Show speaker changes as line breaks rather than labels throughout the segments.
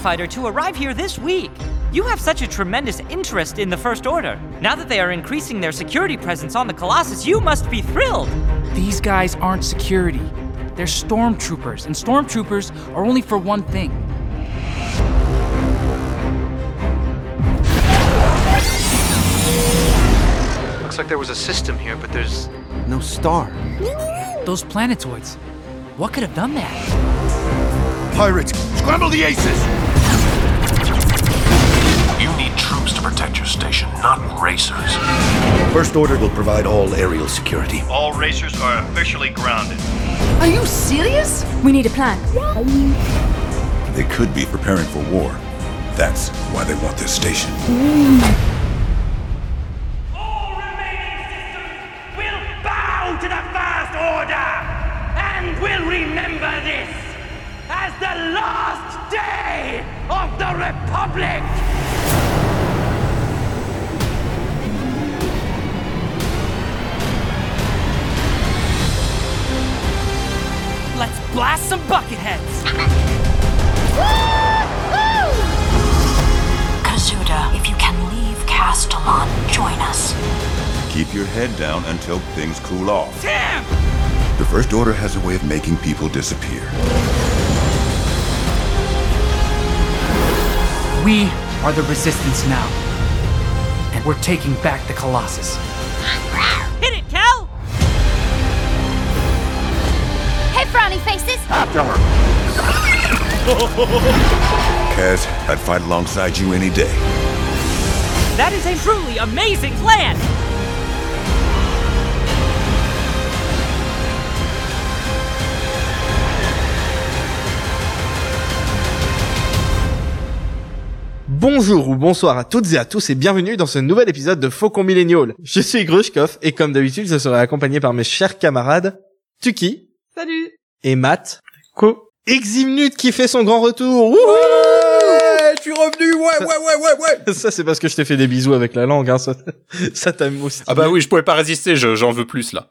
fighter to arrive here this week. You have such a tremendous interest in the First Order. Now that they are increasing their security presence on the Colossus, you must be thrilled.
These guys aren't security. They're stormtroopers, and stormtroopers are only for one thing
Looks like there was a system here, but there's no star.
Those planetoids. What could have done that?
Pirates, scramble the aces!
You need troops to protect your station, not racers.
First Order will provide all aerial security.
All racers are officially grounded.
Are you serious? We need a plan.
They could be preparing for war. That's why they want this station.
All
things cool off.
Damn!
The First Order has a way of making people disappear.
We are the Resistance now. And we're taking back the Colossus.
Hit it, Cal!
Hey, frowny faces! Ah, After her!
Kaz, I'd fight alongside you any day.
That is a truly amazing plan!
Bonjour ou bonsoir à toutes et à tous et bienvenue dans ce nouvel épisode de Faucon Millennial. Je suis Grushkov et comme d'habitude je serai accompagné par mes chers camarades Tuki
Salut
et Matt. Co. Eximnut qui fait son grand retour. Wouhou
je suis revenu, ouais, ouais, ouais, ouais, ouais.
Ça c'est parce que je t'ai fait des bisous avec la langue, hein. ça, ça t'a aussi.
Ah bah oui, je pouvais pas résister, j'en veux plus là.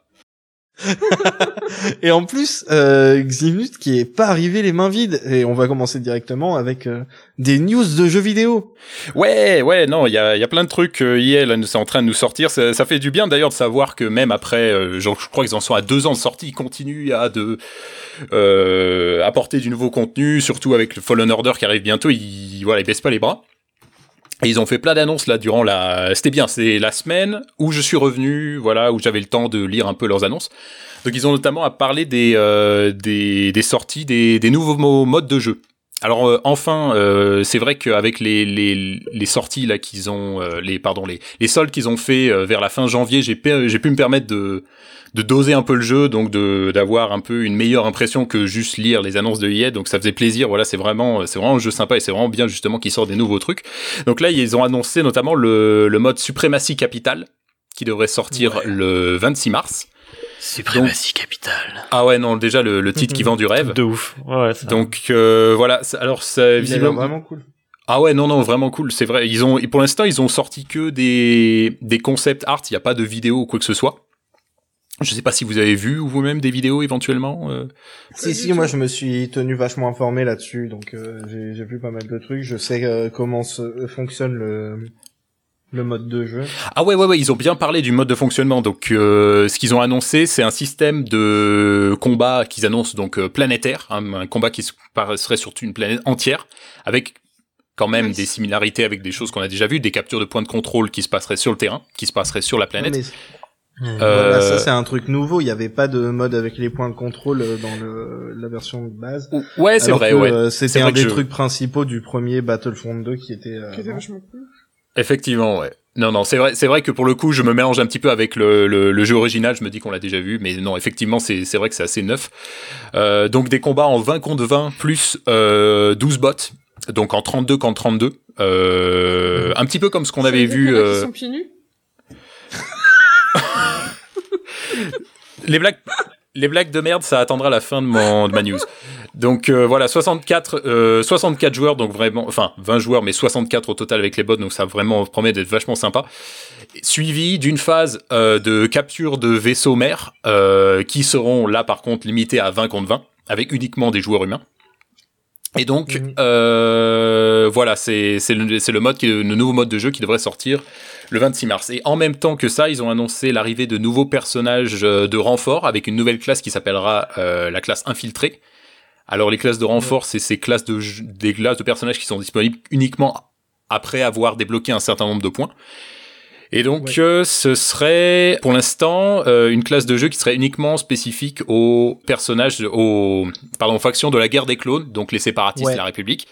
et en plus, euh, Ximnut qui est pas arrivé les mains vides. Et on va commencer directement avec euh, des news de jeux vidéo.
Ouais, ouais, non, il y a, plein de trucs. Euh, IL c'est en train de nous sortir. Ça, fait du bien d'ailleurs de savoir que même après, euh, je crois qu'ils en sont à deux ans de sortie, ils continuent à de euh, apporter du nouveau contenu, surtout avec le Fallen Order qui arrive bientôt. Ils, voilà, ils baissent pas les bras. Et ils ont fait plein d'annonces là durant la. C'était bien, c'est la semaine où je suis revenu, voilà, où j'avais le temps de lire un peu leurs annonces. Donc ils ont notamment à parler des euh, des, des, sorties, des, des nouveaux modes de jeu. Alors euh, enfin, euh, c'est vrai qu'avec les, les, les sorties là qu'ils ont, euh, les pardon les les soldes qu'ils ont fait euh, vers la fin janvier, j'ai j'ai pu me permettre de de doser un peu le jeu, donc de d'avoir un peu une meilleure impression que juste lire les annonces de EA. Donc ça faisait plaisir. Voilà, c'est vraiment c'est vraiment un jeu sympa et c'est vraiment bien justement qu'ils sortent des nouveaux trucs. Donc là, ils ont annoncé notamment le, le mode Suprématie Capitale qui devrait sortir
Ouais.
le 26 mars.
Suprématie capitale.
Ah ouais non déjà le, le titre qui vend du rêve.
De ouf. Ouais, ouais, ça-
Donc euh, voilà. c'est- Alors
l'air
visiblement
vraiment cool.
ah ouais, non, non, vraiment cool, c'est vrai. Ils ont, et pour l'instant, ils ont sorti que des, des concept art, il n'y a pas de vidéo ou quoi que ce soit. Je sais pas si vous avez vu ou vous-même des vidéos éventuellement. euh.
Si si, moi je me suis tenu vachement informé là-dessus, donc euh, j'ai j'ai vu pas mal de trucs. Je sais euh, comment se, euh, fonctionne le le mode de jeu.
Ah ouais, ouais, ouais, ils ont bien parlé du mode de fonctionnement. Donc, euh, ce qu'ils ont annoncé, c'est un système de combat qu'ils annoncent donc euh, planétaire, hein, un combat qui se passerait sur une planète entière, avec quand même des similarités avec des choses qu'on a déjà vues, des captures de points de contrôle qui se passeraient sur le terrain, qui se passeraient sur la planète.
Mais-
Euh,
Voilà, ça c'est un truc nouveau. Il n'y avait pas de mode avec les points de contrôle euh, dans le, la version de base.
Ouais, c'est vrai, ouais. C'est
C'était un des
je-
trucs principaux du premier Battlefront 2 qui était. euh,
Qui était vachement cool.
Effectivement, ouais. Non, non, c'est vrai, c'est vrai que pour le coup, je me mélange un petit peu avec le, le, le jeu original. Je me dis qu'on l'a déjà vu, mais non, effectivement, c'est c'est vrai que c'est assez neuf. Euh, donc des combats en 20 contre 20 plus euh, 12 bots, donc en 32 contre 32. Euh, un petit peu comme ce qu'on avait vu. Euh,
sont pieds nus
les blagues les blagues de merde ça attendra la fin de mon de ma news donc euh, voilà 64 euh, 64 joueurs donc vraiment enfin 20 joueurs mais 64 au total avec les bots donc ça vraiment promet d'être vachement sympa suivi d'une phase euh, de capture de vaisseaux mers euh, qui seront là par contre limités à 20 contre 20 avec uniquement des joueurs humains Et donc, euh, voilà, c'est le, le mode qui, le nouveau mode de jeu qui devrait sortir le 26 mars. Et en même temps que ça, ils ont annoncé l'arrivée de nouveaux personnages euh, de renfort avec une nouvelle classe qui s'appellera euh, la classe infiltrée. Alors les classes de renfort, c'est ces classes de des classes de personnages qui sont disponibles uniquement après avoir débloqué un certain nombre de points. Et donc, euh, ce serait, pour l'instant, euh, une classe de jeu qui serait uniquement spécifique aux personnages, aux, pardon, aux factions de la guerre des clones, donc les séparatistes
Ouais.
et la République.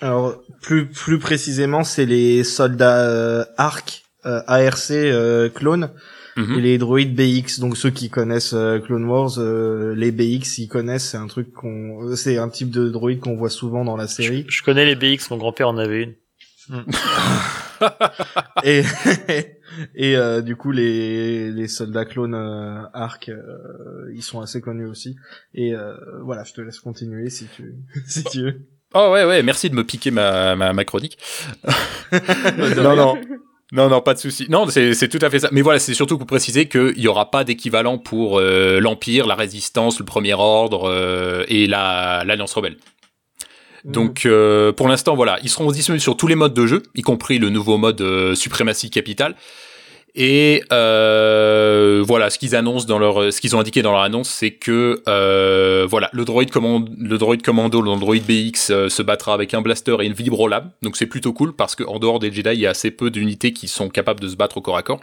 Alors plus plus précisément, c'est les soldats euh, ARC, euh, ARC euh, clones
Mhm.
et les droïdes BX. Donc ceux qui connaissent euh, Clone Wars, euh, les BX, ils connaissent. C'est un truc qu'on, c'est un type de droïde qu'on voit souvent dans la série.
Je connais les BX, mon grand-père en avait une.
et et euh, du coup les les soldats clones euh, Arc euh, ils sont assez connus aussi et euh, voilà je te laisse continuer si tu si tu veux
Oh ouais, ouais, merci de me piquer ma, ma, ma chronique. non, non. Non, non, pas de souci. Non, c'est c'est tout à fait ça. Mais voilà, c'est surtout pour préciser qu'il n'y aura pas d'équivalent pour euh, l'Empire, la Résistance, le Premier Ordre euh, et la l'Alliance Rebelle. Donc, euh, pour l'instant, voilà, ils seront disponibles sur tous les modes de jeu, y compris le nouveau mode euh, Suprématie Capitale. Et euh, voilà, ce qu'ils annoncent dans leur, ce qu'ils ont indiqué dans leur annonce, c'est que euh, voilà, le droïde commando, le droïde commando, le BX euh, se battra avec un blaster et une vibrolab. Donc c'est plutôt cool parce que en dehors des Jedi, il y a assez peu d'unités qui sont capables de se battre au corps à corps.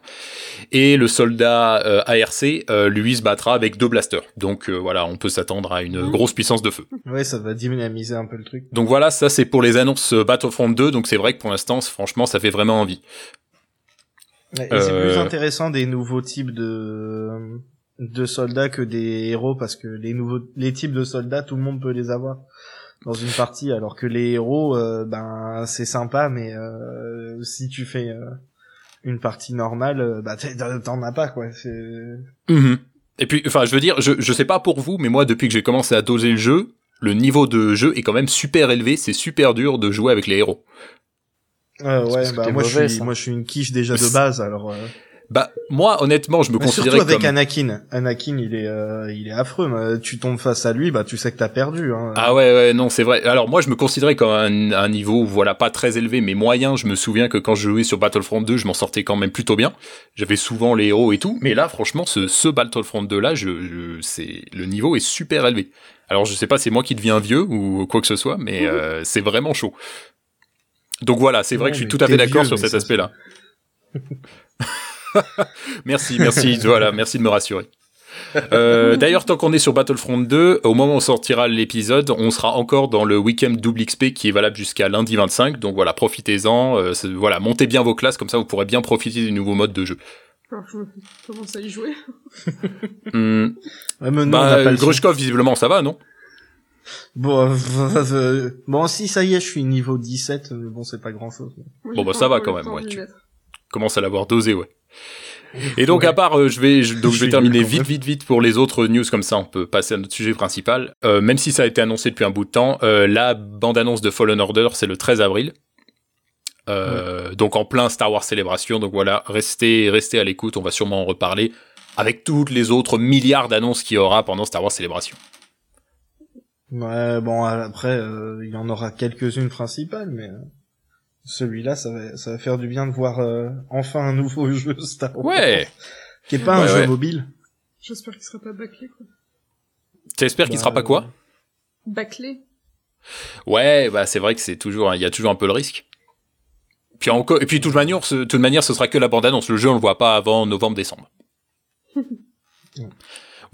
Et le soldat euh, ARC, euh, lui, se battra avec deux blasters. Donc voilà, on peut s'attendre à une grosse puissance de feu.
ouais ça va dynamiser un peu le truc
Donc voilà, ça c'est pour les annonces Battlefront 2. Donc c'est vrai que pour l'instant, franchement, ça fait vraiment envie.
Et c'est
Euh,
plus intéressant des nouveaux types de de soldats que des héros parce que les nouveaux les types de soldats tout le monde peut les avoir dans une partie alors que les héros euh, ben c'est sympa mais euh, si tu fais euh, une partie normale euh, bah t'en as pas quoi c'est
Mhm. Et puis, enfin, je veux dire, je, je sais pas pour vous, mais moi, depuis que j'ai commencé à doser le jeu, le niveau de jeu est quand même super élevé. C'est super dur de jouer avec les héros.
Euh, ouais, bah moi je suis,
ça.
moi je suis une quiche déjà de base, alors. euh,
Bah, moi, honnêtement, je me
mais
considérais
surtout avec
comme...
Anakin. Anakin, il est, euh, il est affreux. mais Tu tombes face à lui, bah tu sais que t'as perdu. Hein.
Ah ouais, ouais, non, c'est vrai. Alors moi, je me considérais comme un, un niveau, voilà, pas très élevé, mais moyen. Je me souviens que quand je jouais sur Battlefront 2, je m'en sortais quand même plutôt bien. J'avais souvent les héros et tout, mais là, franchement, ce, ce Battlefront 2 là, je, je- c'est le niveau est super élevé. Alors je sais pas, c'est moi qui deviens vieux ou quoi que ce soit, mais euh, c'est vraiment chaud. Donc voilà, c'est vrai
Ouais,
que je suis tout à fait d'accord sur cet aspect-là. merci, merci, voilà, merci de me rassurer. Euh, D'ailleurs, tant qu'on est sur Battlefront 2, au moment où sortira l'épisode, on sera encore dans le week-end double XP qui est valable jusqu'à lundi 25. Donc voilà, profitez-en. euh, voilà, montez bien vos classes, comme ça vous pourrez bien profiter du nouveau mode de jeu.
Alors, je commence à y jouer.
Hum,
Ouais, on
bah, Grushkov, visiblement, ça va, non?
Bon, euh, euh, bon, si ça y est, je suis niveau 17. Mais bon, c'est pas grand chose.
Moi,
Bon, bah, ça va quand même, ouais, tu-
mettre.
Commence à l'avoir dosé, ouais. Et donc, à part, euh, je vais, je- donc
Je
je vais terminer vite, vite, vite pour les autres news, comme ça on peut passer à notre sujet principal. Euh, même si ça a été annoncé depuis un bout de temps, euh, la bande-annonce de Fallen Order, c'est le 13 avril. Euh, Donc en plein Star Wars célébration. Donc voilà, restez, restez à l'écoute, on va sûrement en reparler avec toutes les autres milliards d'annonces qu'il y aura pendant Star Wars célébration.
Ouais, bon, après, euh, il y en aura quelques-unes principales, mais euh, celui-là, ça va, ça va faire du bien de voir euh, enfin un nouveau jeu Star Wars.
Ouais.
Qui est pas un
Ouais,
jeu mobile.
J'espère qu'il sera pas bâclé, quoi.
T'espères qu'il
Bah,
sera pas quoi?
Bâclé
Ouais, bah c'est vrai que c'est toujours, il y a toujours un peu le risque. Puis encore, et puis de toute manière, ce, de toute manière, ce sera que la bande-annonce. Le jeu, on le voit pas avant novembre-décembre.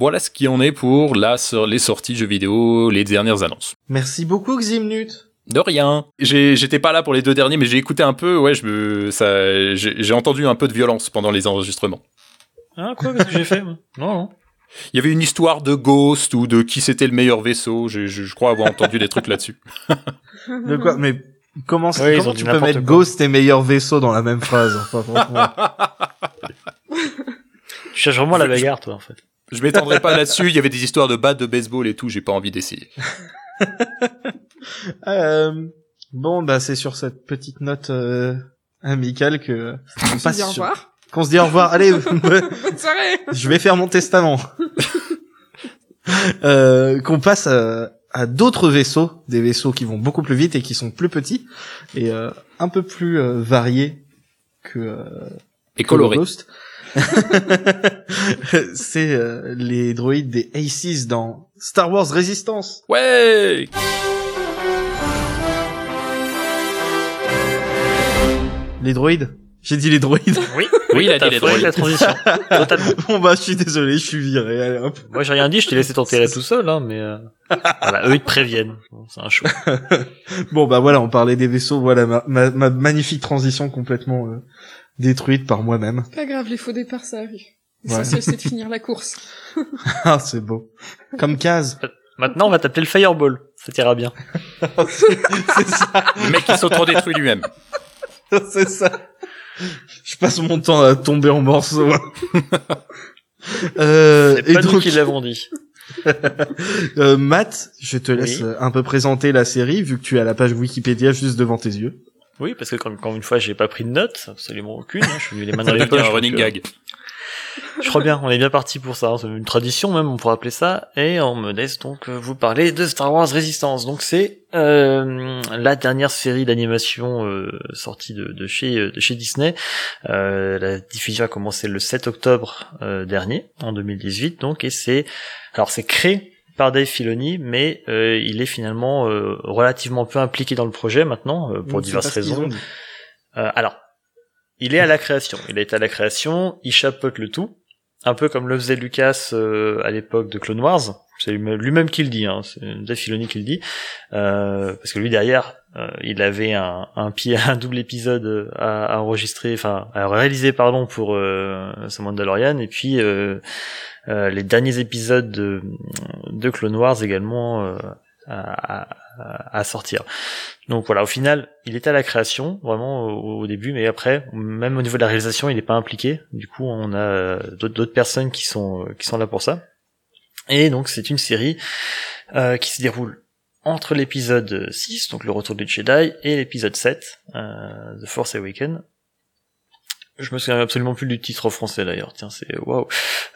voilà ce qui en est pour la, sur les sorties jeux vidéo, les dernières annonces.
Merci beaucoup, Ximnut.
De rien. J'étais pas là pour les deux derniers, mais j'ai écouté un peu. Ouais, j'ai entendu un peu de violence pendant les enregistrements.
Hein, quoi Qu'est-ce que j'ai fait Non, non.
Il y avait une histoire de Ghost ou de qui c'était le meilleur vaisseau. Je, je, je crois avoir entendu des trucs là-dessus.
De quoi Mais comment,
Ouais,
comment tu peux mettre
quoi.
Ghost et meilleur vaisseau dans la même phrase enfin, franchement.
Tu cherches vraiment la bagarre, toi, en fait.
Je m'étendrai pas là-dessus. Il y avait des histoires de battes de baseball et tout. J'ai pas envie d'essayer.
Euh, bon, bah c'est sur cette petite note euh, amicale que on
On se
passe
dit au
sur-
revoir.
qu'on se dit au revoir. Allez,
Bonne soirée
je vais faire mon testament. Euh, qu'on passe à, à d'autres vaisseaux, des vaisseaux qui vont beaucoup plus vite et qui sont plus petits et euh, un peu plus euh, variés que euh,
Et colorés.
que. C'est euh, les droïdes des Aces dans Star Wars Resistance.
Ouais
Les droïdes J'ai dit les droïdes.
Oui,
Oui, il a dit les droïdes.
la transition. Totalement.
bon bah je suis désolé, je suis viré. Allez hop.
Moi, j'ai rien dit, je t'ai laissé tenter là tout seul, hein, mais euh, voilà, eux ils te préviennent. Bon, C'est un show.
Bon bah voilà, on parlait des vaisseaux. Voilà ma, ma, ma magnifique transition complètement euh, détruite par moi-même.
Pas grave, les faux départs, ça arrive.
Ouais.
L'essentiel, c'est de finir la course.
ah c'est beau. Comme Kaz.
Maintenant, on va t'appeler le Fireball. Ça t'ira bien.
c'est ça.
Le mec qui s'autodétruit lui-même.
c'est ça. Je passe mon temps à tomber en morceaux. euh,
C'est pas nous qui l'avons dit.
euh, Matt, je te laisse
Oui.
euh, un peu présenter la série vu que tu as la page Wikipédia juste devant tes yeux.
Oui, parce que comme, encore une fois, j'ai pas pris de notes, absolument aucune. hein, je suis venu les mains dans les poches.
un running
euh,
gag.
Je crois bien, on est bien parti pour ça. hein. C'est une tradition même, on pourrait appeler ça. Et on me laisse donc euh, vous parler de Star Wars Resistance. Donc c'est euh, la dernière série d'animation euh, sortie de, de chez de chez Disney. Euh, la diffusion a commencé le 7 octobre euh, dernier, en 2018. Donc et c'est alors c'est créé par Dave Filoni, mais euh, il est finalement euh, relativement peu impliqué dans le projet maintenant euh, pour diverses raisons. alors, il est à la création. Il est à la création, il chapeaute le tout, un peu comme le faisait Lucas à l'époque de Clone Wars. C'est lui-même qui le dit, hein. c'est Dave Filoni qui le dit, parce que lui derrière, euh, il avait un, un un double épisode à, à enregistrer, enfin à réaliser pardon pour euh, The Mandalorian, et puis euh, euh, les derniers épisodes de, de Clone Wars également euh, à, à- à sortir. Donc voilà, au final, il était à la création, vraiment au, au début, mais après, même au niveau de la réalisation, il n'est pas impliqué. Du coup, on a euh, d'autres personnes qui sont euh, qui sont là pour ça. Et donc, c'est une série euh, qui se déroule entre l'épisode 6, donc le retour du Jedi, et l'épisode 7, euh, The Force Awakens. Je me souviens absolument plus du titre français d'ailleurs. Tiens, c'est waouh.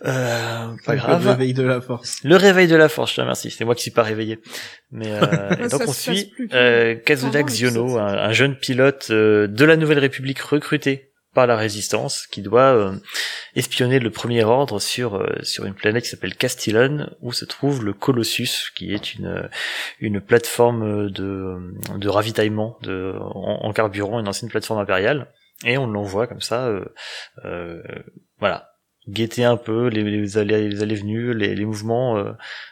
Euh, pas
Le
grave.
réveil de la force.
Le réveil de la force, je te remercie. C'est moi qui suis pas réveillé. Mais euh, et donc on suit euh, Kazuda Xiono, un, un jeune pilote euh, de la Nouvelle République recruté par la Résistance, qui doit euh, espionner le Premier Ordre sur euh, sur une planète qui s'appelle Castillon, où se trouve le Colossus, qui est une une plateforme de de ravitaillement de en, carburant, une ancienne plateforme impériale. Et on l'envoie comme ça, euh, euh, voilà, guetter un peu les, les allées, les allées venues, les, les mouvements euh,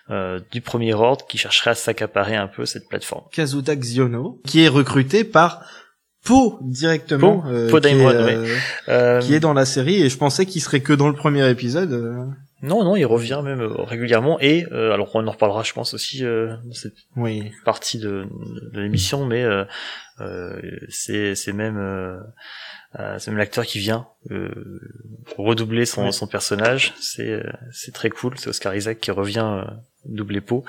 euh, du premier ordre qui chercherait à s'accaparer un peu cette plateforme.
Kazuda Xiono, qui est recruté par Poe directement,
Poe,
euh,
Poe
qui, est, euh.
Euh,
qui est dans la série et je pensais qu'il serait que dans le premier épisode. euh.
Non, non, il revient même euh, régulièrement et euh, alors on en reparlera, je pense aussi euh, dans cette
Oui.
partie de, de l'émission, mais euh, euh, c'est c'est même euh, euh, c'est même l'acteur qui vient euh, redoubler son, son personnage. C'est euh, c'est très cool. C'est Oscar Isaac qui revient doubler Poe.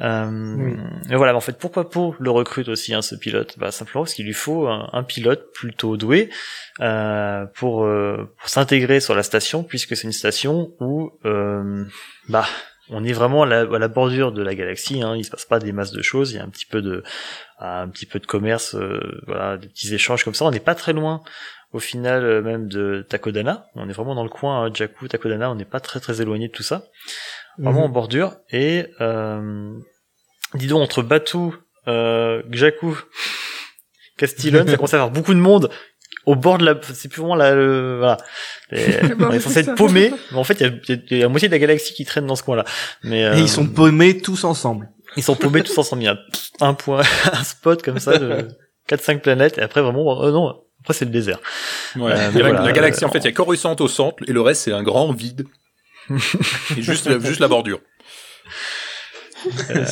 Euh,
Oui.
Et voilà, en fait, pourquoi Poe le recrute aussi, hein, ce pilote? Bah, Simplement parce qu'il lui faut un, un pilote plutôt doué euh, pour, euh, pour s'intégrer sur la station, puisque c'est une station où euh, bah on est vraiment à la, à la bordure de la galaxie. Hein, il se passe pas des masses de choses. Il y a un petit peu de un petit peu de commerce, euh, voilà, des petits échanges comme ça. On n'est pas très loin au final euh, même de Takodana. On est vraiment dans le coin, hein, Jakku, Takodana. On n'est pas très très éloigné de tout ça. Vraiment
Mhm.
en bordure. Et euh, dis donc entre Batu, euh, Jakku, Castillon, ça commence à avoir beaucoup de monde au bord de la, c'est plus vraiment la, le- voilà. Et
bord
on est censé être paumé, mais en fait, il y a- il y, a- il y a la moitié de la galaxie qui traîne dans ce coin-là. Mais euh,
Et ils sont paumés tous ensemble.
ils sont paumés tous ensemble. Il y a un point, un spot comme ça de 4-5 planètes, et après vraiment, euh, non, après c'est le désert.
Ouais.
Euh,
la,
mais voilà,
la galaxie,
euh,
en fait, il y a Coruscant au centre et le reste, c'est un grand vide. Et juste, la- juste la bordure.
Euh,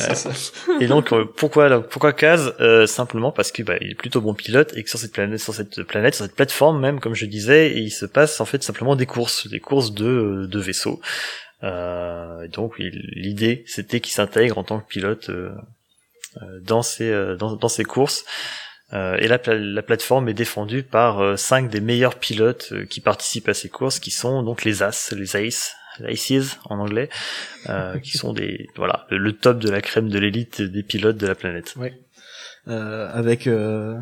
et donc euh, pourquoi là, pourquoi Kaz Euh, Simplement parce que bah, il est plutôt bon pilote et que sur cette planète, sur cette planète, sur cette plateforme même, comme je disais, il se passe en fait simplement des courses, des courses de de vaisseaux. Euh, et donc l'idée c'était qu'il s'intègre en tant que pilote dans ces euh, dans, dans ces courses. Euh, et la, la plateforme est défendue par euh, cinq des meilleurs pilotes euh, qui participent à ces courses, qui sont donc les As, les Ace, l'ICES en anglais, euh, qui sont des voilà le, le top de la crème de l'élite des pilotes de la planète.
Ouais. Euh, avec euh,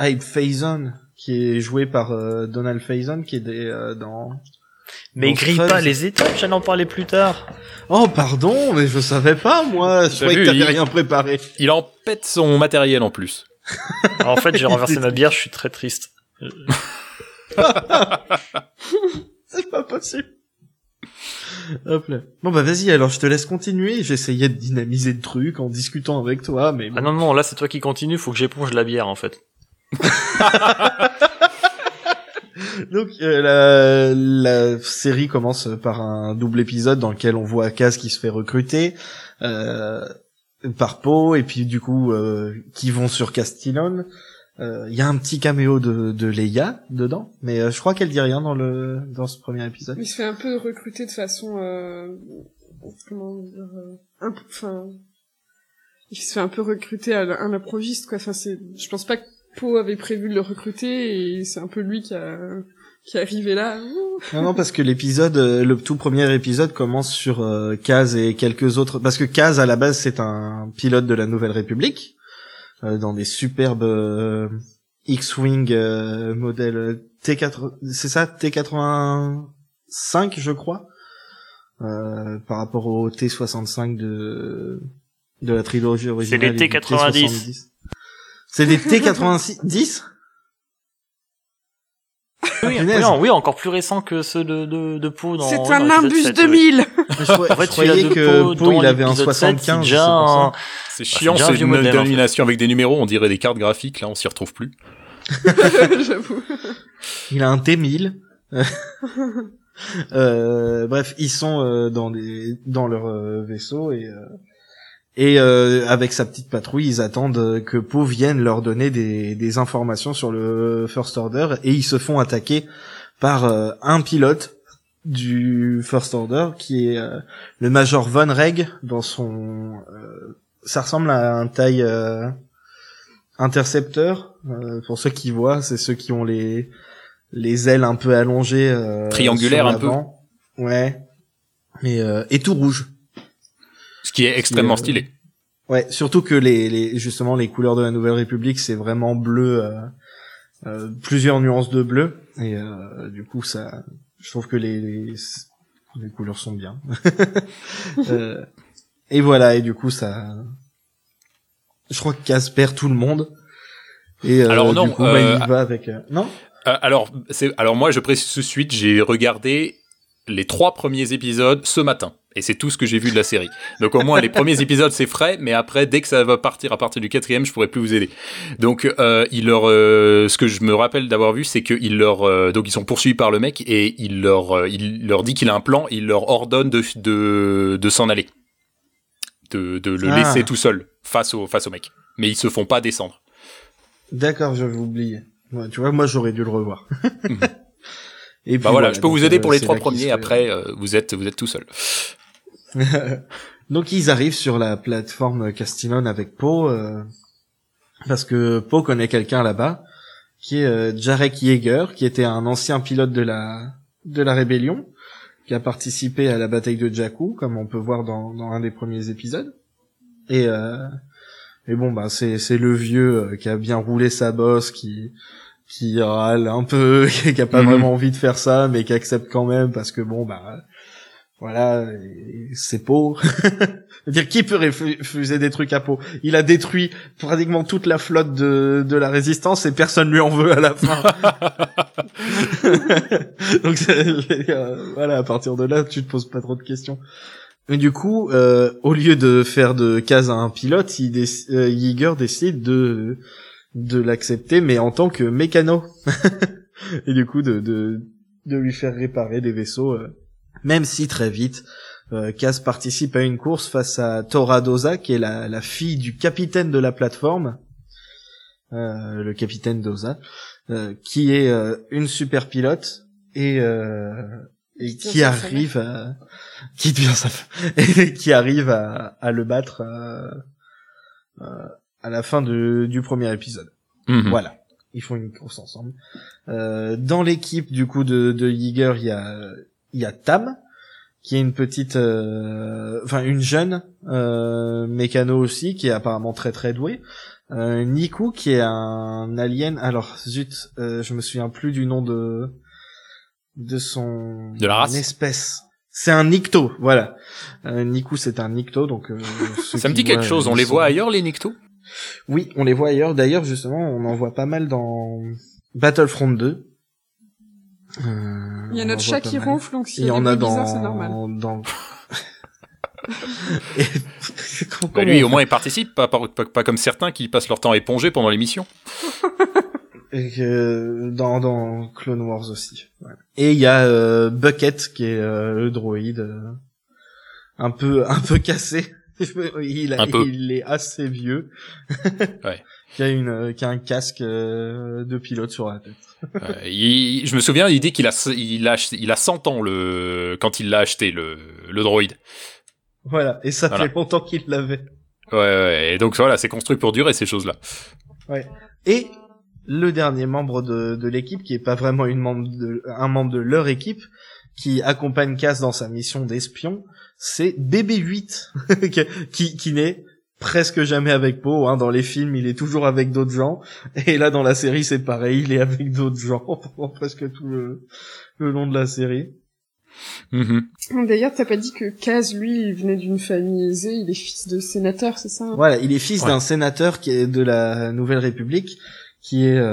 Hype Faison qui est joué par euh, Donald Faison qui est des, euh, dans
Mais
dans
grille pas les étapes, j'allais en parler plus tard.
Oh pardon, mais je savais pas moi, je croyais que t'avais
il-
rien préparé.
Il en pète son matériel en plus.
Alors, en fait, j'ai renversé ma bière, je suis très triste.
C'est pas possible. Hop là. Bon bah vas-y alors je te laisse continuer, j'essayais de dynamiser le truc en discutant avec toi mais bon.
Ah non non, là c'est toi qui continue, faut que j'éponge la bière en fait.
Donc euh, la, la série commence par un double épisode dans lequel on voit Kaz qui se fait recruter euh, par Poe et puis du coup euh, qui vont sur Castillon. Euh, Il y a un petit caméo de, de Leia dedans, mais euh, je crois qu'elle dit rien dans le dans ce premier épisode.
Il se fait un peu recruter de façon, euh, comment dire, euh, un peu, enfin, il se fait un peu recruter à un improviste, quoi. Enfin, c'est, je pense pas que Poe avait prévu de le recruter et c'est un peu lui qui a, qui est arrivé là.
Non, non, parce que l'épisode, euh, le tout premier épisode commence sur euh, Kaz et quelques autres. Parce que Kaz, à la base, c'est un pilote de la Nouvelle République, euh, dans des superbes euh, X-Wing euh, modèle T4, c'est ça, T85, je crois, euh, par rapport au T65 de de la trilogie originale.
les
et du
T90.
T70. C'est des T90
Oui,
Punaise.
oui, non, oui, encore plus récent que ceux de, de, de Poe dans
C'est un Nimbus
7, ouais.
2000!
Je, crois-
En fait,
je croyais que
Poe,
il avait un
l'épisode 7,
75,
c'est
c'est
un-
chiant,
c'est
une
modèle, en fait.
dénomination avec des numéros, on dirait des cartes graphiques, là on s'y retrouve plus.
J'avoue.
Il a un T1000. Euh, bref, ils sont euh, dans des dans leur euh, vaisseau et euh, et euh, avec sa petite patrouille, ils attendent que Poe vienne leur donner des des informations sur le First Order et ils se font attaquer par euh, un pilote du First Order qui est euh, le Major Von Reg dans son euh, ça ressemble à un taille euh, intercepteur euh, pour ceux qui voient, c'est ceux qui ont les les ailes un peu allongées euh,
Triangulaires un peu.
Ouais. Mais euh, et tout rouge.
Ce qui est extrêmement stylé.
Ouais, surtout que les, les justement les couleurs de la Nouvelle République, c'est vraiment bleu, euh, euh, plusieurs nuances de bleu, et euh, du coup ça, je trouve que les les, les couleurs sont bien. Euh, et voilà, et du coup ça, je crois que Cass perd tout le monde. Et euh,
Alors non,
du coup, bah,
euh,
il y va avec. Non?
Alors, c'est, alors moi, je précise tout de suite, j'ai regardé les trois premiers épisodes ce matin. Et c'est tout ce que j'ai vu de la série. Donc au moins les premiers épisodes c'est frais, mais après dès que ça va partir à partir du quatrième, je pourrais plus vous aider. Donc euh, il leur, euh, ce que je me rappelle d'avoir vu, c'est qu'il leur, euh, donc ils sont poursuivis par le mec et il leur, euh, il leur dit qu'il a un plan, il leur ordonne de de, de s'en aller, de, de le
Ah.
laisser tout seul face au face au mec. Mais ils se font pas descendre.
D'accord, j'avais oublié. Ouais, tu vois, moi j'aurais dû le revoir. Et
Bah voilà, je peux vous aider pour les trois premiers. Après, vous êtes vous êtes tout seul.
Donc ils arrivent sur la plateforme Castillon avec Poe euh, parce que Poe connaît quelqu'un là-bas qui est euh, Jarek Yeager qui était un ancien pilote de la de la rébellion qui a participé à la bataille de Jakku comme on peut voir dans, dans un des premiers épisodes et euh, et bon bah c'est c'est le vieux euh, qui a bien roulé sa bosse qui qui râle un peu qui a pas
Mhm.
vraiment envie de faire ça mais qui accepte quand même parce que bon bah voilà, et c'est Poe. dire qui peut refuser des trucs à Poe Il a détruit pratiquement toute la flotte de, de la résistance et personne lui en veut à la fin. Donc euh, voilà, à partir de là, tu te poses pas trop de questions. Mais du coup, euh, au lieu de faire de Kaz un pilote, il euh, Yeager décide de de l'accepter, mais en tant que mécano. et du coup, de, de de lui faire réparer des vaisseaux. euh, même si très vite, euh, Kaz participe à une course face à Tora Doza, qui est la, la fille du capitaine de la plateforme, euh, le capitaine Doza, euh, qui est euh, une super pilote et, euh, et
Qui
arrive à qui devient sa femme, et qui arrive à, à le battre euh, euh, à la fin de, du premier épisode.
Mhm.
Voilà, ils font une course ensemble. Euh, dans l'équipe du coup de, de Yeager, il y a il y a Tam qui est une petite, euh, enfin une jeune euh, mécano aussi, qui est apparemment très très douée. Euh, Niku, qui est un alien. Alors zut, euh, je me souviens plus du nom de de son
De la race
espèce. C'est un Nikto, voilà. Euh, Niku, c'est un Nikto, donc. euh,
Ça me dit quelque chose. On les voit ailleurs, les Nikto?
Oui, on les voit ailleurs. D'ailleurs, justement, on en voit pas mal dans Battlefront 2. Euh,
Il y a notre chat qui ronfle, donc s'il
Il
y
y
a
en a dans
c'est normal.
dans. Et-
Bah, lui,
on
au moins, il participe, pas, pas, pas- pas comme certains qui passent leur temps à éponger pendant l'émission.
Et que dans, dans Clone Wars aussi. Voilà. Et il y a euh, Bucket qui est euh, le droïde euh, un peu un peu cassé. il, a,
Un peu.
il est assez vieux.
Ouais.
Qui a une euh, qui a un casque euh, de pilote sur la tête.
Euh, il- je me souviens, il dit qu'il a, il a, il a 100 ans le, quand il l'a acheté, le, le droïde.
Voilà. Et ça
Voilà.
fait longtemps qu'il l'avait.
Ouais, ouais, et donc voilà, c'est construit pour durer ces choses-là.
Ouais. Et le dernier membre de, de l'équipe, qui est pas vraiment une membre de, un membre de leur équipe, qui accompagne Cass dans sa mission d'espion, c'est BB-8, qui, qui, qui n'est presque jamais avec Poe. Hein. Dans les films, il est toujours avec d'autres gens. Et là, dans la série, c'est pareil, il est avec d'autres gens pendant presque tout le, le long de la série.
Mhm.
D'ailleurs, t'as pas dit que Kaz, lui, il venait d'une famille aisée, il est fils de sénateur, c'est ça hein?
Voilà, il est fils
Ouais.
d'un sénateur qui est de la Nouvelle République, qui est euh,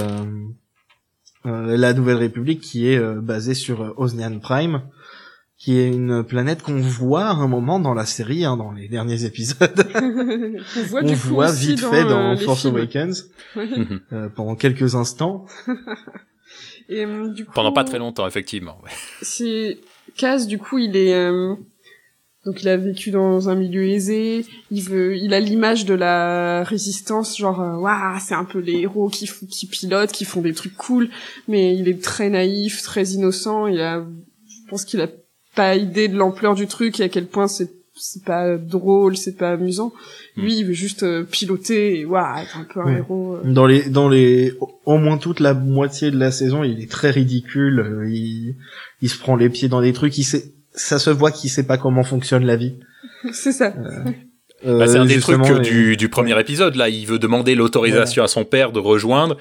euh, la Nouvelle République qui est euh, basée sur euh, Osnian Prime, qui est une planète qu'on voit à un moment dans la série, hein, dans les derniers épisodes.
On voit,
On
du coup
voit vite fait
euh,
dans
les
Force
films.
Awakens.
Mhm.
euh, pendant quelques instants.
Et euh, du coup,
Pendant pas très longtemps, effectivement. ouais.
c'est Kaz, du coup, il est euh, donc il a vécu dans un milieu aisé. Il veut, il a l'image de la résistance, genre euh, waouh, c'est un peu les héros qui f- qui pilotent, qui font des trucs cool. Mais il est très naïf, très innocent. Il a, je pense qu'il a pas idée de l'ampleur du truc et à quel point c'est c'est pas drôle, c'est pas amusant. Lui, il veut juste euh, piloter et waouh, être un peu un
Ouais.
héros. euh.
Dans les, dans les, au moins toute la moitié de la saison, il est très ridicule. euh, Il, il se prend les pieds dans des trucs. Il sait, ça se voit qu'il sait pas comment fonctionne la vie.
C'est ça.
Euh,
Bah, c'est un des trucs euh,
et-
du, du premier épisode, là. Il veut demander l'autorisation à son père de rejoindre.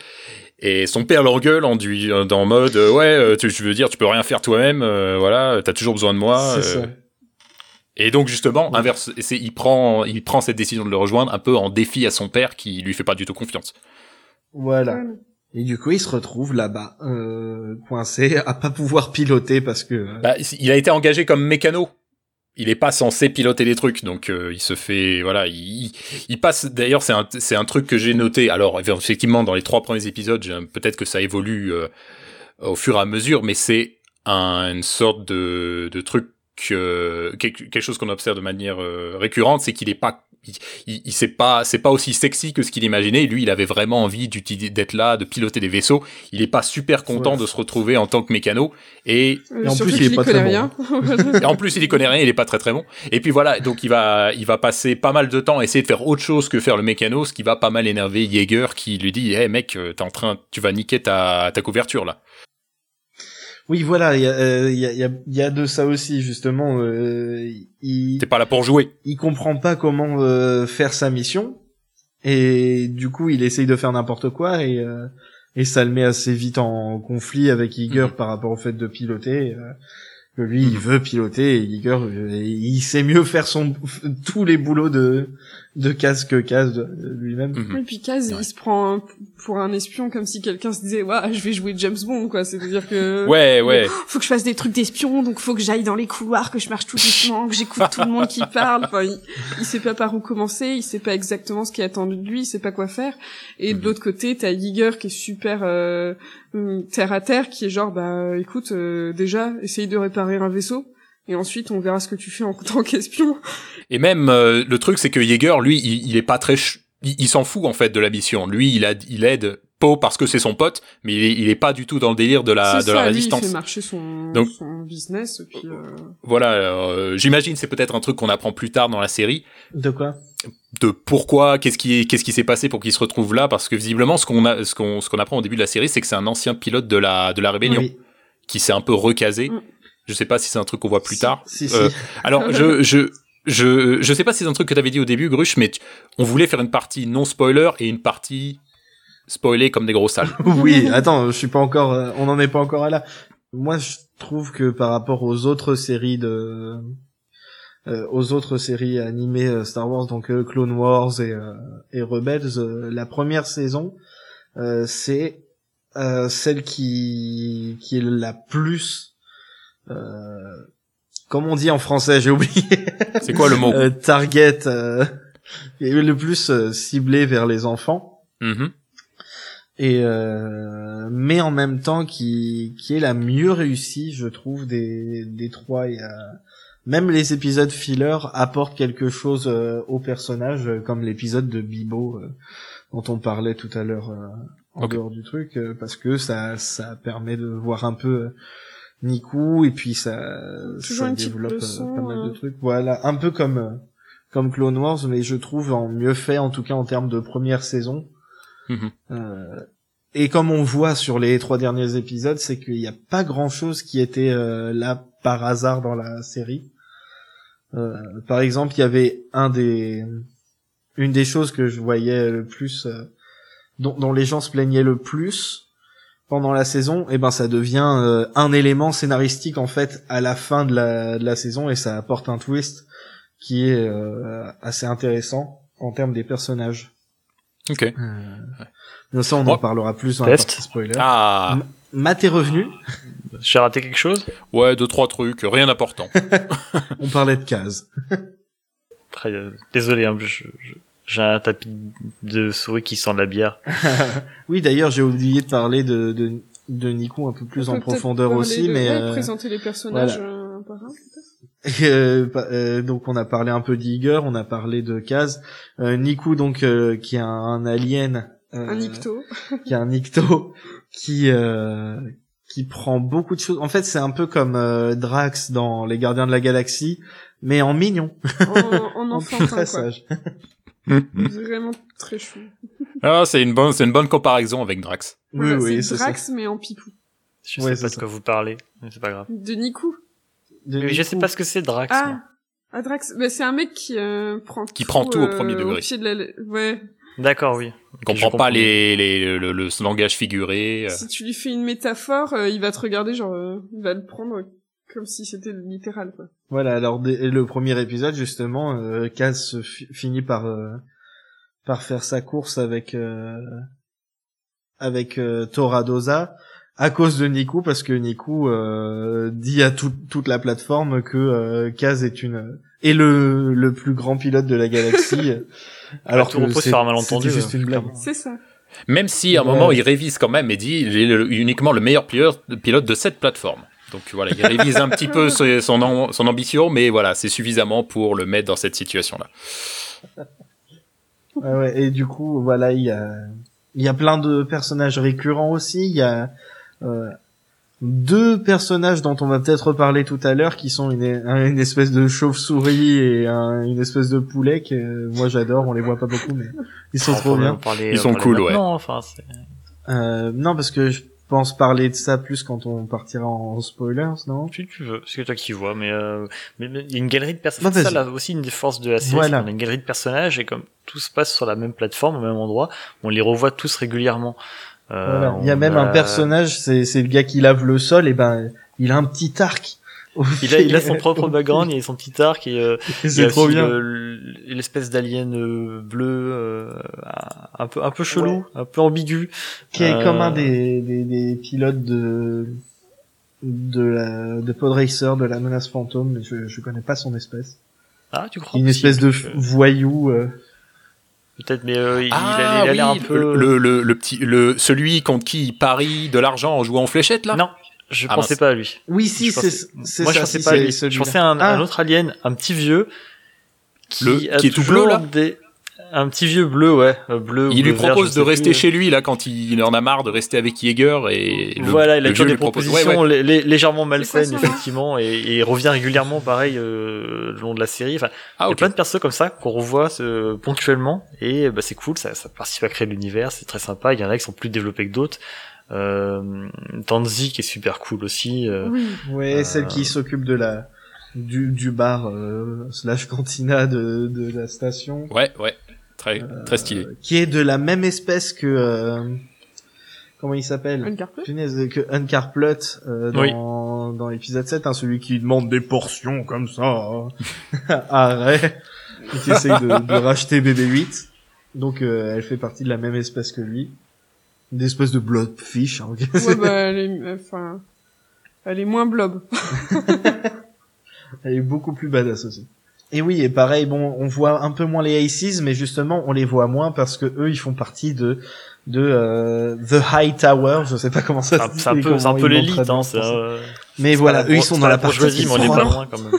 Et son père l'engueule en du, dans mode, euh, ouais, euh, tu, je veux dire, tu peux rien faire toi-même, euh, voilà, t'as toujours besoin de moi.
C'est
euh.
ça.
Et donc justement, inverse, c'est, il prend, il prend cette décision de le rejoindre un peu en défi à son père qui lui fait pas du tout confiance.
Voilà. Et du coup, il se retrouve là-bas, euh, coincé, à pas pouvoir piloter parce que. euh,
Bah, il a été engagé comme mécano. Il est pas censé piloter des trucs, donc euh, il se fait, voilà, il, passe. D'ailleurs, c'est un, c'est un truc que j'ai noté. Alors effectivement, dans les trois premiers épisodes, peut-être que ça évolue euh, au fur et à mesure, mais c'est un- une sorte de, de truc, euh, quelque, quelque chose qu'on observe de manière récurrente, c'est qu'il est pas, il, il, il- c'est pas, c'est pas aussi sexy que ce qu'il imaginait. Lui, il avait vraiment envie d'être là, de piloter des vaisseaux. Il est pas super content
Ouais.
de se retrouver en tant que mécano et
Et en plus, il est pas
connaît
très
rien.
et en plus, il y connaît rien, il est pas très très bon. Et puis voilà, donc il va, il va passer pas mal de temps à essayer de faire autre chose que faire le mécano, ce qui va pas mal énerver Jaeger qui lui dit, hey mec, euh, t'es en train, tu vas niquer ta, ta couverture là.
Oui, voilà, il y a, euh, y, a, y, a, il y a de ça aussi justement. Euh, il,
T'es pas là pour jouer.
il comprend pas comment euh, faire sa mission et du coup, il essaye de faire n'importe quoi et euh, et ça le met assez vite en conflit avec Iger
Mhm.
par rapport au fait de piloter. euh, que lui, il veut piloter et Iger, il sait mieux faire son tous les boulots de de casse que casse de, de lui-même.
Mhm.
Et puis Kaz, il se prend un- pour un espion comme si quelqu'un se disait, ouais, je vais jouer James Bond, quoi. C'est-à-dire que...
Ouais, ouais.
Faut que je fasse des trucs d'espion, donc faut que j'aille dans les couloirs, que je marche tout doucement, que j'écoute tout le monde qui parle. Enfin, il, il sait pas par où commencer, il sait pas exactement ce qui est attendu de lui, il sait pas quoi faire. Et
Mhm.
de l'autre côté, t'as Yeager qui est super euh, hum, terre à terre, qui est genre, bah, écoute, euh, déjà, essaye de réparer un vaisseau. Et ensuite, on verra ce que tu fais en tant qu'espion.
Et même euh, le truc, c'est que Jaeger, lui, il, il est pas très, ch- il, il s'en fout en fait de la mission. Lui, il a, il aide Poe parce que c'est son pote, mais il est, il est pas du tout dans le délire de la, de
C'est
la
ça, lui,
résistance.
il fait marcher son,
Donc-
son business, et puis... euh,
Voilà, euh, j'imagine c'est peut-être un truc qu'on apprend plus tard dans la série.
De quoi?
De pourquoi, qu'est-ce qui, qu'est-ce qui s'est passé pour qu'il se retrouve là, parce que visiblement, ce qu'on a, ce qu'on, ce qu'on apprend au début de la série, c'est que c'est un ancien pilote de la, de la rébellion
Oui.
qui s'est un peu recasé.
Mm.
Je sais pas si c'est un truc qu'on voit plus
Si,
tard.
si,
Euh,
si.
alors, je, je, je, je sais pas si c'est un truc que t'avais dit au début, Gruche, mais on voulait faire une partie non spoiler et une partie spoilée comme des gros salles.
oui, attends, je suis pas encore, euh, on n'en est pas encore à là. Moi, je trouve que par rapport aux autres séries de, euh, aux autres séries animées euh, Star Wars, donc euh, Clone Wars et, euh, et Rebels, la première saison, euh, c'est euh, celle qui qui est la plus, euh, comme on dit en français, j'ai oublié.
C'est quoi le mot
Euh, Target, euh, le plus ciblé vers les enfants
Mhm.
et euh, mais en même temps qui qui est la mieux réussie je trouve des des trois et euh, même les épisodes filler apportent quelque chose euh, au personnage comme l'épisode de Bibo dont on parlait tout à l'heure en dehors du truc parce que ça ça permet de voir un peu Niku et puis ça,
Toujours
ça développe euh,
leçon,
pas mal de
euh.
trucs voilà un peu comme euh, comme Clone Wars mais je trouve en mieux fait en tout cas en termes de première saison
Mhm.
euh, et comme on voit sur les trois derniers épisodes, c'est qu'il n'y a pas grand chose qui était euh, là par hasard dans la série. Euh, par exemple, il y avait un des, une des choses que je voyais le plus, euh, dont, dont les gens se plaignaient le plus pendant la saison, et ben ça devient euh, un élément scénaristique en fait à la fin de la, de la saison et ça apporte un twist qui est euh, assez intéressant en termes des personnages.
Ok.
Euh, mais ça, on en parlera plus dans la
Test.
partie spoiler.
Ah.
M- Matt est revenu.
J'ai raté quelque chose?
Ouais, deux, trois trucs, rien d'important.
On parlait de cases.
Très, euh, Désolé, hein, je- je- j'ai un tapis de souris qui sent la bière.
oui, d'ailleurs, j'ai oublié de parler de, de, de Nico un peu plus en profondeur aussi,
de-
mais
ouais,
euh,
présenter les personnages
voilà.
euh, un par un, peut-être
Euh, euh, donc on a parlé un peu d'Iger, on a parlé de Kaz, euh, Niku donc euh, qui est un, un alien, euh,
Un icto.
qui est un icto, qui euh, qui prend beaucoup de choses. En fait, c'est un peu comme euh, Drax dans Les Gardiens de la Galaxie, mais en mignon,
En, en enfantin,
très
quoi.
sage.
Vraiment très chou.
ah, c'est une bonne, c'est une bonne comparaison avec Drax.
Oui,
Voilà,
oui,
c'est
ça.
Drax, mais en pipou.
Je
Ouais,
sais pas
c'est
de quoi vous parlez, mais c'est pas grave.
De Niku.
De
Mais je sais pas ce que c'est Drax. moi.
Ah, ah Drax, bah, c'est un mec qui euh, prend
Qui prend tout au premier
euh,
degré.
pied de la... Ouais.
D'accord, oui.
Il comprend pas les, les, le, le langage figuré. euh.
Si tu lui fais une métaphore, euh, il va te regarder, genre, euh, il va le prendre comme si c'était littéral, quoi.
Voilà, alors dès le premier épisode justement, euh, Kaz fi- finit par euh, par faire sa course avec euh, avec euh, Toradoza à cause de Niku parce que Niku euh, dit à tout- toute la plateforme que euh, Kaz est une est le le plus grand pilote de la galaxie alors
tout
que
repose
c'est-
sur un malentendu,
c'était juste
ouais,
une blague.
clairement.
C'est ça.
Même si à un
Ouais.
moment il révise quand même et dit il est le- uniquement le meilleur pilote, pilote de cette plateforme. Donc voilà, il révise un petit peu son, son, am- son ambition, mais voilà, c'est suffisamment pour le mettre dans cette situation-là.
Ouais, ouais, et du coup, voilà, il y a, il y a plein de personnages récurrents aussi. Il y a euh, deux personnages dont on va peut-être reparler tout à l'heure, qui sont une, une espèce de chauve-souris et un- une espèce de poulet que euh, moi j'adore. On les voit pas beaucoup, mais ils sont
On
trop bien.
en parler-
Ils sont
parler
cool, ouais.
enfin,
Euh, non, parce que je pense parler de ça plus quand on partira en spoilers, non?
Si tu veux, c'est toi qui vois, mais euh, mais il y a une galerie de personnages. C'est ça là aussi une des forces de la série,
Voilà.
qu'on a une galerie de personnages et comme tout se passe sur la même plateforme, au même endroit, on les revoit tous régulièrement. Euh,
Voilà. Il y a
on
même un personnage, c'est c'est le gars qui lave le sol, et ben il a un petit arc.
Il a, il a son propre background, il a son petit arc et euh, il a
trop bien.
le- le- l'espèce d'alien euh, bleu, euh, un peu un peu chelou, un peu ambigu,
qui est
Euh,
comme un des, des, des pilotes de de la de Pod Racer de la menace fantôme mais je je connais pas son espèce
Ah, tu crois
une espèce de
que-
voyou euh,
Peut-être, mais euh, il,
Ah
il a, il a l'air
oui,
un peu.
le, le, le petit, le, celui contre qui il parie de l'argent en jouant en fléchette là?
Non, je
Ah,
pensais
mince.
pas à lui.
oui si c'est c'est
Moi, je
ça,
pensais
si,
pas à
c'est
lui. Je pensais à un,
Ah,
un autre alien, un petit vieux. Qui
Le-
a
qui est tout bleu, là
des... Un petit vieux bleu, ouais. euh, Bleu
Il lui
vert,
propose de rester
plus.
chez lui là quand il en a marre de rester avec Jaeger et le,
voilà, il a toujours des propositions
Ouais, ouais.
légèrement malsaines, effectivement, et, et il revient régulièrement, pareil, euh, le long de la série. Enfin,
Ah,
il y a plein de persos comme ça qu'on revoit euh, ponctuellement, et bah, c'est cool, ça, ça participe à créer l'univers, c'est très sympa. Il y en a qui sont plus développés que d'autres. Euh, Tanzi qui est super cool aussi. Euh,
Oui.
Ouais,
Euh,
celle qui s'occupe de la du, du bar euh, slash cantina de, de la station,
Ouais, ouais. Très, très stylé.
qui est de la même espèce que euh, comment il s'appelle?
Uncarplet
Punaise, que Uncarplut euh,
Oui.
dans, dans l'épisode 7, hein, celui qui demande des portions comme ça hein, Ray, et qui essaye de, de racheter BB-8. Donc euh, elle fait partie de la même espèce que lui. Une espèce de blobfish. Hein,
Ouais, bah, elle est, enfin, elle est moins blob.
Elle est beaucoup plus badass aussi. Et oui, et pareil, bon, on voit un peu moins les Aces, mais justement, on les voit moins parce que eux, ils font partie de de euh, The High Tower. Je sais pas comment ça.
Un-
se
c'est un
dit,
peu, c'est un peu
ils l'ont
l'élite, hein.
français.
euh,
Mais voilà, eux, ils sont dans la partie
joie, mais on est pas
propre.
loin quand même.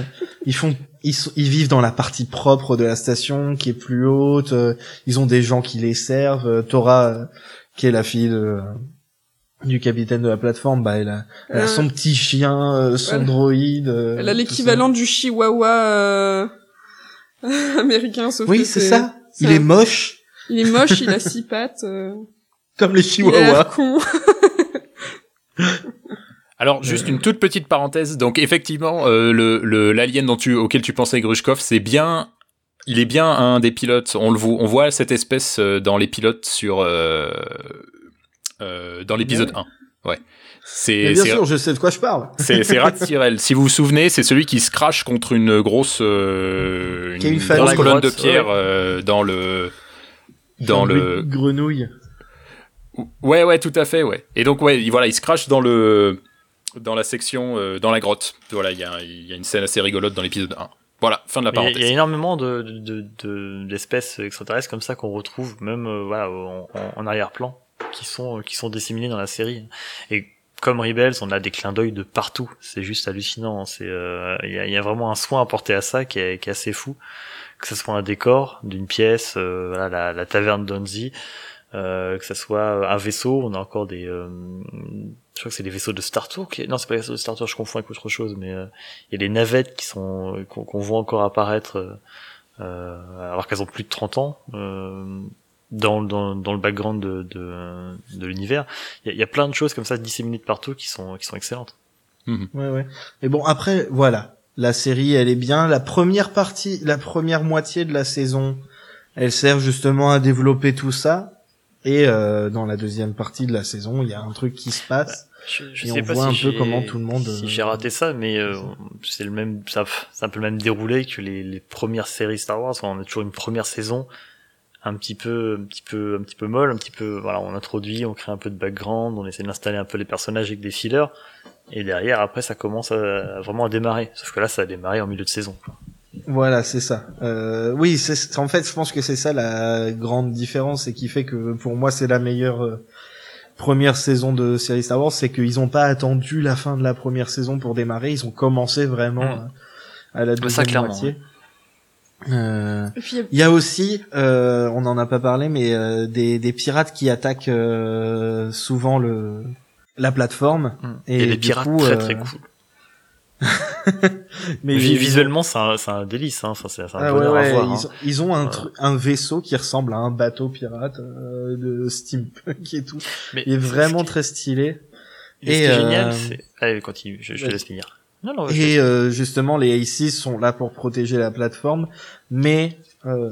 Ils font, ils, sont- ils vivent dans la partie propre de la station qui est plus haute. euh, ils ont des gens qui les servent. Euh, Tora, euh, qui est la fille de, du capitaine de la plateforme, bah elle a, elle a
Euh,
son petit chien, euh, son droïde. euh,
Elle a
tout
l'équivalent du chihuahua euh, américain, sauf
Oui,
que
c'est ça. Il est moche,
Il est moche, il a six pattes. euh,
comme les chihuahuas.
con.
Alors, juste une toute petite parenthèse. Donc, effectivement, euh, le le- l'alien dont tu, auquel tu pensais, Grushkov, c'est bien. Il est bien un des pilotes. On le voit, on voit cette espèce euh, dans les pilotes sur euh, euh, dans l'épisode
Ouais.
1. Ouais. C'est
bien sûr, je sais de quoi je parle.
c'est Rat Tyrell. Si vous vous souvenez, c'est celui qui se crache contre une grosse euh,
une
grosse colonne de pierre dans le dans le
grenouille.
Ouais, ouais, tout à fait, ouais. Et donc, ouais, il- voilà, il se crache dans le dans la section, dans la grotte. Voilà, il y a, y a une scène assez rigolote dans l'épisode 1. Voilà, fin de la
Mais Il y a- il y, a
parenthèse.
énormément de, de, de- d'espèces extraterrestres comme ça qu'on retrouve même euh, voilà, en, en- arrière-plan, qui sont, qui sont disséminées dans la série. Et comme Rebels, on a des clins d'œil de partout. C'est juste hallucinant. C'est, euh, il y, a, y a vraiment un soin apporté à ça qui est, qui est assez fou. Que ce soit un décor d'une pièce, euh, voilà, la, la taverne d'Onzi, euh, que ce soit un vaisseau, on a encore des, euh, je crois que c'est des vaisseaux de Star Tour. Qui... Non, c'est pas les vaisseaux de Star Tour, je confonds avec autre chose, mais euh, il y a des navettes qui sont qu'on qu'on voit encore apparaître euh, euh, alors qu'elles ont plus de 30 ans euh, dans, dans, dans le background de, de, de l'univers. Il y, a, il y a plein de choses comme ça disséminées de partout qui sont, qui sont excellentes.
Ouais, ouais. Et bon, après, voilà. La série, elle est bien. La première partie, la première moitié de la saison, elle sert justement à développer tout ça. Et euh, dans la deuxième partie de la saison, il y a un truc qui se passe.
Je, je
et
sais
on
pas
voit
si
un peu comment tout le monde.
Si
euh,
j'ai raté ça, mais euh, c'est le même, ça, c'est un peu le même déroulé que les, les premières séries Star Wars. On a toujours une première saison un petit peu, un petit peu, un petit peu molle, un petit peu. Voilà, on introduit, on crée un peu de background, on essaie d'installer un peu les personnages avec des fillers. Et derrière, après, ça commence à, à vraiment à démarrer. Sauf que là, ça a démarré en milieu de saison. quoi.
Voilà, c'est ça. Euh, oui, c'est en fait, je pense que c'est ça la grande différence et qui fait que pour moi c'est la meilleure euh, première saison de série Star Wars, c'est qu'ils ont pas attendu la fin de la première saison pour démarrer, ils ont commencé vraiment
Mm.
euh, à la
Ça,
deuxième
clairement,
moitié. Euh,
il y a-
Il y a aussi, euh, on n'en a pas parlé, mais euh, des, des pirates qui attaquent euh, souvent le la plateforme.
Et,
Et
les
du
pirates
coup,
très
euh,
très cool.
Mais
visuellement, c'est un, c'est un délice. Hein. Enfin, c'est un
Ah
bonheur
ouais,
à voir.
ils,
hein.
ont, ils ont un, un vaisseau qui ressemble à un bateau pirate euh, de steampunk et tout.
Mais
Il est vraiment
qui-
très stylé.
Et, ce qui
Et,
est
euh,
génial, c'est. Allez, continue, je, je te laisse finir. Non, non,
Et euh, justement, les Aces sont là pour protéger la plateforme, mais euh,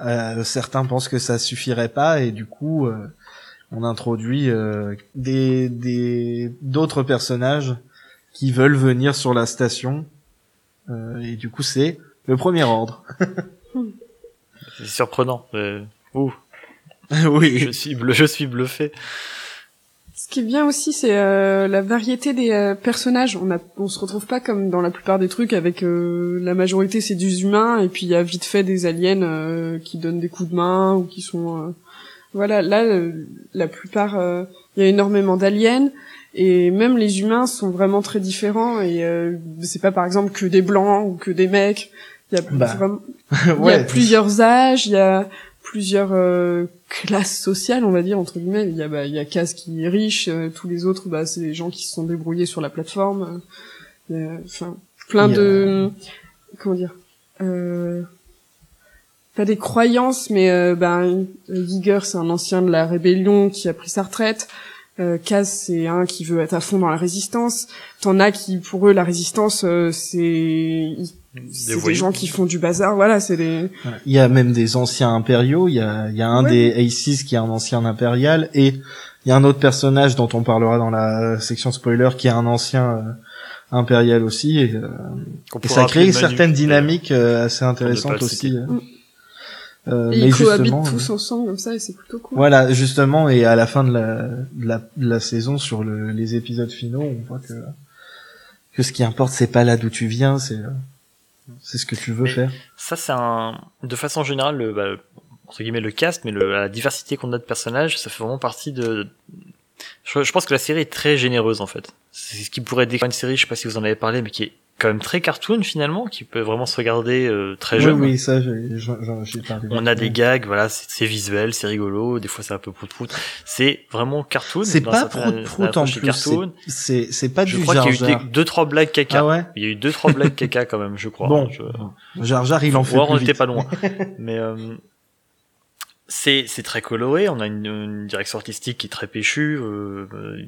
euh, certains pensent que ça suffirait pas et du coup, euh, on introduit euh, des des d'autres personnages qui veulent venir sur la station Euh, et du coup, c'est le premier ordre.
C'est surprenant. Euh, ouh,
oui.
je suis, bleu, je suis bluffé.
Ce qui est bien aussi, c'est euh, la variété des euh, personnages. On a, on se retrouve pas comme dans la plupart des trucs avec euh, la majorité c'est des humains et puis il y a vite fait des aliens euh, qui donnent des coups de main ou qui sont, euh, voilà. Là, euh, la plupart, euh, il y a énormément d'aliens et même les humains sont vraiment très différents et euh, c'est pas par exemple que des blancs ou que des mecs. Il y a
Bah,
vraiment, il y a
ouais.
plusieurs âges, il y a plusieurs euh, classes sociales, on va dire entre guillemets. Il y a bah, il y a Kaz qui est riche, euh, tous les autres bah c'est les gens qui se sont débrouillés sur la plateforme. euh, il y a, Enfin, plein
a-
de comment dire. Euh... pas des croyances, mais euh, ben Giger c'est un ancien de la rébellion qui a pris sa retraite. Euh, Kaz c'est un qui veut être à fond dans la résistance. T'en as qui pour eux la résistance euh, c'est c'est des, gens qui font du bazar. Voilà, c'est des.
Il y a même des anciens impériaux. Il y a il y a un des Aces qui est un ancien impérial et il y a un autre personnage dont on parlera dans la section spoiler qui est un ancien euh, impérial aussi et, euh, et ça crée certaines dynamiques euh, assez intéressantes aussi.
Euh, et mais ils cohabitent tous ensemble comme ça et c'est plutôt cool.
Voilà, justement, et à la fin de la, de la, de la saison, sur le, les épisodes finaux, on voit que, que ce qui importe, c'est pas là d'où tu viens, c'est c'est ce que tu veux
mais
faire.
Ça, c'est un, de façon générale, le, bah, entre guillemets le cast, mais le, la diversité qu'on a de personnages, ça fait vraiment partie de. Je, je pense que la série est très généreuse en fait. C'est ce qui pourrait décrire une série, je sais pas si vous en avez parlé, mais qui est quand même très cartoon finalement, qui peut vraiment se regarder euh, très jeune.
Oui, oui, ça, j'ai parlé.
On a des gags, voilà, c'est visuel, c'est rigolo, des fois c'est un peu prout prout. C'est vraiment cartoon.
C'est pas prout prout en plus. C'est c'est pas
je
du
crois
Jar
qu'il y a eu
Jar.
des- deux trois blagues caca.
Ah ouais
il y a eu deux trois blagues caca quand même, je crois.
Bon.
Je-
Jar Jar, il en fait
on était
vite.
pas loin. Mais euh, c'est c'est très coloré. On a une, une direction artistique qui est très péchue. euh,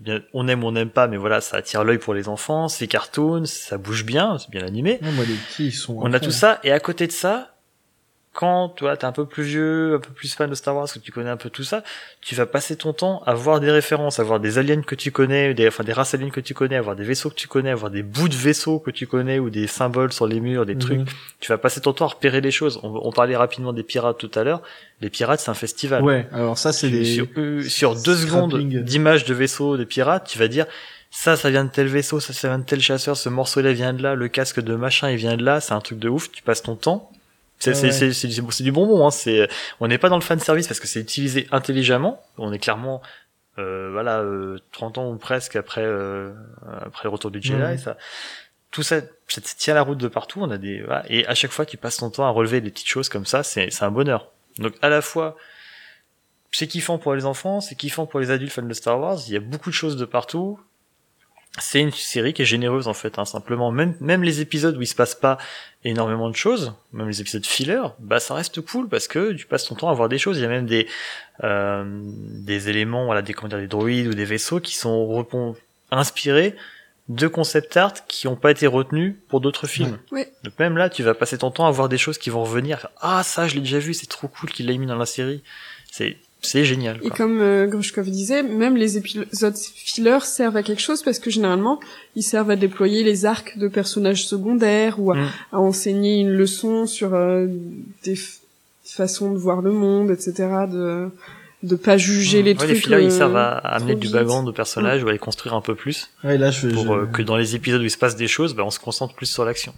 euh, on aime, ou on n'aime pas, mais voilà, ça attire l'œil pour les enfants. C'est cartoon, ça bouge bien, c'est bien animé.
Ouais, moi, les petits, ils sont.
On a
fond.
tout ça, et à côté de ça, quand toi t'es un peu plus vieux, un peu plus fan de Star Wars, que tu connais un peu tout ça, tu vas passer ton temps à voir des références, à voir des aliens que tu connais, des, enfin des races aliens que tu connais, à voir des vaisseaux que tu connais, à voir des bouts de vaisseaux que tu connais ou des symboles sur les murs, des
Mhm.
trucs. Tu vas passer ton temps à repérer les choses. On, on parlait rapidement des pirates tout à l'heure. Les pirates, c'est un festival.
Ouais, alors ça, c'est des.
Sur, euh, sur deux secondes d'images de vaisseaux de pirates, tu vas dire ça, ça vient de tel vaisseau, ça, ça vient de tel chasseur, ce morceau-là vient de là, le casque de machin, il vient de là, c'est un truc de ouf, tu passes ton temps. C'est
ouais.
c'est du bonbon, hein. C'est, on n'est pas dans le fan service parce que c'est utilisé intelligemment. On est clairement, euh, voilà, euh, 30 ans ou presque après, euh, après le retour du Jedi.
Ouais.
Ça, tout ça, ça tient la route de partout. On a des, voilà. et à chaque fois, tu passes ton temps à relever des petites choses comme ça. C'est, c'est un bonheur. Donc, à la fois, c'est kiffant pour les enfants, c'est kiffant pour les adultes fans de Star Wars. Il y a beaucoup de choses de partout. C'est une série qui est généreuse en fait, hein, simplement. Même même les épisodes où il se passe pas énormément de choses, même les épisodes filler, bah ça reste cool parce que tu passes ton temps à voir des choses. Il y a même des euh, des éléments, voilà, des comment dire, des droïdes ou des vaisseaux qui sont inspirés de concept art qui n'ont pas été retenus pour d'autres films.
Ouais.
Donc même là, tu vas passer ton temps à voir des choses qui vont revenir. ah ça, je l'ai déjà vu, c'est trop cool qu'il l'ait mis dans la série. C'est c'est génial.
Et comme euh, Grushkov disait, même les épisodes fillers servent à quelque chose parce que généralement, ils servent à déployer les arcs de personnages secondaires ou à,
Mm.
à enseigner une leçon sur euh, des façons de voir le monde, etc. De de pas juger les
Ouais,
trucs.
les fillers, ils
euh,
servent à, amener du background de personnages ou à les construire un peu plus.
Ouais, là, je.
pour
je-
euh, que dans les épisodes où il se passe des choses, bah, on se concentre plus sur l'action.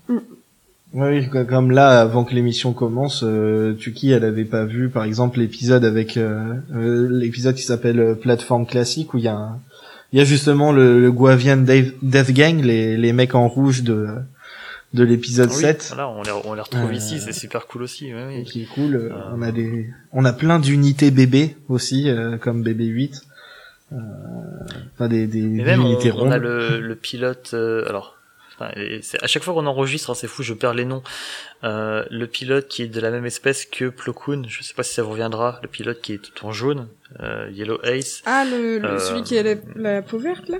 Oui, co- comme là, avant que l'émission commence, euh, Tuki, elle avait pas vu, par exemple, l'épisode avec euh, euh, l'épisode qui s'appelle euh, Plateforme classique où il y a un- il y a justement le, le Guavian Dave- Death Gang, les, les mecs en rouge de de l'épisode
Oui,
7.
Voilà, on les, on les retrouve
Euh,
ici, c'est super cool aussi. ouais, oui.
qui est cool. euh, On a des, on a plein d'unités bébés aussi, euh, comme bébé 8. Euh, enfin des des,
Mais
des
même, on,
unités
on a
rondes.
le, le pilote. euh, alors, à chaque fois qu'on enregistre, hein, c'est fou, je perds les noms. Euh, le pilote qui est de la même espèce que Plo Koon, je sais pas si ça vous reviendra. Le pilote qui est tout en jaune, euh, Yellow Ace.
Ah, le, le-
Euh,
celui qui a la, la peau verte là?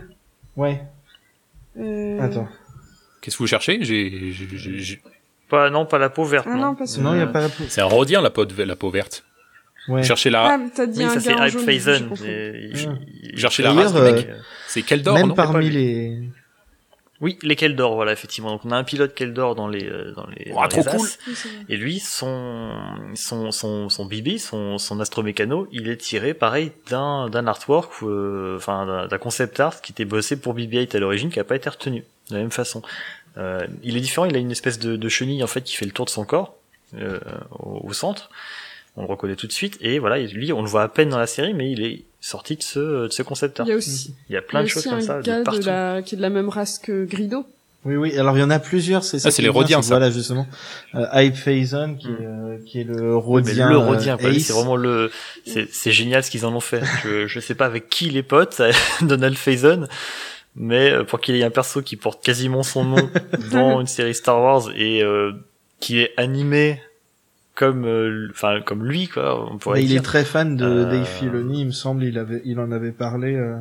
Ouais.
Euh...
Attends.
Qu'est-ce que vous cherchez? J'ai, j'ai- j'ai- j'ai-
Pas, non, pas la peau verte.
Ah non, pas celui-là.
Non, il y a pas la peau.
C'est un rodien la peau, la peau verte.
Ouais.
Cherchez
Ah,
la,
mais t'as dit
Oui,
un
ça c'est Hype Phazon.
Ah.
cherchez la race, mec.
euh,
C'est Keldor,
Même
non?
parmi les.
Oui, les Keldor, voilà, effectivement. Donc on a un pilote Keldor dans les euh, dans les,
Oh,
dans
trop
les
cool.
Et lui, son son son son Bibi, son son astromécano, il est tiré pareil d'un d'un artwork, euh, enfin d'un- d'un concept art qui était bossé pour BB-8 à l'origine, qui a pas été retenu de la même façon. Euh, il est différent, il a une espèce de, de chenille en fait qui fait le tour de son corps euh, au, au centre. On le reconnaît tout de suite et voilà, lui on le voit à peine dans la série, mais il est sorti de ce de ce concept art.
Il y a aussi,
Il y a
il y
plein
a
de choses
aussi
comme
un
ça
gars
de
de
partout.
la, qui est de la même race que Grido.
Oui, oui. Alors il y en a plusieurs, c'est ça.
Ah, c'est les Rhodiens, ça.
Voilà, justement. Euh, Hype Phazon, qui,
Mm.
est, euh, qui est le
Mais
Rhodien.
le
euh,
Rodien, quoi. Lui,
Ace.
c'est vraiment le, c'est, c'est génial ce qu'ils en ont fait. Je, je sais pas avec qui les potes, Donald Faison, mais euh, pour qu'il y ait un perso qui porte quasiment son nom dans une série Star Wars et euh, qui est animé comme, euh, enfin comme lui quoi. On pourrait
Mais il est très fan de
Euh,
Dave Filoni, il me semble, il avait, il en avait parlé euh,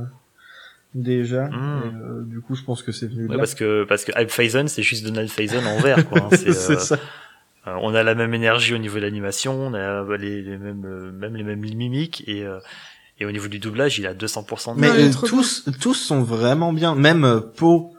déjà.
Hmm.
Et, euh, du coup, je pense que c'est venu
Ouais,
là.
parce que parce que Hype Faison c'est juste Donald Faison en vert quoi. hein. C'est, euh,
ça.
on a la même énergie au niveau de l'animation, on a bah, les, les mêmes même les mêmes mimiques et euh, et au niveau du doublage il a 200% de
Mais euh, tous, tous sont vraiment bien. Même euh, Poe,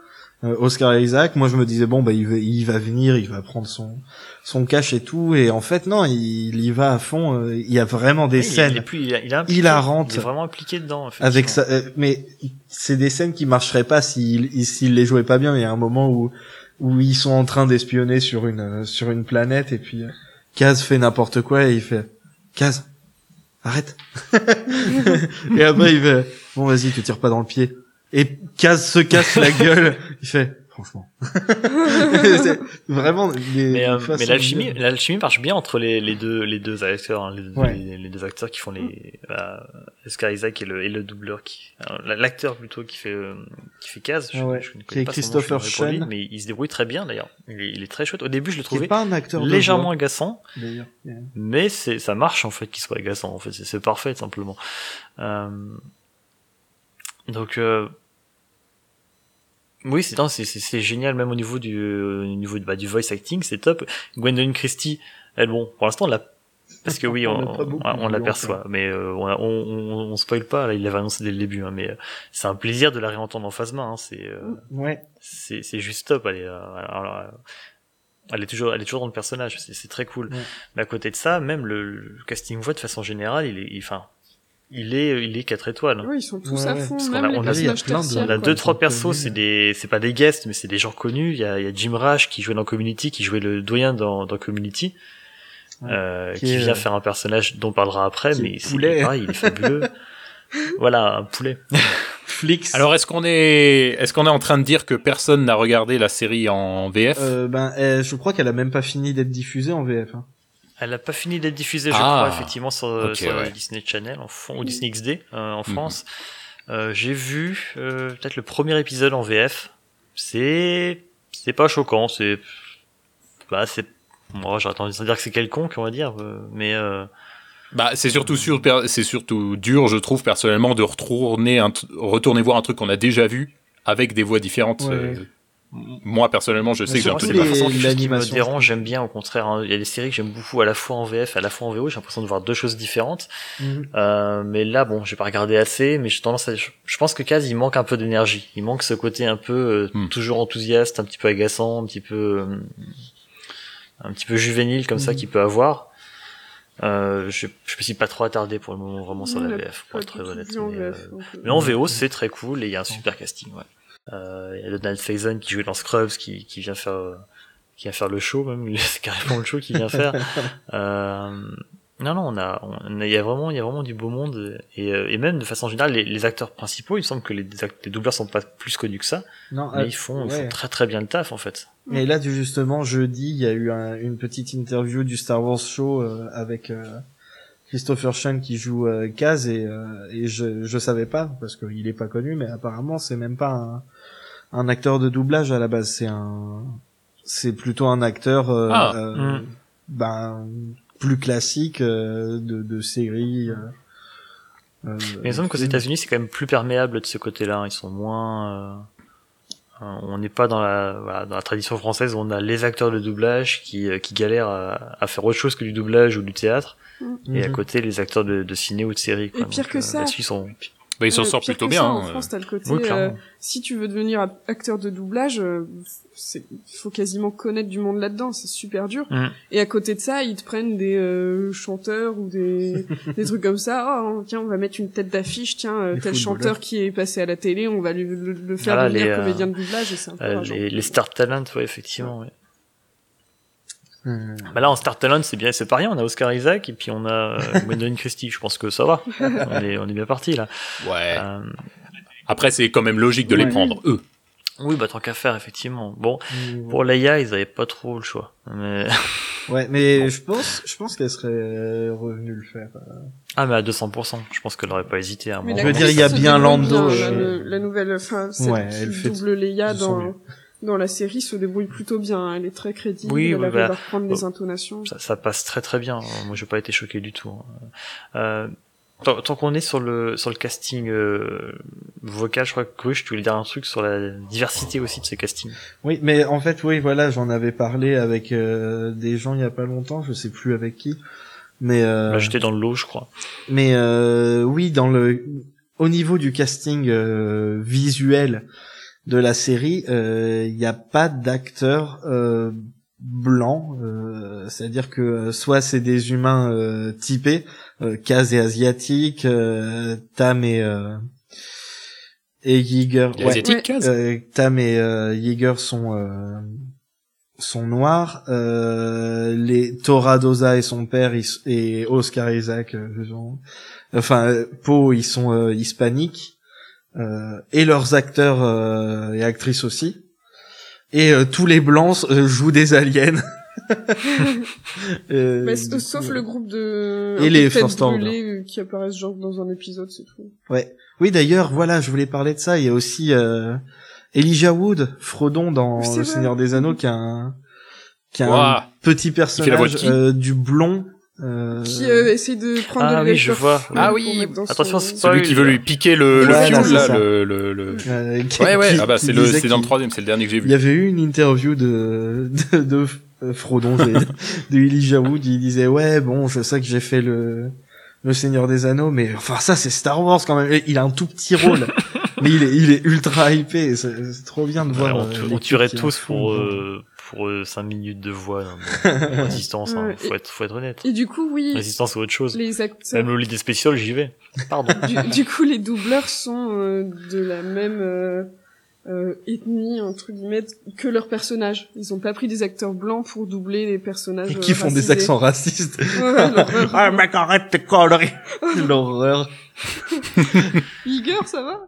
euh, Oscar Isaac, moi je me disais bon bah il va, il va venir, il va prendre son son cash et tout, et en fait non, il, il y va à fond. euh, il y a vraiment des
Oui,
scènes
Il est, plus, il, a, il, est impliqué, il est vraiment impliqué dedans.
avec ça. euh, mais c'est des scènes qui marcheraient pas s'il il- s'il les jouait pas bien. Il y a un moment où où ils sont en train d'espionner sur une euh, sur une planète et puis euh, Kaz fait n'importe quoi et il fait Kaz arrête. Et après il fait bon vas-y tu tires pas dans le pied. Et Kaz se casse la gueule. Il fait franchement vraiment des,
Mais, euh, mais l'alchimie, l'alchimie marche bien entre les, les deux, les deux acteurs, hein, les,
Ouais.
les, les deux acteurs qui font les, euh, Oscar Isaac et le, et le doubleur qui, alors, l'acteur plutôt qui fait, euh, qui fait Kaz. Je,
ouais.
je ne
Qui
connais
est
pas son nom,
Christopher
je désolé pour lui, mais il se débrouille très bien d'ailleurs. Il est, il est très chouette. Au début, je le trouvais
pas un acteur
légèrement
voix,
agaçant,
d'ailleurs Yeah.
mais c'est, ça marche en fait qu'il soit agaçant. En fait, c'est, c'est parfait simplement. Euh, donc. Euh, oui, c'est c'est c'est c'est génial même au niveau du euh, au niveau de, bah, du voice acting, c'est top. Gwendolyn Christie, elle bon, pour l'instant on l'a parce que oui,
On
on, l'aperçoit, mais euh, on, on, on, spoil pas. Là, il l'avait annoncé dès le début, hein, mais euh, c'est un plaisir de la réentendre en face main. Hein, c'est euh,
ouais
c'est c'est juste top. Elle est, euh, alors, euh, elle est toujours elle est toujours dans le personnage. C'est c'est très cool.
Ouais.
Mais à côté de ça, même le, le casting voix de façon générale, il est, il- enfin, il est il est quatre étoiles. hein.
Oui, ils sont tous
Ouais,
à fond,
Parce qu'on
même
a-
les
on a-
personnages
plein de-
On a deux trois
sont
persos, c'est des c'est pas des guests mais c'est des gens connus. Il y a, il y a Jim Rash qui jouait dans Community, qui jouait le doyen dans, dans Community,
Ouais.
euh,
Qui
qui,
est,
vient
euh,
faire un personnage dont on parlera après,
qui est
mais c'est
poulet.
pareil, il est fabuleux. voilà, un poulet.
Flix
Alors est-ce qu'on est est-ce qu'on est en train de dire que personne n'a regardé la série en VF
euh, ben eh, je crois qu'elle a même pas fini d'être diffusée en VF hein.
Elle a pas fini d'être diffusée, je
Ah.
crois, effectivement, sur, sur
ouais.
Disney Channel en fond, ou Disney XD euh, en
Mhm.
France. Euh, J'ai vu euh, peut-être le premier épisode en VF. C'est c'est pas choquant, c'est bah c'est moi j'aurais tendance à dire que c'est quelconque, on va dire, mais euh,
Bah, c'est surtout per- c'est surtout dur, je trouve personnellement, de retourner, un t- retourner voir un truc qu'on a déjà vu avec des voix différentes.
Ouais.
Euh, moi personnellement, je sais que j'ai un peu
chose qui me dérange, j'aime bien au contraire. hein. Il y a des séries que j'aime beaucoup à la fois en VF, à la fois en VO, j'ai l'impression de voir deux choses différentes.
Mhm.
Euh, mais là, bon, j'ai pas regardé assez, mais j'ai tendance à, je, pense que Kaz, il manque un peu d'énergie. Il manque ce côté un peu euh,
Hmm.
toujours enthousiaste, un petit peu agaçant, un petit peu, euh, un petit peu juvénile comme ça
Mhm.
qu'il peut avoir. Euh, je, je me suis pas trop attardé pour le moment vraiment sur la VF, pour être très honnête. Mais, euh, mais en VO, c'est très cool et il y a un super casting. Ouais. Euh, Il y a Donald Faison qui joue dans Scrubs, qui, qui vient faire, euh, qui vient faire le show même. C'est carrément le show qu'il vient faire. Euh, non, non, on a, on a- il y a vraiment, il y a vraiment du beau monde et, euh, et même de façon générale, les, les acteurs principaux, il me semble que les, les doubleurs sont pas plus connus que ça,
non
mais
euh,
ils font, ils font très très bien le taf en fait.
Et là, justement, jeudi, il y a eu un- une petite interview du Star Wars Show euh, avec euh, Christopher Sean qui joue euh, Kaz et, euh, et je je savais pas parce qu'il est pas connu, mais apparemment c'est même pas un, un acteur de doublage à la base, c'est un c'est plutôt un acteur euh,
Ah.
euh,
Mm.
ben plus classique euh, de, de séries. euh,
Mais il me semble qu'aux. États-Unis, c'est quand même plus perméable de ce côté-là. hein. Ils sont moins. on n'est pas dans la, voilà, dans la tradition française où on a les acteurs de doublage qui, euh, qui galèrent à, à faire autre chose que du doublage ou du théâtre, et à
Mhm.
côté les acteurs de, de ciné ou de série. Quoi.
Et pire
Donc,
que
euh,
ça.
là-dessus, ils sont.
Bah, ils s'en
Ouais,
sortent plutôt bien.
ça, En
hein.
France, t'as le côté,
Oui, clairement.
euh, si tu veux devenir a- acteur de doublage, euh, c'est, faut quasiment connaître du monde là-dedans, c'est super dur.
Mm.
Et à côté de ça, ils te prennent des euh, chanteurs ou des, des trucs comme ça. Oh, tiens, on va mettre une tête d'affiche, tiens, euh, tel chanteur qui est passé à la télé, on va lui, le, le faire
Voilà,
devenir
les, euh,
comédien de doublage et c'est un peu
euh, les, les Star Talent, ouais, effectivement. Ouais.
Euh,
Bah là, en Star Talent, c'est bien, c'est pas rien. On a Oscar Isaac et puis on a euh, Gwendolyn Christie. Je pense que ça va. on est, on est bien parti là.
Ouais.
Euh,
Après, c'est quand même logique de les prendre eux.
oui, bah tant qu'à faire, effectivement. Bon,
Mm.
pour Leia, ils avaient pas trop le choix. Mais
Ouais, mais je pense, je pense qu'elle serait revenue le faire.
ah, mais à 200%. Je pense qu'elle aurait pas hésité à un moment.
je veux dire, il y a bien Lando,
bien,
euh,
la, la nouvelle, enfin, celle
Ouais,
qui
elle fait
double Leia dans,
mieux.
Dans la série se débrouille plutôt bien. Elle est très crédible.
Oui,
elle
oui,
arrive
bah,
à reprendre les intonations.
Ça, ça passe très très bien. Moi, j'ai pas été choqué du tout. hein. Euh, tant tant qu'on est sur le sur le casting euh, vocal, je crois que Grush, tu voulais dire un truc sur la diversité aussi de ces castings.
Oui, mais en fait, oui, voilà, j'en avais parlé avec euh, des gens il y a pas longtemps, je sais plus avec qui, mais euh,
Bah, J'étais dans le lot, je crois.
mais euh, oui, dans le au niveau du casting euh, visuel de la série, euh, il n'y a pas d'acteurs euh, blancs, euh, c'est-à-dire que euh, soit c'est des humains euh, typés, euh, Kaz et asiatique, euh, Tam et euh, et
Kaz?
Euh, Tam et euh, Yeager sont euh, sont noirs. Euh, les Toradoza et son père ils et Oscar Isaac, euh, ont- enfin Poe, ils sont euh, hispaniques. Euh, et leurs acteurs euh, et actrices aussi. Et euh, tous les blancs euh, jouent des aliens. Euh,
Mais s- sauf le groupe de
Et les First
brûlées, qui apparaissent genre dans un épisode, c'est tout.
Ouais. Oui, d'ailleurs, voilà, je voulais parler de ça. Il y a aussi euh, Elijah Wood, Frodon dans Le
vrai.
Seigneur des Anneaux, qui a un, qui a un petit personnage euh, du blond. Euh,
Qui euh, essaye de prendre
Ah
de
oui, je vois.
Ah oui.
Attention,
son-.
Celui qui veut lui piquer le, le là,
ça.
le, le, le-
euh, qui-
Ouais, ouais,
qui-
ah bah c'est le, c'est dans le troisième, c'est le dernier que j'ai
Il
vu.
y avait eu une interview de de, de euh, Frodon, de Elijah Wood. Il disait ouais, bon, je sais que j'ai fait le le Seigneur des Anneaux, mais enfin ça c'est Star Wars quand même. Et Il a un tout petit rôle, mais il est il est ultra hypé. C'est trop bien de
Ouais,
voir.
on,
euh,
on tuerait tous pour euh, pour 5 minutes de voix de résistance. Hein. Faut
et-
être faut être honnête.
Et du coup, oui,
Résistance ou autre chose.
les acteurs.
Même le des spécial, j'y vais. Pardon.
du, du coup, les doubleurs sont euh, de la même euh, euh, ethnie entre guillemets que leurs personnages. Ils ont pas pris des acteurs blancs pour doubler les personnages
qui
euh,
font des accents racistes.
Ouais,
ah mec arrête tes conneries. L'horreur.
Igor, ça va?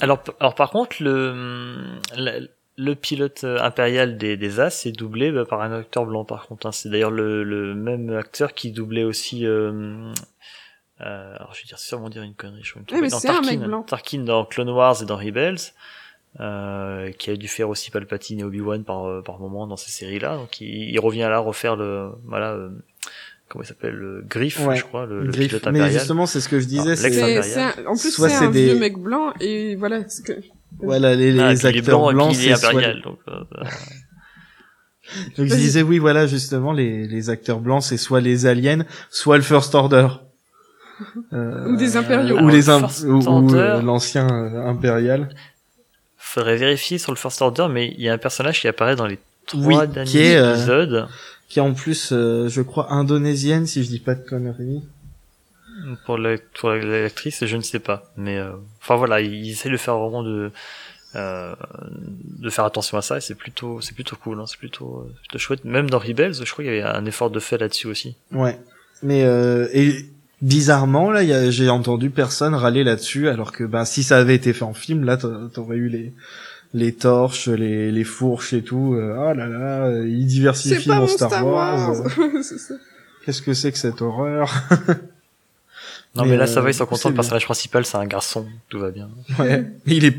Alors, alors par contre, le, le, le pilote euh, impérial des, des As est doublé bah, par un acteur blanc par contre. hein. C'est d'ailleurs le, le même acteur qui doublait aussi... Euh, euh, alors je vais dire sûrement dire une connerie. Je vais me tromper.
mais
Dans
c'est un mec
Tarkin,
blanc.
Tarkin dans Clone Wars et dans Rebels. Euh, qui a dû faire aussi Palpatine et Obi-Wan par, euh, par moment dans ces séries-là. Donc il, il revient là refaire le... Voilà... euh, comment il s'appelle le Griff
Ouais,
je crois le, pilote
Mais
impérial
justement, c'est ce que je disais. C'est-
En plus, c'est un
des-
vieux mec blanc et voilà. que...
Voilà, les, les
Ah,
acteurs blancs,
est
c'est soit
impérial donc euh, euh,
Donc je disais oui, voilà justement les, les acteurs blancs, c'est soit les aliens, soit le First Order. Euh,
Ou des impériaux.
ou les
le
im-
First
ou, euh, l'ancien euh, impérial.
faudrait vérifier sur le First Order, mais il y a un personnage qui apparaît dans les trois
Oui,
derniers
qui est, euh,
épisodes.
qui est en plus, euh, je crois, indonésienne si je dis pas de conneries.
Pour la- pour l'actrice, je ne sais pas. Mais euh, enfin voilà, il essaie de faire vraiment de euh, de faire attention à ça et c'est plutôt c'est plutôt cool, hein, c'est plutôt, euh, plutôt chouette. Même dans Rebels, je crois qu'il y avait un effort de fait là-dessus aussi.
Ouais. Mais euh, et bizarrement là, il j'ai entendu personne râler là-dessus, alors que bah si ça avait été fait en film, là t'a- t'aurais eu les les torches, les, les fourches et tout. euh, oh là là, euh, ils diversifient
mon
Star,
Star
Wars. Qu'est-ce que c'est que cette horreur?
Non mais, là ça
euh,
va, ils sont
c'est
contents. Le personnage principal, c'est un garçon, tout va bien.
Ouais. Mais il est,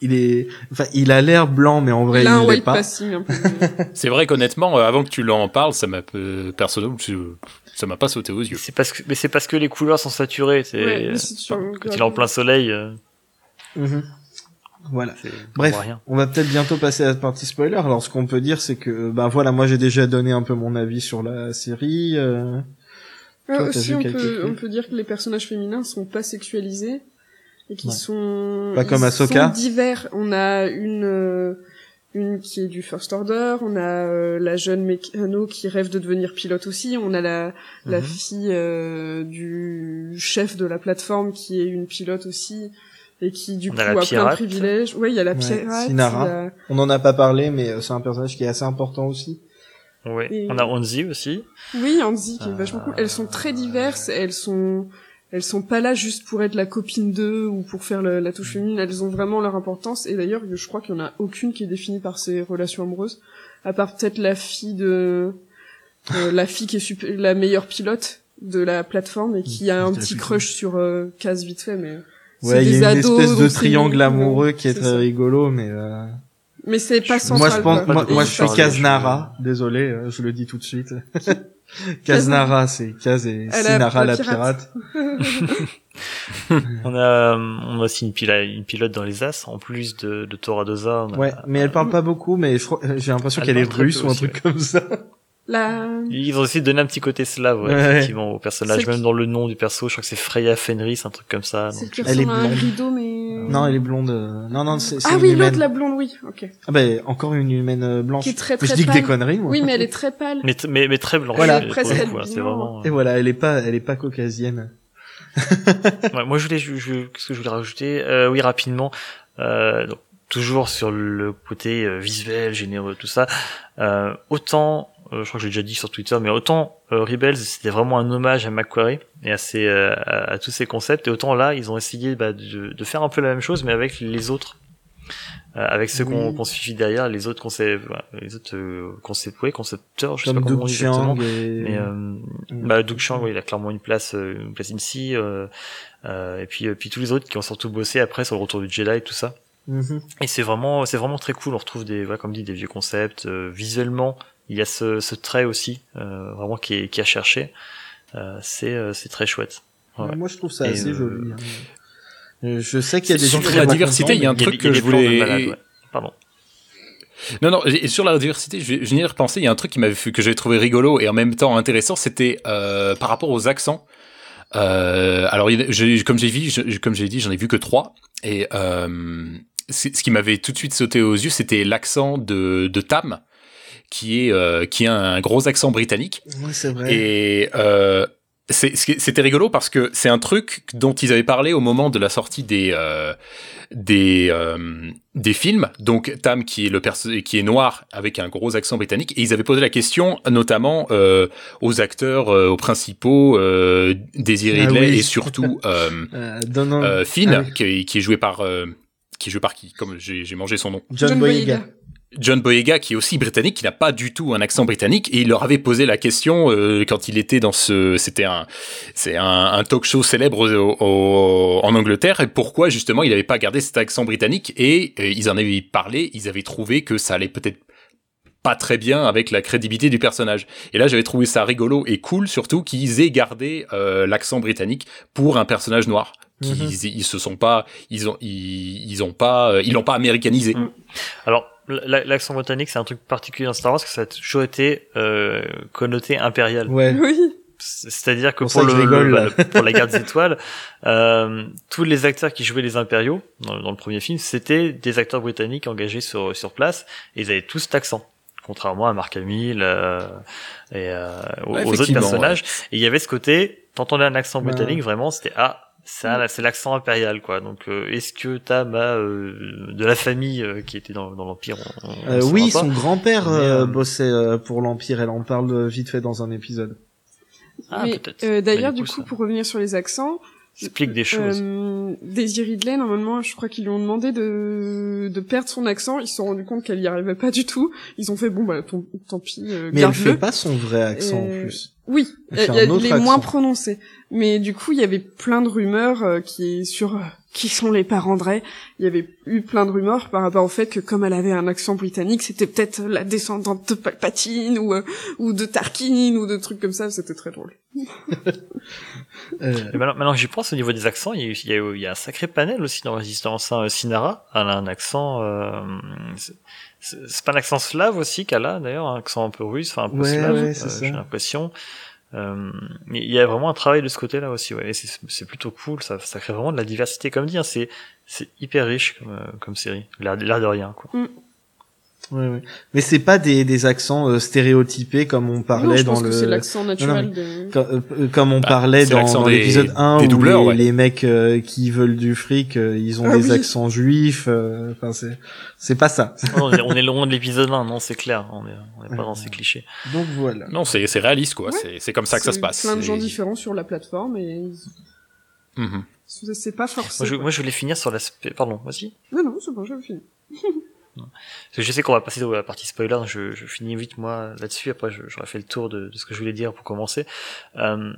il est, enfin, il a l'air blanc, mais en vrai,
Il
il l'est pas.
peu.
C'est vrai qu'honnêtement, euh, avant que tu l'en parles, ça m'a euh, personnellement, ça m'a pas sauté aux yeux.
C'est parce que mais c'est parce que les couleurs sont saturées. C'est
Ouais, sûr,
quand il est en plein soleil. euh,
Mhm. Voilà. Bref, on va peut-être bientôt passer à la partie spoiler. Alors, ce qu'on peut dire, c'est que, ben voilà, moi j'ai déjà donné un peu mon avis sur la série. euh, Toi, t'as
aussi, on peut, on peut dire que les personnages féminins sont pas sexualisés et qui
Ouais.
sont
Pas comme Ahsoka.
sont divers. On a une euh, une qui est du First Order, on a euh, la jeune mécano qui rêve de devenir pilote aussi, on a la la
Mhm.
fille euh, du chef de la plateforme qui est une pilote aussi et qui du
On
coup
a
plein de privilèges. Ouais, il y a la
Ouais,
pirate, a-
On en a pas parlé, mais euh, c'est un personnage qui est assez important aussi.
Ouais.
Et-
On a Onzi aussi.
Oui, Andy qui est vachement
Euh,
cool. Elles sont très diverses, elles sont elles sont pas là juste pour être la copine d'eux ou pour faire la touche féminine, elles ont vraiment leur importance et d'ailleurs, je crois qu'il y en a aucune qui est définie par ses relations amoureuses à part peut-être la fille de euh, la fille qui est super- la meilleure pilote de la plateforme et qui a un
Tout à
petit crush sur euh, Kaz vite fait mais c'est
Ouais, il
des
y a une
ados,
espèce de triangle amoureux qui est, très
ça.
rigolo, mais euh,
Mais c'est pas central.
Moi, je pense, moi, moi, je suis Kaznara. Désolé, euh, je le dis tout de suite. Kaznara, c'est Kaz et Sinara
la
la pirate.
On a, on a aussi une, pilote dans les As, en plus de, de Toradoza. on a-
Ouais, mais elle parle pas beaucoup, mais euh, j'ai l'impression
Elle
qu'elle est russe ou un truc comme ça.
La...
Ils ont aussi donné un petit côté slave, ouais,
Ouais.
effectivement, au personnage. Même
qui-
dans le nom du perso, je crois que c'est Freya Fenris, un truc comme ça.
Qui
Elle est
à un
blonde.
rideau, mais...
Non, elle est blonde. euh, Non, non, c'est c'est
Ah oui, l'autre, la blonde, oui. Ok.
Ah ben, encore une humaine euh, blanche.
Qui est très
Mais
très
je dis que des conneries, moi.
Oui, mais elle est très pâle.
Mais, mais, mais très blanche.
Voilà.
Presque
hein, c'est vraiment.
Et voilà, elle est pas, elle est pas caucasienne.
Ouais, moi, je voulais, je, je- qu'est-ce que je voulais rajouter? Euh, Oui, rapidement. Euh, donc, toujours sur le côté euh, visuel, généreux, tout ça. Euh, autant, euh, je crois que j'ai déjà dit sur Twitter, mais autant euh, Rebels, c'était vraiment un hommage à Macquarie et à, ses, euh, à, à tous ces concepts, et autant là, ils ont essayé bah, de, de faire un peu la même chose, mais avec les autres. Euh, avec ceux qu'on
Oui.
qu'on suivi derrière, les autres concepts, les autres euh, concept, ouais, concepteurs, je sais
Comme
pas comment on dit exactement.
Et...
Mais euh, bah, Doug Chiang, ouais, il a clairement une place, euh, une place ici. Euh, euh, et puis, euh, puis tous les autres qui ont surtout bossé après sur le retour du Jedi et tout ça.
Mhm.
Et c'est vraiment, c'est vraiment très cool. On retrouve des, voilà, comme dit, des vieux concepts. Euh, visuellement, il y a ce, ce trait aussi, euh, vraiment qui est, qui a cherché. Euh, c'est, euh, c'est très chouette. Ouais.
Moi, je trouve ça
Et,
assez
euh,
joli. hein. Je sais qu'il y a des
Sur
gens qui
la diversité, il y a un truc que je voulais-
malade, ouais. Pardon.
Non, non, et sur la diversité, je, je viens de repenser, il y a un truc qui m'avait fait, que j'avais trouvé rigolo et en même temps intéressant, c'était euh, par rapport aux accents. Euh, alors, j'ai- comme j'ai vu, je- comme j'ai dit, j'en ai vu que trois. Et euh, ce qui m'avait tout de suite sauté aux yeux, c'était l'accent de, de Tam, qui est euh, qui a un gros accent britannique.
Ouais, c'est vrai.
Et euh, c'était rigolo parce que c'est un truc dont ils avaient parlé au moment de la sortie des euh, des euh, des films. Donc Tam qui est le perso qui est noir avec un gros accent britannique et ils avaient posé la question notamment euh, aux acteurs euh, aux principaux euh, Daisy
Ah
Ridley
oui.
et surtout euh,
Euh,
euh, Finn
Ah oui.
qui, qui est joué par euh, qui est joué par qui? Comme j'ai j'ai mangé son nom
John,
John
Boyega.
John Boyega, qui est aussi britannique, qui n'a pas du tout un accent britannique, et il leur avait posé la question euh, quand il était dans ce, c'était un, c'est un, un talk show célèbre au- au- en Angleterre, et pourquoi justement il n'avait pas gardé cet accent britannique, et euh, ils en avaient parlé, ils avaient trouvé que ça allait peut-être pas très bien avec la crédibilité du personnage. Et là, j'avais trouvé ça rigolo et cool, surtout qu'ils aient gardé euh, l'accent britannique pour un personnage noir. Qu'ils
Mhm.
ils se sont pas, ils ont, ils, ils ont pas, euh, ils l'ont pas américanisé.
Mm. Alors, l'accent britannique, c'est un truc particulier dans Star Wars, parce que ça a toujours été euh, connoté impérial.
Ouais.
Oui.
C'est-à-dire que
Pour que
le,
rigole,
bah, pour la guerre des étoiles, euh, tous les acteurs qui jouaient les impériaux dans, dans le premier film, c'était des acteurs britanniques engagés sur sur place, et ils avaient tous cet accent, contrairement à Mark Hamill euh, et euh, aux,
Ouais,
aux autres personnages. Et il y avait ce côté, t'entendais un accent
Ouais.
britannique, vraiment, c'était ah. Ça, là, c'est l'accent impérial, quoi. Donc, euh, est-ce que Tam a euh, de la famille euh, qui était dans, dans l'Empire on- on
Euh, oui,
pas.
son grand-père
Mais,
bossait euh, pour l'Empire. Elle en parle vite fait dans un épisode.
Ah,
Mais
peut-être.
euh, d'ailleurs,
Mais
du
du coup,
coup,
ça-
pour revenir sur les accents,
explique des choses.
euh, Daisy Ridley, normalement, je crois qu'ils lui ont demandé de, de perdre son accent. Ils se sont rendus compte qu'elle y arrivait pas du tout. Ils ont fait bon bah tant, tant pis, euh,
Mais elle fait pas son vrai accent en
Euh,
plus.
Oui,
Elle
est moins
accent.
prononcé. Mais du coup, il y avait plein de rumeurs euh, qui sur euh, qui sont les parents de. Il y avait eu plein de rumeurs par rapport au fait que comme elle avait un accent britannique, c'était peut-être la descendante de Palpatine ou euh, ou de Tarkin ou de trucs comme ça. C'était très drôle.
Euh,
Et maintenant, maintenant j'y pense, au niveau des accents, il y, a, eu- il y a eu- il y a un sacré panel aussi dans Résistance. Hein. Sinara, elle a un accent... Euh, c'est- pas un accent slave aussi qu'elle a, d'ailleurs, un accent un peu russe, enfin un peu
Ouais,
slave,
ouais,
euh, j'ai l'impression. Euh, il y a vraiment un travail de ce côté-là aussi, ouais. Et c'est plutôt cool, ça, ça crée vraiment de la diversité, comme dit, hein. c'est hyper riche comme, euh, comme série, l'air de rien, quoi.
Ouais, ouais. Mais c'est pas des, des accents euh, stéréotypés comme on parlait
non, je
dans le.
c'est l'accent naturel
Non,
de.
Comme, euh, comme on
Bah,
parlait dans,
des-
l'épisode 1
des
où
doubleurs,
les,
ouais.
les mecs euh, qui veulent du fric, euh, ils ont
Ah
des
oui.
accents juifs. euh, Enfin, c'est c'est pas ça.
on, est, on est loin de l'épisode 1, non, c'est clair, on est, on est pas dans ces clichés.
Donc voilà.
Non, c'est c'est réaliste, quoi.
Ouais.
C'est- C'est comme ça que ça se passe.
Plein de gens différents sur la plateforme et
Mhm.
c'est c'est pas forcé.
Moi je, moi, je voulais finir sur l'aspect... Pardon, vas-y.
Non non, c'est bon, j'avais fini.
Parce que je sais qu'on va passer à la partie spoiler, donc je, je finis vite moi là-dessus. Après, j'aurais fait le tour de, de ce que je voulais dire pour commencer. Euh,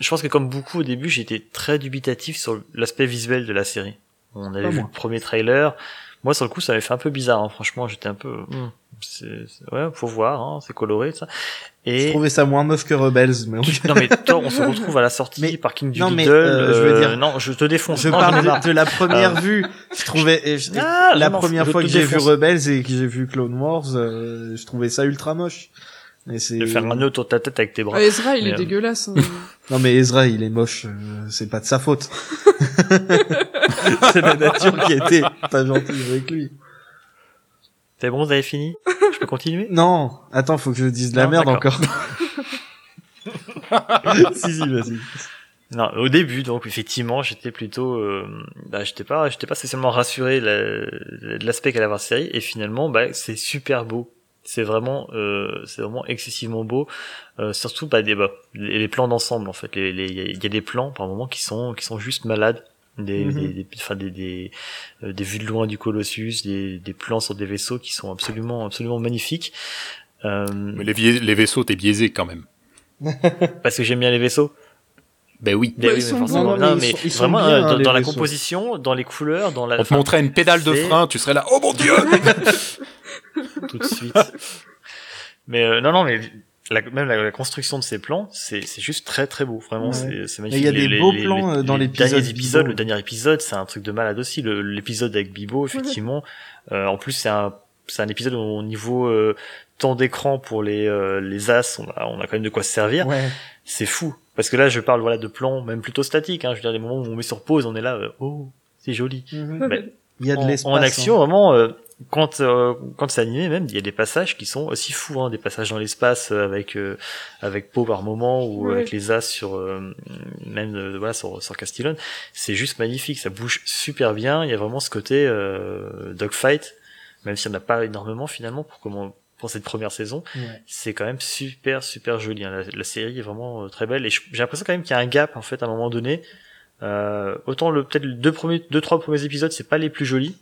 je pense que comme beaucoup au début, j'étais très dubitatif sur l'aspect visuel de la série. On avait vu
moi.
le premier trailer. Moi, sur le coup, ça m'avait fait un peu bizarre. hein. Franchement, j'étais un peu. c'est, c'est- ouais, faut voir. Hein, c'est coloré, ça. Et
Je trouvais ça moins meuf que Rebels, mais
non mais toi, on se retrouve à la sortie parking du
non, mais, euh, je veux dire-
non, je te défonce.
Je
Non,
parle de, de la première
Euh,
vue. Je trouvais je-
Ah,
la première fois que j'ai vu. Rebels et que j'ai vu Clone Wars, euh, je trouvais ça ultra moche. Et c'est
De faire un nœud autour de ta tête avec tes bras.
Ah, Ezra, il
Mais,
est
euh,
dégueulasse. hein.
Non mais Ezra, il est moche, euh, c'est pas de sa faute. c'est la nature qui était pas gentille avec lui.
C'est bon, vous avez fini? Je peux continuer?
Non, attends, faut que je dise de la
Non,
merde
d'accord.
encore. si si, vas-y.
Non, au début, donc effectivement, j'étais plutôt, euh, bah, j'étais pas, j'étais pas spécialement rassuré de la- de l'aspect qu'allait avoir la série, et finalement, bah, c'est super beau. C'est vraiment, euh, c'est vraiment excessivement beau. Euh, surtout, bah, des, bah, les, les plans d'ensemble en fait. Les- les- Il y, a- il y a des plans par moments qui sont, qui sont juste malades. Des,
Mhm.
des, des, enfin, des, des, euh, des vues de loin du Colossus, des, des plans sur des vaisseaux qui sont absolument, absolument magnifiques. Euh,
Mais les, les vaisseaux, t'es biaisé quand même.
parce que j'aime bien les vaisseaux.
Ben oui.
Ben
Bah,
oui,
ils
mais
sont
forcément. Non,
Non, mais
mais
ils sont- ils sont
vraiment,
bien,
euh,
hein,
dans, dans la composition, dans les couleurs, dans la.
On te montrait une pédale de frein, tu serais là, oh mon dieu
tout de suite. mais euh, non, non, mais la, même la, la construction de ces plans, c'est c'est juste très très beau. Vraiment,
Ouais.
c'est magnifique.
il y a
Les-
des
les-
beaux
les-
plans,
les-
euh, dans
les
l'épisode
derniers épisodes,
Bibo.
le dernier épisode, c'est un truc de malade aussi. Le- L'épisode avec Bibo, effectivement. Euh, en plus, c'est un c'est un épisode où au niveau euh, temps d'écran pour les euh, les as, on a on a quand même de quoi se servir.
Ouais.
C'est fou. Parce que là, je parle voilà de plans même plutôt statiques. Hein. Je veux dire, des moments où on met sur pause, on est là, euh, oh, c'est joli.
Mhm.
Mais
Il y a de l'espace.
en action,
hein.
vraiment, euh, quand euh, quand c'est animé, même il y a des passages qui sont aussi fous, hein, des passages dans l'espace euh, avec euh, avec Poe par moment ou
Ouais.
avec les as sur euh, même euh, voilà sur sur Castillon. C'est juste magnifique, ça bouge super bien. Il y a vraiment ce côté euh, dogfight, même s'il n'y en a pas énormément finalement pour comment pour cette première saison. C'est quand même super super joli. hein. La, la série est vraiment euh, très belle et j'ai l'impression quand même qu'il y a un gap en fait à un moment donné. Euh, autant le peut-être deux premiers deux trois premiers épisodes c'est pas les plus jolis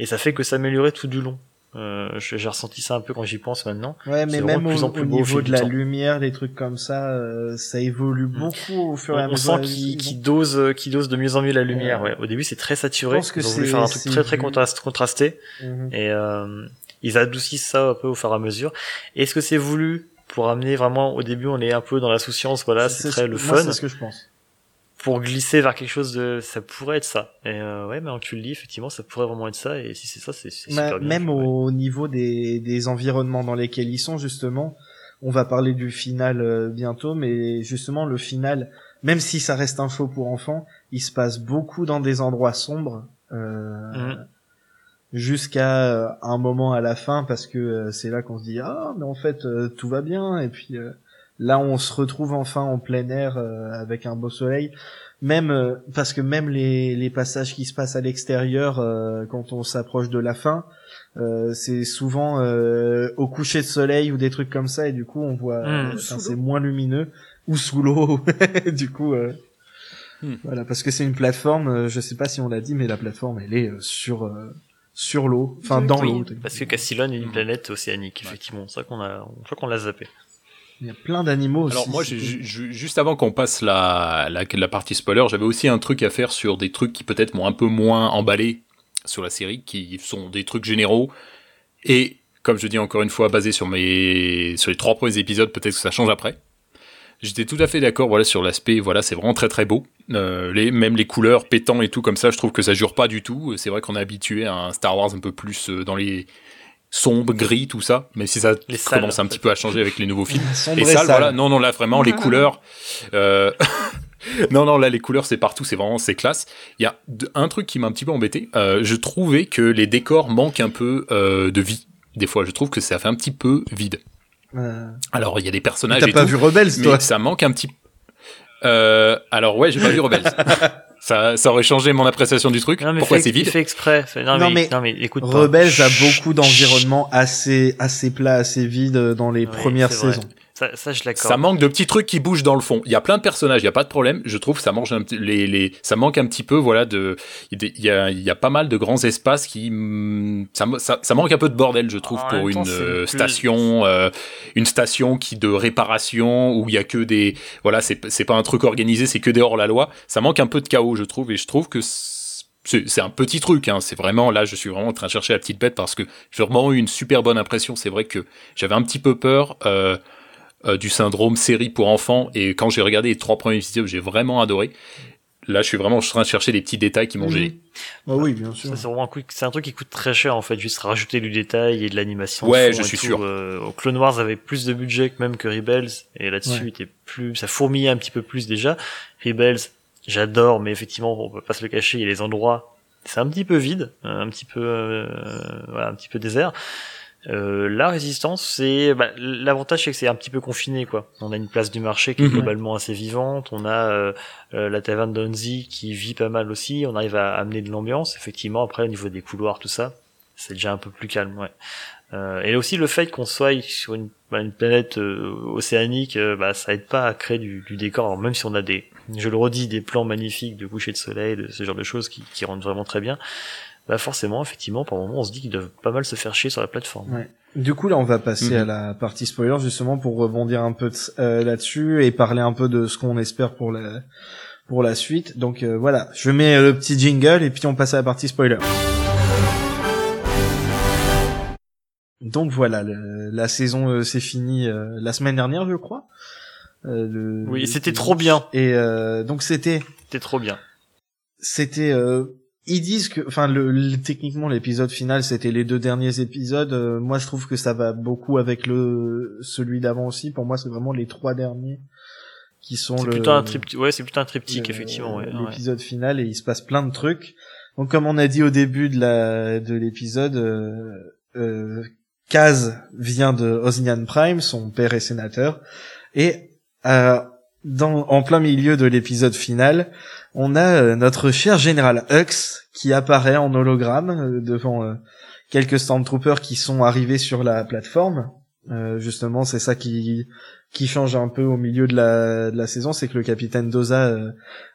et ça fait que s'améliorer tout du long. Euh, j'ai ressenti ça un peu quand j'y pense maintenant.
Ouais, mais même au,
plus en plus beau au
niveau de la
temps.
lumière, les trucs comme ça, euh, ça évolue beaucoup au fur et à
On, on
mesure.
sent qu'il qu'il dose, euh, qu'il dose de mieux en mieux la lumière. Ouais. Au début, c'est très saturé.
Je pense que
Ils ont voulu faire un truc très très contrasté
Mhm.
et euh, ils adoucissent ça un peu au fur et à mesure. Est-ce que c'est voulu pour amener vraiment au début, on est un peu dans la souciance, voilà, c'est très le fun.
C'est ce que je pense.
Pour glisser vers quelque chose de, ça pourrait être ça. Et euh, ouais, mais tu le effectivement, ça pourrait vraiment être ça. Et si c'est ça, c'est
Ma-
super bien.
même au niveau des, des environnements dans lesquels ils sont, justement, on va parler du final euh, bientôt, mais justement, le final, même si ça reste un show pour enfants, il se passe beaucoup dans des endroits sombres, euh,
Mhm.
jusqu'à euh, un moment à la fin, parce que euh, c'est là qu'on se dit, ah, mais en fait, euh, tout va bien, et puis euh, là, on se retrouve enfin en plein air euh, avec un beau soleil. Même euh, parce que même les, les passages qui se passent à l'extérieur euh, quand on s'approche de la fin, euh, c'est souvent euh, au coucher de soleil ou des trucs comme ça et du coup on voit,
Mm.
euh,
sous
c'est moins lumineux ou sous l'eau. du coup, euh,
Hmm.
voilà parce que c'est une plateforme. euh, je sais pas si on l'a dit, mais la plateforme elle est euh, sur euh, sur l'eau, enfin dans
Oui,
l'eau.
parce que Castillon est une planète océanique, effectivement. C'est ça qu'on a, je crois qu'on l'a zappé.
Il y a plein d'animaux aussi.
Alors moi, juste avant qu'on passe la, la, la partie spoiler, j'avais aussi un truc à faire sur des trucs qui peut-être m'ont un peu moins emballé sur la série, qui sont des trucs généraux. Et comme je dis encore une fois, basé sur mes sur les trois premiers épisodes, peut-être que ça change après. J'étais tout à fait d'accord, voilà, sur l'aspect, voilà, c'est vraiment très très beau. Euh, les, même les couleurs pétant et tout comme ça, je trouve que ça jure pas du tout. C'est vrai qu'on est habitué à un Star Wars un peu plus euh, dans les sombres, gris, tout ça, même si ça
Les salles,
commence un petit peu à changer avec les nouveaux films.
Sombre
ça,
sale.
voilà, non, non, là vraiment les couleurs. euh, non, non, là les couleurs c'est partout, c'est vraiment c'est classe. Il y a un truc qui m'a un petit peu embêté. euh, je trouvais que les décors manquent un peu euh, de vie. Des fois, je trouve que ça fait un petit peu vide.
Euh,
Alors, il y a des personnages
T'as pas
tout,
vu Rebels,
mais
toi
ça manque un petit. Euh, alors ouais, j'ai pas vu Rebels. ça, ça aurait changé mon appréciation du truc.
Non, mais
Pourquoi c'est vide
fait exprès. Non,
Non,
mais,
mais
non, mais écoute pas.
Rebels a beaucoup d'environnements assez assez plats, assez vides euh, dans les
Oui,
premières
vrai. Ça, ça, je l'accorde.
Ça manque de petits trucs qui bougent dans le fond. Il y a plein de personnages, il y a pas de problème. Je trouve que ça mange un petit, les, les, ça manque un petit peu, voilà, de, il y a, y pas mal de grands espaces qui, mm, ça, ça, ça manque un peu de bordel, je trouve,
En
pour
temps,
une euh, station, euh, une station qui de réparation où il y a que des, voilà, c'est, pas un truc organisé, c'est que des hors la loi. Ça manque un peu de chaos, je trouve, et je trouve que c'est un petit truc, hein. c'est vraiment là, je suis vraiment en train de chercher la petite bête parce que j'ai vraiment eu une super bonne impression. C'est vrai que j'avais un petit peu peur euh, euh, du syndrome série pour enfants et quand j'ai regardé les trois premiers épisodes, j'ai vraiment adoré. Là, je suis vraiment en train de chercher des petits détails qui m'ont
Mhm.
gêné.
Bah oui, bien sûr.
C'est vraiment un, coup- c'est un truc qui coûte très cher en fait, juste rajouter du détail et de l'animation.
Ouais, je suis
tout.
sûr.
Euh, au Clone Wars avait plus de budget que même que Rebels et là-dessus
Ouais.
il était plus, ça fourmillait un petit peu plus déjà. Rebels, j'adore, mais effectivement on peut pas se le cacher, il y a les endroits, c'est un petit peu vide, un petit peu, euh, voilà, un petit peu désert. Euh, la résistance, c'est bah, l'avantage, c'est que c'est un petit peu confiné, quoi. On a une place du marché qui est
Mhm.
globalement assez vivante. On a euh, euh, la taverne d'Onzi qui vit pas mal aussi. On arrive à amener de l'ambiance, effectivement. Après, au niveau des couloirs, tout ça, c'est déjà un peu plus calme, ouais. Euh, et aussi le fait qu'on soit sur une, bah, une planète euh, océanique, bah, ça aide pas à créer du, du décor. Alors, même si on a des, je le redis, des plans magnifiques de coucher de soleil, de ce genre de choses qui, qui rendent vraiment très bien. Bah forcément, effectivement, par moment, on se dit qu'ils doivent pas mal se faire chier sur la plateforme.
Ouais. Du coup, là, on va passer
Mhm.
à la partie spoiler, justement, pour rebondir un peu de- euh, là-dessus et parler un peu de ce qu'on espère pour la, pour la suite. Donc, euh, voilà. Je mets le petit jingle et puis on passe à la partie spoiler. Donc voilà, le- la saison euh, s'est finie euh, la semaine dernière, je crois. Euh, le-
Oui, c'était trop bien.
Et euh, donc c'était
C'était trop bien.
c'était euh, ils disent que enfin le, le- techniquement l'épisode final c'était les deux derniers épisodes Euh, moi je trouve que ça va beaucoup avec le celui d'avant aussi pour moi c'est vraiment les trois derniers qui sont
C'est
le
plutôt un triptyque, ouais, c'est plutôt un triptyque,
le-
effectivement, ouais. ouais.
l'épisode final et il se passe plein de trucs donc comme on a dit au début de la de l'épisode euh, euh, Kaz vient de Osnian Prime son père est sénateur et euh, dans en plein milieu de l'épisode final on a euh, notre cher général Hux qui apparaît en hologramme euh, devant euh, quelques stormtroopers qui sont arrivés sur la plateforme. Euh, justement, c'est ça qui qui change un peu au milieu de la, de la saison, c'est que le capitaine Doza euh,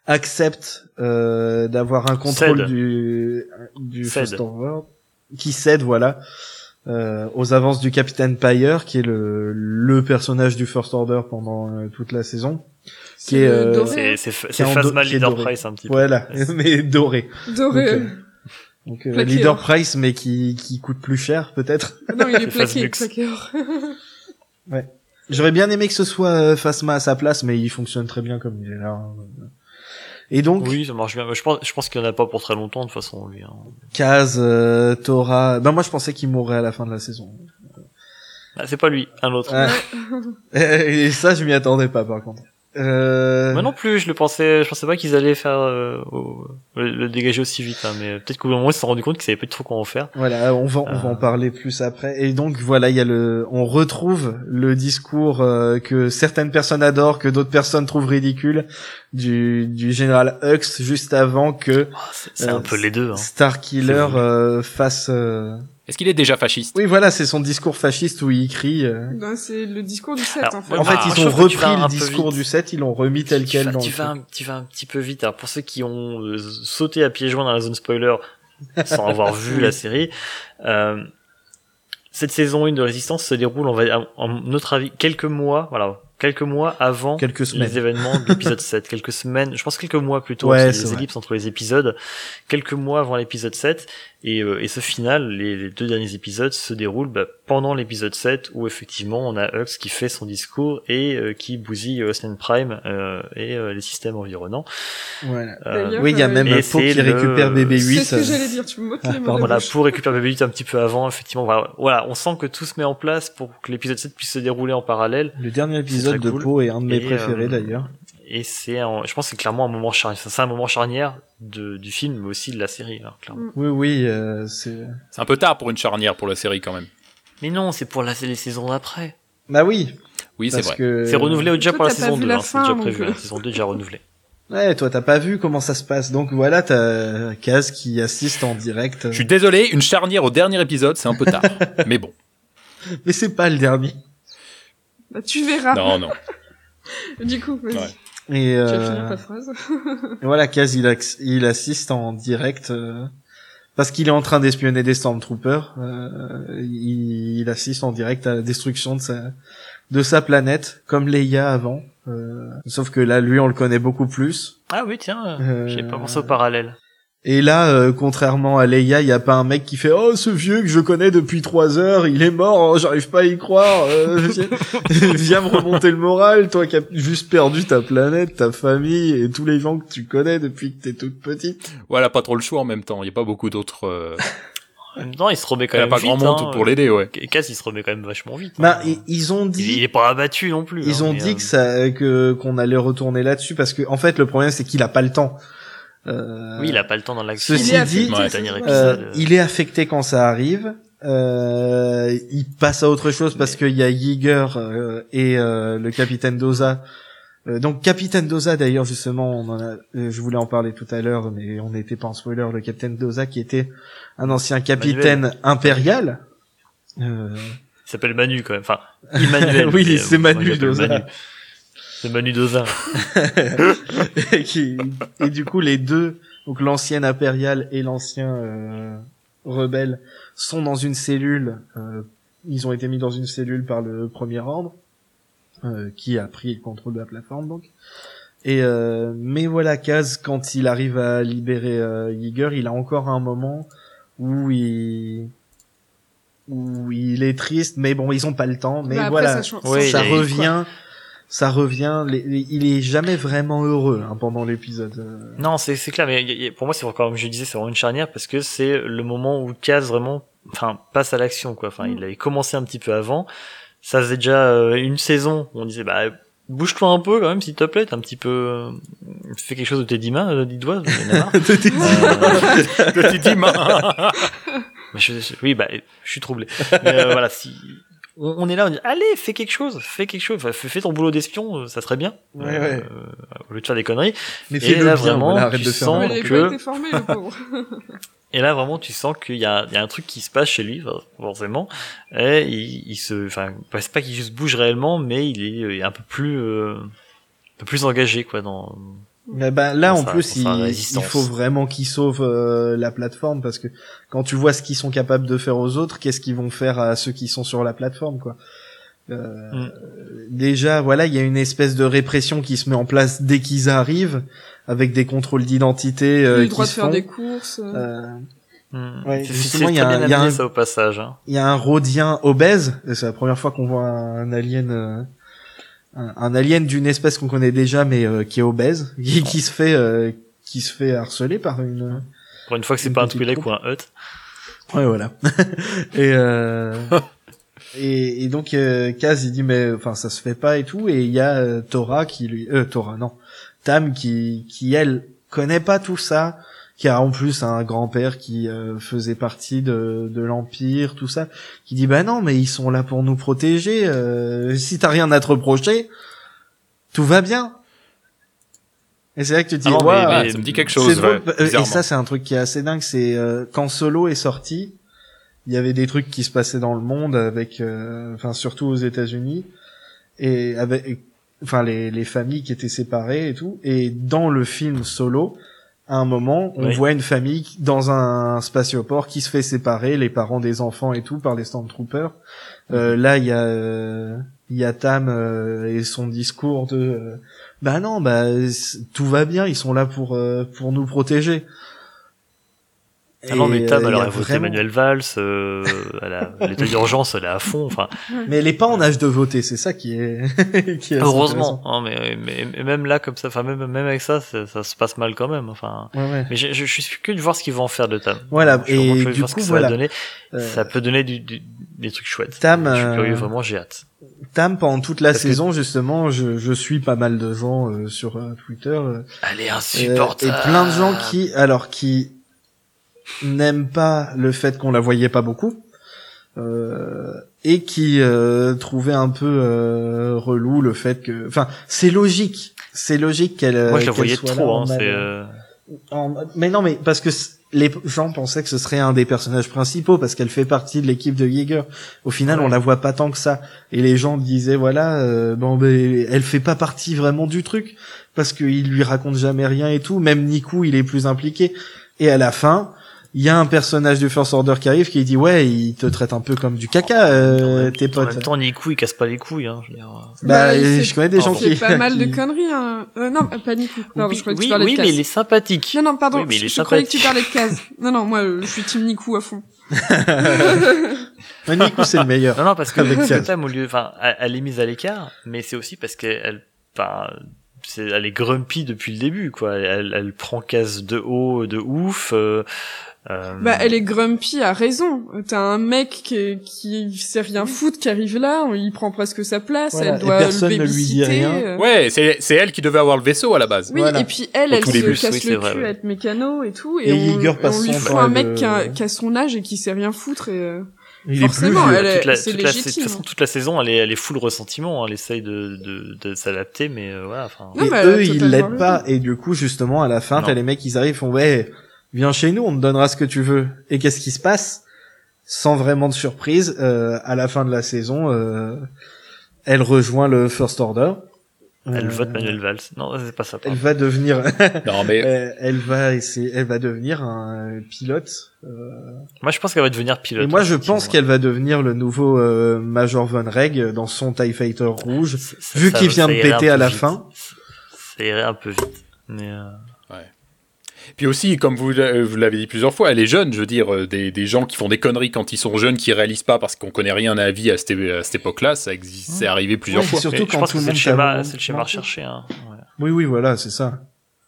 accepte euh, d'avoir un contrôle
Cède.
du du
Cède.
First Order, qui cède, voilà, aux avances du capitaine Pyre, qui est le le personnage du First Order pendant toute la saison, qui est euh,
doré,
C'est, c'est,
qui
c'est Phasma Leader
doré.
Price un petit peu.
Voilà, mais doré.
Doré.
Donc, euh, Donc euh, leader price mais qui qui coûte plus cher peut-être.
Ah non, il est plaqué, plaqué or.
Ouais. J'aurais bien aimé que ce soit euh, Phasma à sa place mais il fonctionne très bien comme il est là. hein. Et donc
Oui, ça marche bien. Je pense, je pense qu'il y en a pas pour très longtemps, de toute façon, lui. hein.
Kaz, euh, Tora, ben moi je pensais qu'il mourrait à la fin de la saison.
Ah, c'est pas lui, un autre.
Ah. Et ça je m'y attendais pas par contre. Euh...
Moi non plus, je le pensais, je pensais pas qu'ils allaient faire euh, au- le, le dégager aussi vite, hein, mais peut-être qu'au moment ils se sont rendu compte qu'ils savaient pas trop quoi en faire.
Voilà, on va, on va en parler plus après. Et donc voilà, il y a le, on retrouve le discours euh, que certaines personnes adorent, que d'autres personnes trouvent ridicule, du, du général Hux juste avant que
Ah, c'est c'est
Euh,
un peu les deux. Hein. Voulu.
euh, fasse.
Est-ce qu'il est déjà fasciste?
Oui, voilà, c'est son discours fasciste où il crie. euh.
Ben, c'est le discours du 7,
Alors,
en fait.
En fait,
Ah,
ils ont repris le discours du 7, ils l'ont remis tel
tu
quel
vas,
dans
tu,
le
vas un, tu vas un petit peu vite. Alors pour ceux qui ont euh, sauté à pieds joints dans la zone spoiler sans avoir vu la série, euh, cette saison 1 de Résistance se déroule, on va, à- en notre avis, quelques mois, voilà, quelques mois avant
Quelques semaines.
les événements de l'épisode 7, quelques semaines, je pense quelques mois plutôt,
Ouais,
parce y a
c'est
des
vrai.
ellipses entre les épisodes, quelques mois avant l'épisode 7, et, euh, et ce final, les, les deux derniers épisodes se déroulent bah, pendant l'épisode 7, où effectivement on a Hux qui fait son discours et euh, qui bousille euh, Osnan Prime euh, et euh, les systèmes environnants.
Voilà.
Euh,
Oui, il y a même
Et
Po
c'est
qui
le-
récupère
C'est
BB-8.
ce que j'allais dire, tu me
Ah,
les mots
Voilà, pour récupérer BB-8 un petit peu avant, effectivement, voilà, voilà, on sent que tout se met en place pour que l'épisode 7 puisse se dérouler en parallèle.
Le dernier épisode
très
de
cool.
Po est un de mes
Et,
préférés
euh,
d'ailleurs.
Et c'est, un- je pense que c'est clairement un moment charnière, c'est un moment charnière de, du film, mais aussi de la série, là, clairement.
Oui, oui, euh, c'est.
C'est un peu tard pour une charnière pour la série quand même.
Mais non, c'est pour la, les saisons d'après.
Bah oui.
Oui, c'est vrai.
que.
C'est renouvelé déjà
Toi,
pour la saison
vu
2,
la
hein, c'est déjà prévu, hein, saison 2 déjà renouvelée.
Ouais, toi t'as pas vu comment ça se passe. Donc voilà, t'as Kaz qui assiste en direct.
Je suis désolé, une charnière au dernier épisode, c'est un peu tard. Mais bon.
Mais c'est pas le dernier.
Bah, tu verras.
Non, non.
Du coup, vas-y.
Ouais.
Et
Tu vas
euh,
finir ta phrase.
et voilà, Kaz il, il assiste en direct euh, parce qu'il est en train d'espionner des stormtroopers. Euh, il, il assiste en direct à la destruction de sa de sa planète, comme Leia avant. Euh, sauf que là, lui, on le connaît beaucoup plus.
Ah oui, tiens,
Euh,
j'ai pas pensé au parallèle.
Et là, euh, contrairement à Leia, il y a pas un mec qui fait oh ce vieux que je connais depuis trois heures, il est mort, oh, j'arrive pas à y croire. euh, viens, viens me remonter le moral, toi qui as juste perdu ta planète, ta famille et tous les gens que tu connais depuis que t'es toute petite.
Voilà, pas trop le choix en même temps. Il y a pas beaucoup d'autres. euh,
En même temps, il se remet quand
Il y a
même
pas
vite,
grand monde
hein.
pour l'aider, ouais.
Et Cass, il se remet quand même vachement vite.
Bah,
hein.
ils ont dit.
Il, il est pas abattu non plus.
Ils
hein,
ont dit
euh,
que ça, que qu'on allait retourner là-dessus parce que en fait le problème c'est qu'il a pas le temps. Euh,
Oui, il a pas le temps dans l'action.
Ceci dit, euh, il est affecté quand ça arrive. Euh, il passe à autre chose parce qu'il y a Yeager euh, et euh, le capitaine Doza. Donc capitaine Doza d'ailleurs justement, on en a, je voulais en parler tout à l'heure, mais on n'était pas en spoiler. Le capitaine Doza qui était un ancien capitaine impérial. Euh,
Il s'appelle Manu quand même. Enfin, Emmanuel.
Oui, c'est Manu Doza.
Manu. C'est Manu
et, qui- et du coup, les deux, donc l'ancien impérial et l'ancien euh, rebelle, sont dans une cellule. euh, ils ont été mis dans une cellule par le premier ordre, euh, qui a pris le contrôle de la plateforme donc. Et euh, mais voilà, Kaz, quand il arrive à libérer euh, Yeager, il a encore un moment où il où il est triste, mais bon, ils ont pas le temps. Mais
Bah, après,
voilà,
ça
Oui,
revient, ça revient. les- les- il est jamais vraiment heureux hein, pendant l'épisode. euh.
Non, c'est clair, mais y- y- pour moi, c'est encore comme je disais, c'est vraiment une charnière parce que c'est le moment où Kaz vraiment, enfin, passe à l'action, quoi. Enfin, il avait commencé un petit peu avant. Ça faisait déjà euh, une saison. où On disait, bah, bouge-toi un peu quand même, s'il te plaît. Un petit peu, euh, fais quelque chose de tes dix mains, euh, dix doigts. Euh,
de tes dix mains.
je- je- oui, bah, je suis troublé. Mais euh, voilà, si on, on est là, on dit, allez, fais quelque chose, fais quelque chose, Enfin, fais, fais ton boulot d'espion, euh, ça serait bien.
Ouais,
Euh,
ouais.
au lieu de faire des conneries.
Mais
Et là,
bien,
vraiment,
voilà, arrête
tu
de faire
sens
mal.
que-
pas été formé, le pauvre.
Et là, vraiment, tu sens qu'il y a, il y a un truc qui se passe chez lui, forcément. Et il, il se, enfin, c'est pas qu'il juste bouge réellement, mais il est, il est un peu plus, euh, un peu plus engagé, quoi, dans.
Mais ben là en plus il, faut vraiment qu'ils sauvent euh, la plateforme parce que quand tu vois ce qu'ils sont capables de faire aux autres, qu'est-ce qu'ils vont faire à ceux qui sont sur la plateforme quoi. Euh,
Mm.
Déjà voilà il y a une espèce de répression qui se met en place dès qu'ils arrivent avec des contrôles d'identité
Il a
euh,
le
qui
droit de
se
faire
font.
des courses. euh.
Euh,
Hmm.
Ouais, justement, il y a un- y a
amené,
un-
ça au passage. Hein.
il y a un rhodien obèse, et c'est la première fois qu'on voit un alien, euh, un, un alien d'une espèce qu'on connaît déjà, mais euh, qui est obèse, qui, qui se fait, euh, qui se fait harceler par une.
Pour une fois que c'est pas un Twi'lek ou un Hut.
Ouais, voilà. et, euh, et et donc euh, Kaz il dit mais enfin ça se fait pas et tout, et il y a euh, Tora qui lui, euh, Tora non, Tam qui qui elle connaît pas tout ça qui a en plus un grand-père qui euh, faisait partie de, de l'Empire, tout ça, qui dit bah non mais ils sont là pour nous protéger, euh, si t'as rien à te reprocher, tout va bien. Et c'est là que tu te dis,
Ah non,
Ouah,
mais- mais-
ça me dit quelque chose. ouais,
Euh, et ça c'est un truc qui est assez dingue, c'est euh, quand Solo est sorti, il y avait des trucs qui se passaient dans le monde avec, euh, enfin surtout aux États-Unis, et avec, enfin les, les familles qui étaient séparées et tout, et dans le film Solo, à un moment, on
Oui.
voit une famille dans un spatioport qui se fait séparer, les parents des enfants et tout, par les Stormtroopers. Euh, là, il y a, euh, il y a Tam euh, et son discours de, euh, bah non, bah tout va bien, ils sont là pour euh, pour nous protéger.
Ah non, mais Tam,
euh,
elle voté
vraiment-
Manuel Valls, euh, elle a, l'état d'urgence, elle est à fond, enfin.
Mais elle est pas en âge de voter, c'est ça qui est, qui est
Heureusement, hein, mais, mais, même là, comme ça, enfin, même, même avec ça, ça, ça se passe mal quand même, enfin.
Ouais, ouais.
Mais je, je, je suis curieux de voir ce qu'ils vont en faire de Tam.
Voilà,
Je
et du
voir ce
coup,
que ça
voilà.
va donner.
Euh,
Ça peut donner du, du- des trucs chouettes.
Tam,
je suis
euh,
curieux, vraiment, j'ai hâte.
Tam, pendant toute la
Parce que-
saison, justement, je, je suis pas mal de gens euh, sur euh, Twitter. euh,
Elle est
Euh,
insupportable.
et plein de gens qui, alors qui n'aiment pas le fait qu'on la voyait pas beaucoup, euh, et qui euh, trouvaient un peu euh, relou le fait que, enfin, c'est logique, c'est logique qu'elle.
Moi, je la voyais trop,
en
hein, c'est, euh,
en Mais non, mais parce que les gens pensaient que ce serait un des personnages principaux parce qu'elle fait partie de l'équipe de Jaeger. Au final,
Ouais.
on la voit pas tant que ça. Et les gens disaient voilà, euh, bon ben elle fait pas partie vraiment du truc parce qu'il lui raconte jamais rien et tout. Même Niku, il est plus impliqué. Et à la fin, il y a un personnage du First Order qui arrive qui dit ouais, il te traite un peu comme du caca, euh, tes
En
potes.
même temps, Niku, il casse pas les couilles. Hein, je veux dire.
Bah,
il fait-
je connais des gens
il fait
qui.
pas mal de conneries, hein. Euh, non, pas Nico. Pardon,
oui,
je croyais que tu parlais
oui,
de
mais il est sympathique.
Non, non, pardon.
Oui, mais il est
je, je croyais que tu parlais de Kaz. Non, non, moi, euh, je suis team Nico à fond.
Ouais, Nico, c'est le meilleur.
Non, non, parce que. Tam, au lieu, enfin, elle, est mise à l'écart, mais c'est aussi parce qu'elle, c'est, elle est grumpy depuis le début, quoi. Elle, elle prend Kaz de haut, de ouf. Euh, euh,
Bah, elle est grumpy à raison. T'as un mec qui, est- qui sait rien foutre, qui arrive là, il prend presque sa place,
Voilà,
elle
et
doit
personne
le
ne lui dit
babysitter,
rien.
euh.
Ouais, c'est c'est elle qui devait avoir le vaisseau à la base.
Oui,
Voilà.
et puis elle,
Au
elle se
début,
casse
oui, c'est
le
vrai,
cul
ouais.
à être mécano et tout, et,
Et
on, on lui fout un mec
le-
qui a, qui a son âge et qui sait rien foutre, et euh,
Il est plus
forcément,
vieux.
elle est,
toute la,
c'est
toute la- de toute
légitime.
façon, toute la saison, elle est, elle est full ressentiment. hein. Elle essaye de, de, de s'adapter, mais euh, voilà.
Non,
et
mais
eux, ils l'aident pas. Et du coup, justement, à la fin, t'as les mecs, ils arrivent, font ouais, viens chez nous, on te donnera ce que tu veux. Et qu'est-ce qui se passe? Sans vraiment de surprise, euh, à la fin de la saison, euh, elle rejoint le First Order.
elle
Euh,
vote Manuel Valls. Non, c'est pas ça.
Elle va devenir,
Non, mais
euh, elle va essayer, elle va devenir un pilote. euh,
Moi, je pense qu'elle va devenir pilote.
et moi, je pense qu'elle va devenir le nouveau euh, Major Von Reg dans son TIE Fighter rouge. Vu qu'il vient de péter à la
vite.
fin.
Ça irait un peu vite. Mais euh,
Puis aussi, comme vous, euh, vous l'avez dit plusieurs fois, elle est jeune, je veux dire, euh, des, des gens qui font des conneries quand ils sont jeunes, qui réalisent pas parce qu'on connaît rien à la vie à cette, à cette époque-là, ça existe, c'est arrivé plusieurs
Ouais,
fois.
surtout
mais je
quand
pense
tout
que
le
c'est le schéma, c'est le schéma recherché. Hein. Ouais.
Oui, oui, voilà, c'est ça.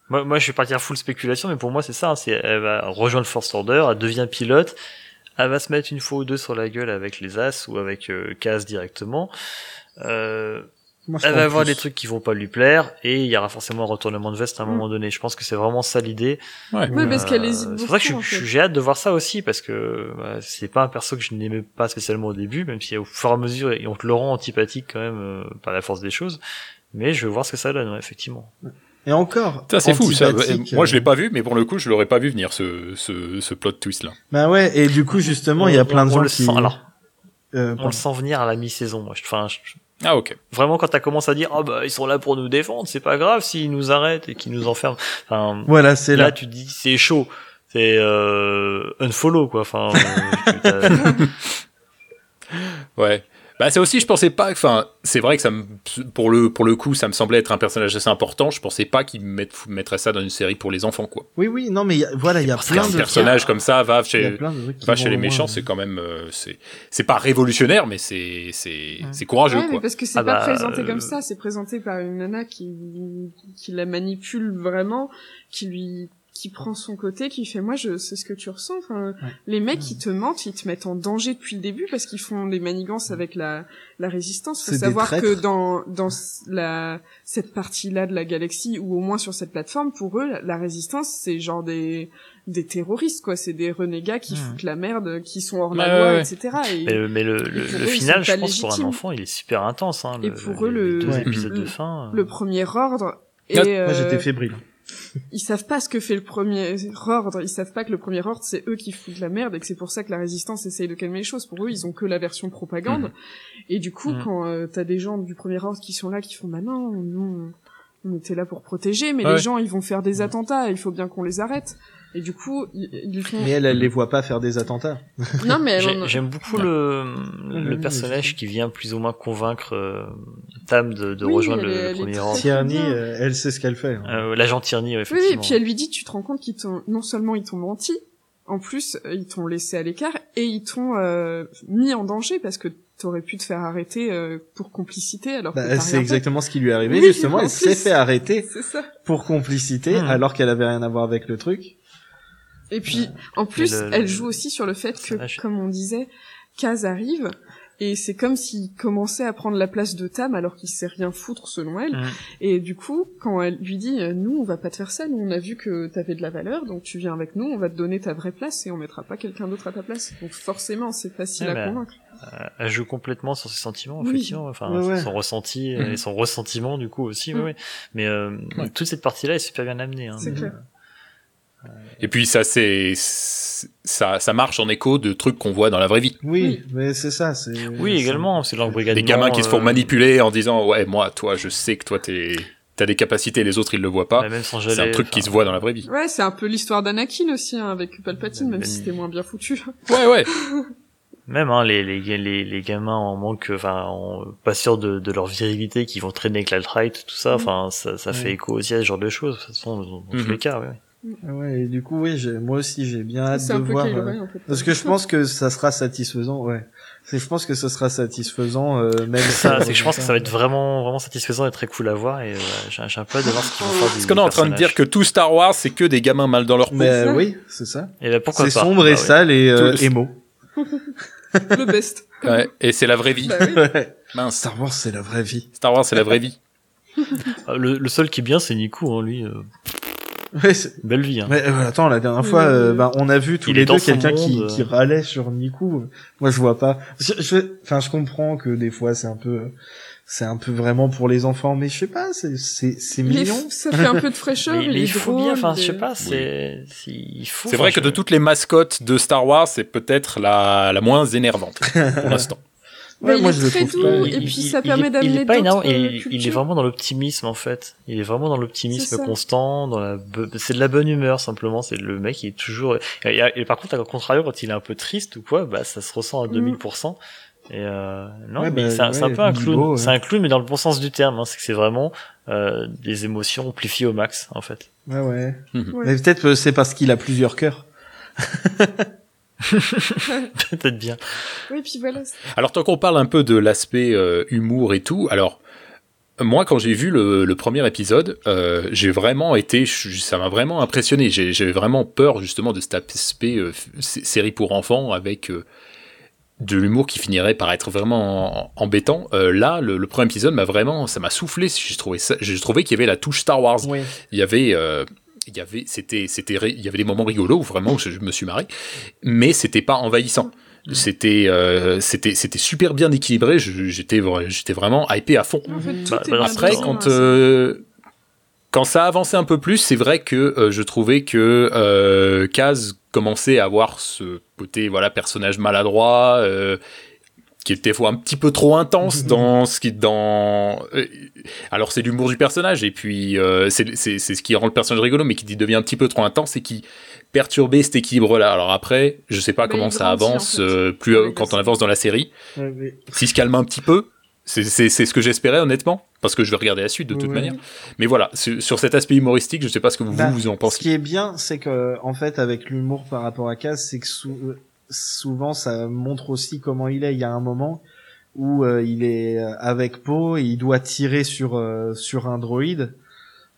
Moi, moi, je vais partir full spéculation, mais pour moi, c'est ça. hein, C'est, elle va rejoindre First Order, elle devient pilote, elle va se mettre une fois ou deux sur la gueule avec les As ou avec euh, Kaz directement. Euh,
Moi,
elle va avoir
plus.
des trucs qui vont pas lui plaire et il y aura forcément un retournement de veste à un
Mm.
moment donné. Je pense que c'est vraiment ça l'idée.
Ouais.
Parce qu'elle
Euh,
hésite
C'est pour ça que je
beaucoup, en
suis-
fait.
j'ai hâte de voir ça aussi parce que bah, c'est pas un perso que je n'aimais pas spécialement au début, même si au fur et à mesure on te le rend antipathique quand même euh, par la force des choses. Mais je veux voir ce que ça donne, ouais, effectivement.
Et encore.
Ça, c'est fou. Ça. Moi, je l'ai
euh,
pas vu, mais pour le coup, je l'aurais pas vu venir, ce, ce, ce plot twist-là.
Bah ouais, et du coup, justement, il y a plein de
on
gens
le
qui.
sent, alors,
Euh,
on
pardon.
le sent venir à la mi-saison. moi. Je- Enfin, je-
Ah, ok.
vraiment, quand t'as commencé à dire, oh bah ils sont là pour nous défendre, c'est pas grave s'ils nous arrêtent et qu'ils nous enferment. Enfin,
Voilà, c'est
là,
là.
tu te dis c'est chaud, c'est euh, unfollow quoi. Enfin, euh,
Ouais. Bah, c'est aussi, je pensais pas, enfin, c'est vrai que ça me, pour le, pour le coup, ça me semblait être un personnage assez important. Je pensais pas qu'il mett- mettrait ça dans une série pour les enfants, quoi.
Oui, oui, non, mais il y a- voilà, il y a plein
un
de.
personnage comme ça va chez, va chez les méchants, c'est quand même, euh, c'est, c'est pas révolutionnaire, mais c'est, c'est, c'est courageux,
Ouais, mais
quoi.
parce que c'est
Ah
pas
bah,
présenté
euh,
comme ça, c'est présenté par une nana qui, qui la manipule vraiment, qui lui, qui prend son côté, qui fait, moi, je sais ce que tu ressens, enfin, les mecs, ils te mentent, ils te mettent en danger depuis le début parce qu'ils font des manigances avec la, la résistance. Faut savoir que dans, dans la, cette partie-là de la galaxie, ou au moins sur cette plateforme, pour eux, la, la résistance, c'est genre des, des terroristes, quoi. C'est des renégats qui foutent la merde, qui sont hors
Ouais,
la loi,
ouais, ouais.
etc. Et,
mais, mais le, le, le
eux,
final, je pense pour un
légitimes.
enfant, il est super intense. Hein,
Et
le-
pour eux,
les
le-
deux
Ouais.
épisodes de
le-
fin. euh.
le premier ordre, et,
Ah,
Moi,
euh,
j'étais fébrile.
Ils savent pas ce que fait le premier ordre, ils savent pas que le premier ordre c'est eux qui foutent la merde et que c'est pour ça que la résistance essaye de calmer les choses. Pour eux, ils ont que la version propagande.
Mhm.
Et du coup,
Mhm.
quand euh, t'as des gens du premier ordre qui sont là, qui font bah non, nous on était là pour protéger, mais
Ouais.
les gens ils vont faire des attentats, il faut bien qu'on les arrête. Et du coup, ils, font.
Mais elle, elle les voit pas faire des attentats.
Non mais en
J'aime beaucoup le, le personnage qui vient plus ou moins convaincre euh, Tam de, de
Oui,
rejoindre
elle
le, premier ordre.
Tierney, euh, elle sait ce qu'elle fait. hein.
Euh, L'agent Tierney, ouais,
Oui, oui,
effectivement.
et puis elle lui dit, tu te rends compte qu'ils t'ont, non seulement ils t'ont menti, en plus, euh, ils t'ont laissé à l'écart, et ils t'ont euh, mis en danger, parce que t'aurais pu te faire arrêter euh, pour complicité, alors que
Bah, c'est
fait.
exactement ce qui lui est arrivé.
Oui,
Justement,
en
elle s'est fait arrêter
C'est ça.
pour complicité,
Hmm.
alors qu'elle avait rien à voir avec le truc.
Et puis, en plus,
le-
elle
le-
joue aussi sur le fait que, comme on disait, Kaz arrive, et c'est comme s'il commençait à prendre la place de Tam alors qu'il sait rien foutre selon elle.
Mm.
Et du coup, quand elle lui dit nous on va pas te faire ça, nous on a vu que t'avais de la valeur, donc tu viens avec nous, on va te donner ta vraie place et on mettra pas quelqu'un d'autre à ta place. Donc forcément c'est facile
Ouais,
à
mais-
convaincre.
Euh, elle joue complètement sur ses sentiments,
Oui.
effectivement. Enfin,
Ouais,
son ressenti
Mhm.
et son ressentiment, du coup, aussi. Ouais, ouais. Mais euh,
Ouais.
toute cette partie-là est super bien amenée. Hein.
C'est clair.
Et puis, ça, c'est, ça, ça marche en écho de trucs qu'on voit dans la vraie vie.
Oui, mais c'est ça. C'est.
Oui,
c'est-
également, c'est l'embrigadement.
Des gamins qui se font
euh,
manipuler en disant, ouais, moi, toi, je sais que toi, t'es, t'as des capacités et les autres ils le voient pas.
Même
C'est un truc qui se voit dans la vraie vie.
Ouais, c'est un peu l'histoire d'Anakin aussi, hein, avec Palpatine, même si c'était moins bien foutu.
Ouais, ouais.
Même hein, les, les, les, les gamins en manque, enfin, en- pas sûrs de, de leur virilité, qui vont traîner avec l'alt-right, tout ça, enfin, ça, ça fait écho aussi à ce genre de choses, de toute façon, dans, dans tous
Mhm.
les cas, ouais.
Ah Ouais, et du coup, oui, j'ai- moi aussi, j'ai bien hâte de
un peu
voir. Euh,
Ren, en fait.
Parce que je pense que ça sera satisfaisant, ouais. Je pense que ce sera satisfaisant, euh, même.
Ça, c'est que je pense que ça va être vraiment, vraiment satisfaisant et très cool à voir, et euh, j'ai un peu hâte de voir ce qu'ils vont faire
Parce qu'on est en train de dire que tout Star Wars, c'est que des gamins mal dans leur peau.
Mais oui, c'est ça.
Et pourquoi
C'est sombre et
Bah
sale et euh, émo.
Le best.
Ouais, et c'est la vraie vie.
Bah oui.
Ouais.
Mince.
Star Wars, c'est la vraie vie.
Star Wars, c'est la vraie vie.
Le, le seul qui est bien, c'est Nico, hein, lui.
Ouais, c'est-
belle vie, hein.
Mais euh, attends, la dernière
Oui,
fois,
oui,
euh,
oui.
bah, on a vu tous
Il
les deux quelqu'un qui, qui râlait sur Niku. Moi, je vois pas. Je, je- enfin, je comprends que des fois, c'est un peu, c'est un peu vraiment pour les enfants, mais je sais pas, c'est, c'est, mignon.
ça fait un peu de fraîcheur,
Mais,
il
mais
est
il faut bien, enfin, je sais pas, c'est, faut.
C'est vrai que de toutes les mascottes de Star Wars, c'est peut-être la, la moins énervante pour l'instant.
Mais
Ouais,
il
moi,
est
je le
très
trouve
doux,
pas.
et
Il-
puis
il-
ça
il
permet d'amener
il est pas énorme,
d'autres euh,
il est
cultures.
vraiment dans l'optimisme en fait. Il est vraiment dans l'optimisme constant, dans la, be- c'est de la bonne humeur simplement. C'est le mec qui est toujours. Et, et- et par contre, à contrario, quand il est un peu triste ou quoi, bah ça se ressent à 2000%. Et euh, non,
Ouais,
mais
bah,
c'est un, c'est un
ouais,
peu un clown.
ouais.
C'est un clown, mais dans le bon sens du terme. Hein. C'est que c'est vraiment euh, des émotions amplifiées au max en fait.
Ouais, ouais.
Ouais.
Mais peut-être que c'est parce qu'il a plusieurs cœurs.
Peut-être bien.
Oui, puis voilà.
Alors, tant qu'on parle un peu de l'aspect euh, humour et tout, alors, moi, quand j'ai vu le, le premier épisode, euh, j'ai vraiment été, ça m'a vraiment impressionné. J'ai vraiment peur, justement, de cet aspect euh, série pour enfants avec euh, de l'humour qui finirait par être vraiment en- embêtant. Euh, là, le, le premier épisode m'a vraiment, ça m'a soufflé. J'ai trouvé ça, j'ai trouvé qu'il y avait la touche Star Wars.
Oui.
Il y avait, euh, y avait, c'était, c'était, il y avait des moments rigolos où vraiment je, je me suis marré, mais c'était pas envahissant. C'était, euh, c'était, c'était super bien équilibré. J'étais, j'étais vraiment hypé à fond.
En fait, tout
Bah,
Après, quand
hein,
euh, quand ça avançait un peu plus, c'est vrai que euh, je trouvais que euh, Kaz commençait à avoir ce côté voilà personnage maladroit. Euh, qui était des fois un petit peu trop intense dans ce qui dans euh, alors c'est l'humour du personnage et puis euh, c'est c'est c'est ce qui rend le personnage rigolo mais qui devient un petit peu trop intense et qui perturbait cet équilibre là alors après je sais pas comment ça
grandit,
avance
en fait,
euh, plus
avec
quand on avance dans la série
Ouais, mais-
s'il se calme un petit peu, c'est c'est- c'est ce que j'espérais honnêtement, parce que je vais regarder la suite de toute
Ouais.
manière. Mais voilà, sur, cet aspect humoristique, je sais pas ce que vous,
Bah,
vous en
Ce
pensez.
qui est bien, c'est que en fait, avec l'humour par rapport à Kaz, c'est que euh, souvent ça montre aussi comment il est. Il y a un moment où euh, il est euh, avec Poe et il doit tirer sur euh, sur un droïde.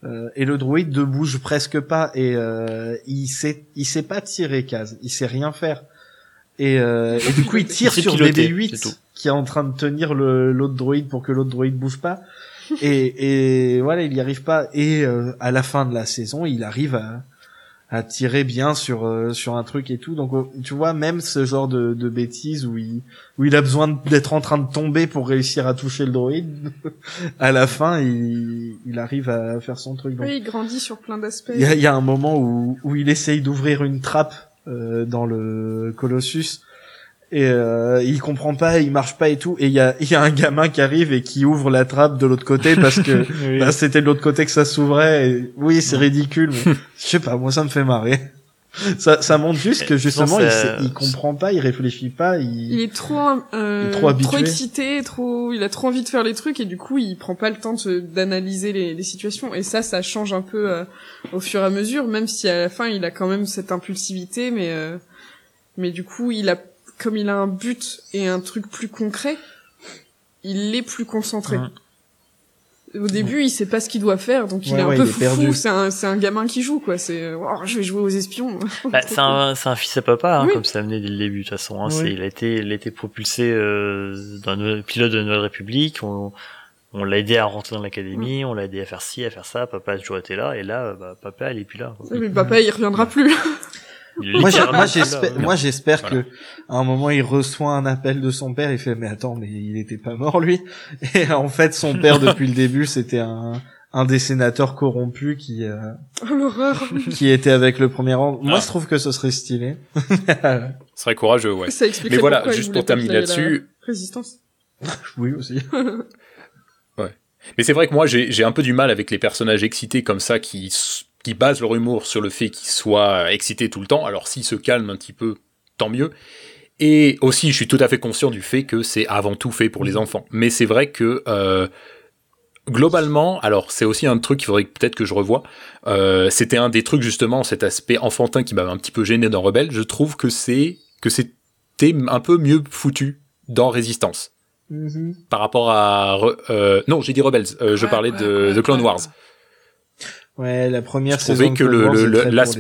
euh, et le droïde ne bouge presque pas et euh, il sait il sait pas tirer Kaz, il sait rien faire. Et, euh, et du coup il tire sur
piloter, c'est
BB-8
tout.
qui est en train de tenir le l'autre droïde pour que l'autre droïde bouge pas. Et, et voilà, il y arrive pas. Et euh, à la fin de la saison, il arrive à, à tirer bien sur euh, sur un truc et tout. Donc euh, tu vois, même ce genre de, de bêtises où il où il a besoin d'être en train de tomber pour réussir à toucher le droïde, à la fin, il il arrive à faire son truc. Donc
Oui, il grandit sur plein d'aspects.
il y a, y a un moment où, où il essaye d'ouvrir une trappe euh, dans le Colossus et euh, il comprend pas, il marche pas et tout. Et il y a, il y a un gamin qui arrive et qui ouvre la trappe de l'autre côté parce que
Oui.
bah, c'était de l'autre côté que ça s'ouvrait. Et oui, c'est ridicule, mais je sais pas, moi ça me fait marrer. Ça, ça montre juste que justement il,
c'est-
sait- il comprend pas, il réfléchit pas, il,
Il est trop, euh,
Il est trop habitué.
excité, trop, il a trop envie de faire les trucs et du coup il prend pas le temps d'analyser les, les situations et ça, ça change un peu euh, au fur et à mesure, même si à la fin il a quand même cette impulsivité, mais euh, mais du coup il a, comme il a un but et un truc plus concret, il est plus concentré. Au début, il sait pas ce qu'il doit faire, donc il
Ouais,
est un
ouais,
peu foufou. C'est un, c'est un gamin qui joue, quoi. C'est, euh, Oh, je vais jouer aux espions.
Bah, c'est un, c'est un fils à papa, hein,
Oui.
comme ça amené dès le début, de toute façon. Hein,
Oui.
c'est, il a été, il a été propulsé euh, le pilote de la Nouvelle République. On, on l'a aidé à rentrer dans l'académie, on l'a aidé à faire ci, à faire ça. Papa a toujours été là, et là, bah, papa, il est plus là. quoi.
Mais papa, il reviendra plus.
Moi, j'espère,
ouais.
moi, j'espère
Voilà.
que à un moment il reçoit un appel de son père. Il fait mais attends, mais il était pas mort lui. Et en fait, son père depuis le début, c'était un un des sénateurs corrompus qui euh,
Oh,
qui était avec le premier rang. Moi,
Ah.
je trouve que ce serait stylé.
Ce serait courageux, ouais.
Ça
Mais voilà, juste pour terminer là-dessus,
Résistance.
oui aussi.
Mais c'est vrai que moi, j'ai j'ai un peu du mal avec les personnages excités comme ça qui, qui basent leur humour sur le fait qu'ils soient excités tout le temps. Alors, s'ils se calment un petit peu, tant mieux. Et aussi, je suis tout à fait conscient du fait que c'est avant tout fait pour les enfants. Mais c'est vrai que euh, globalement, alors c'est aussi un truc qu'il faudrait peut-être que je revoie. Euh, C'était un des trucs justement, cet aspect enfantin qui m'avait un petit peu gêné dans Rebelle. Je trouve que c'est que c'était un peu mieux foutu dans Résistance
Mhm.
par rapport à euh, non, j'ai dit Rebels. euh, je parlais de The Clone Wars.
Ouais, la première
Je trouvais
saison
que le-
Wars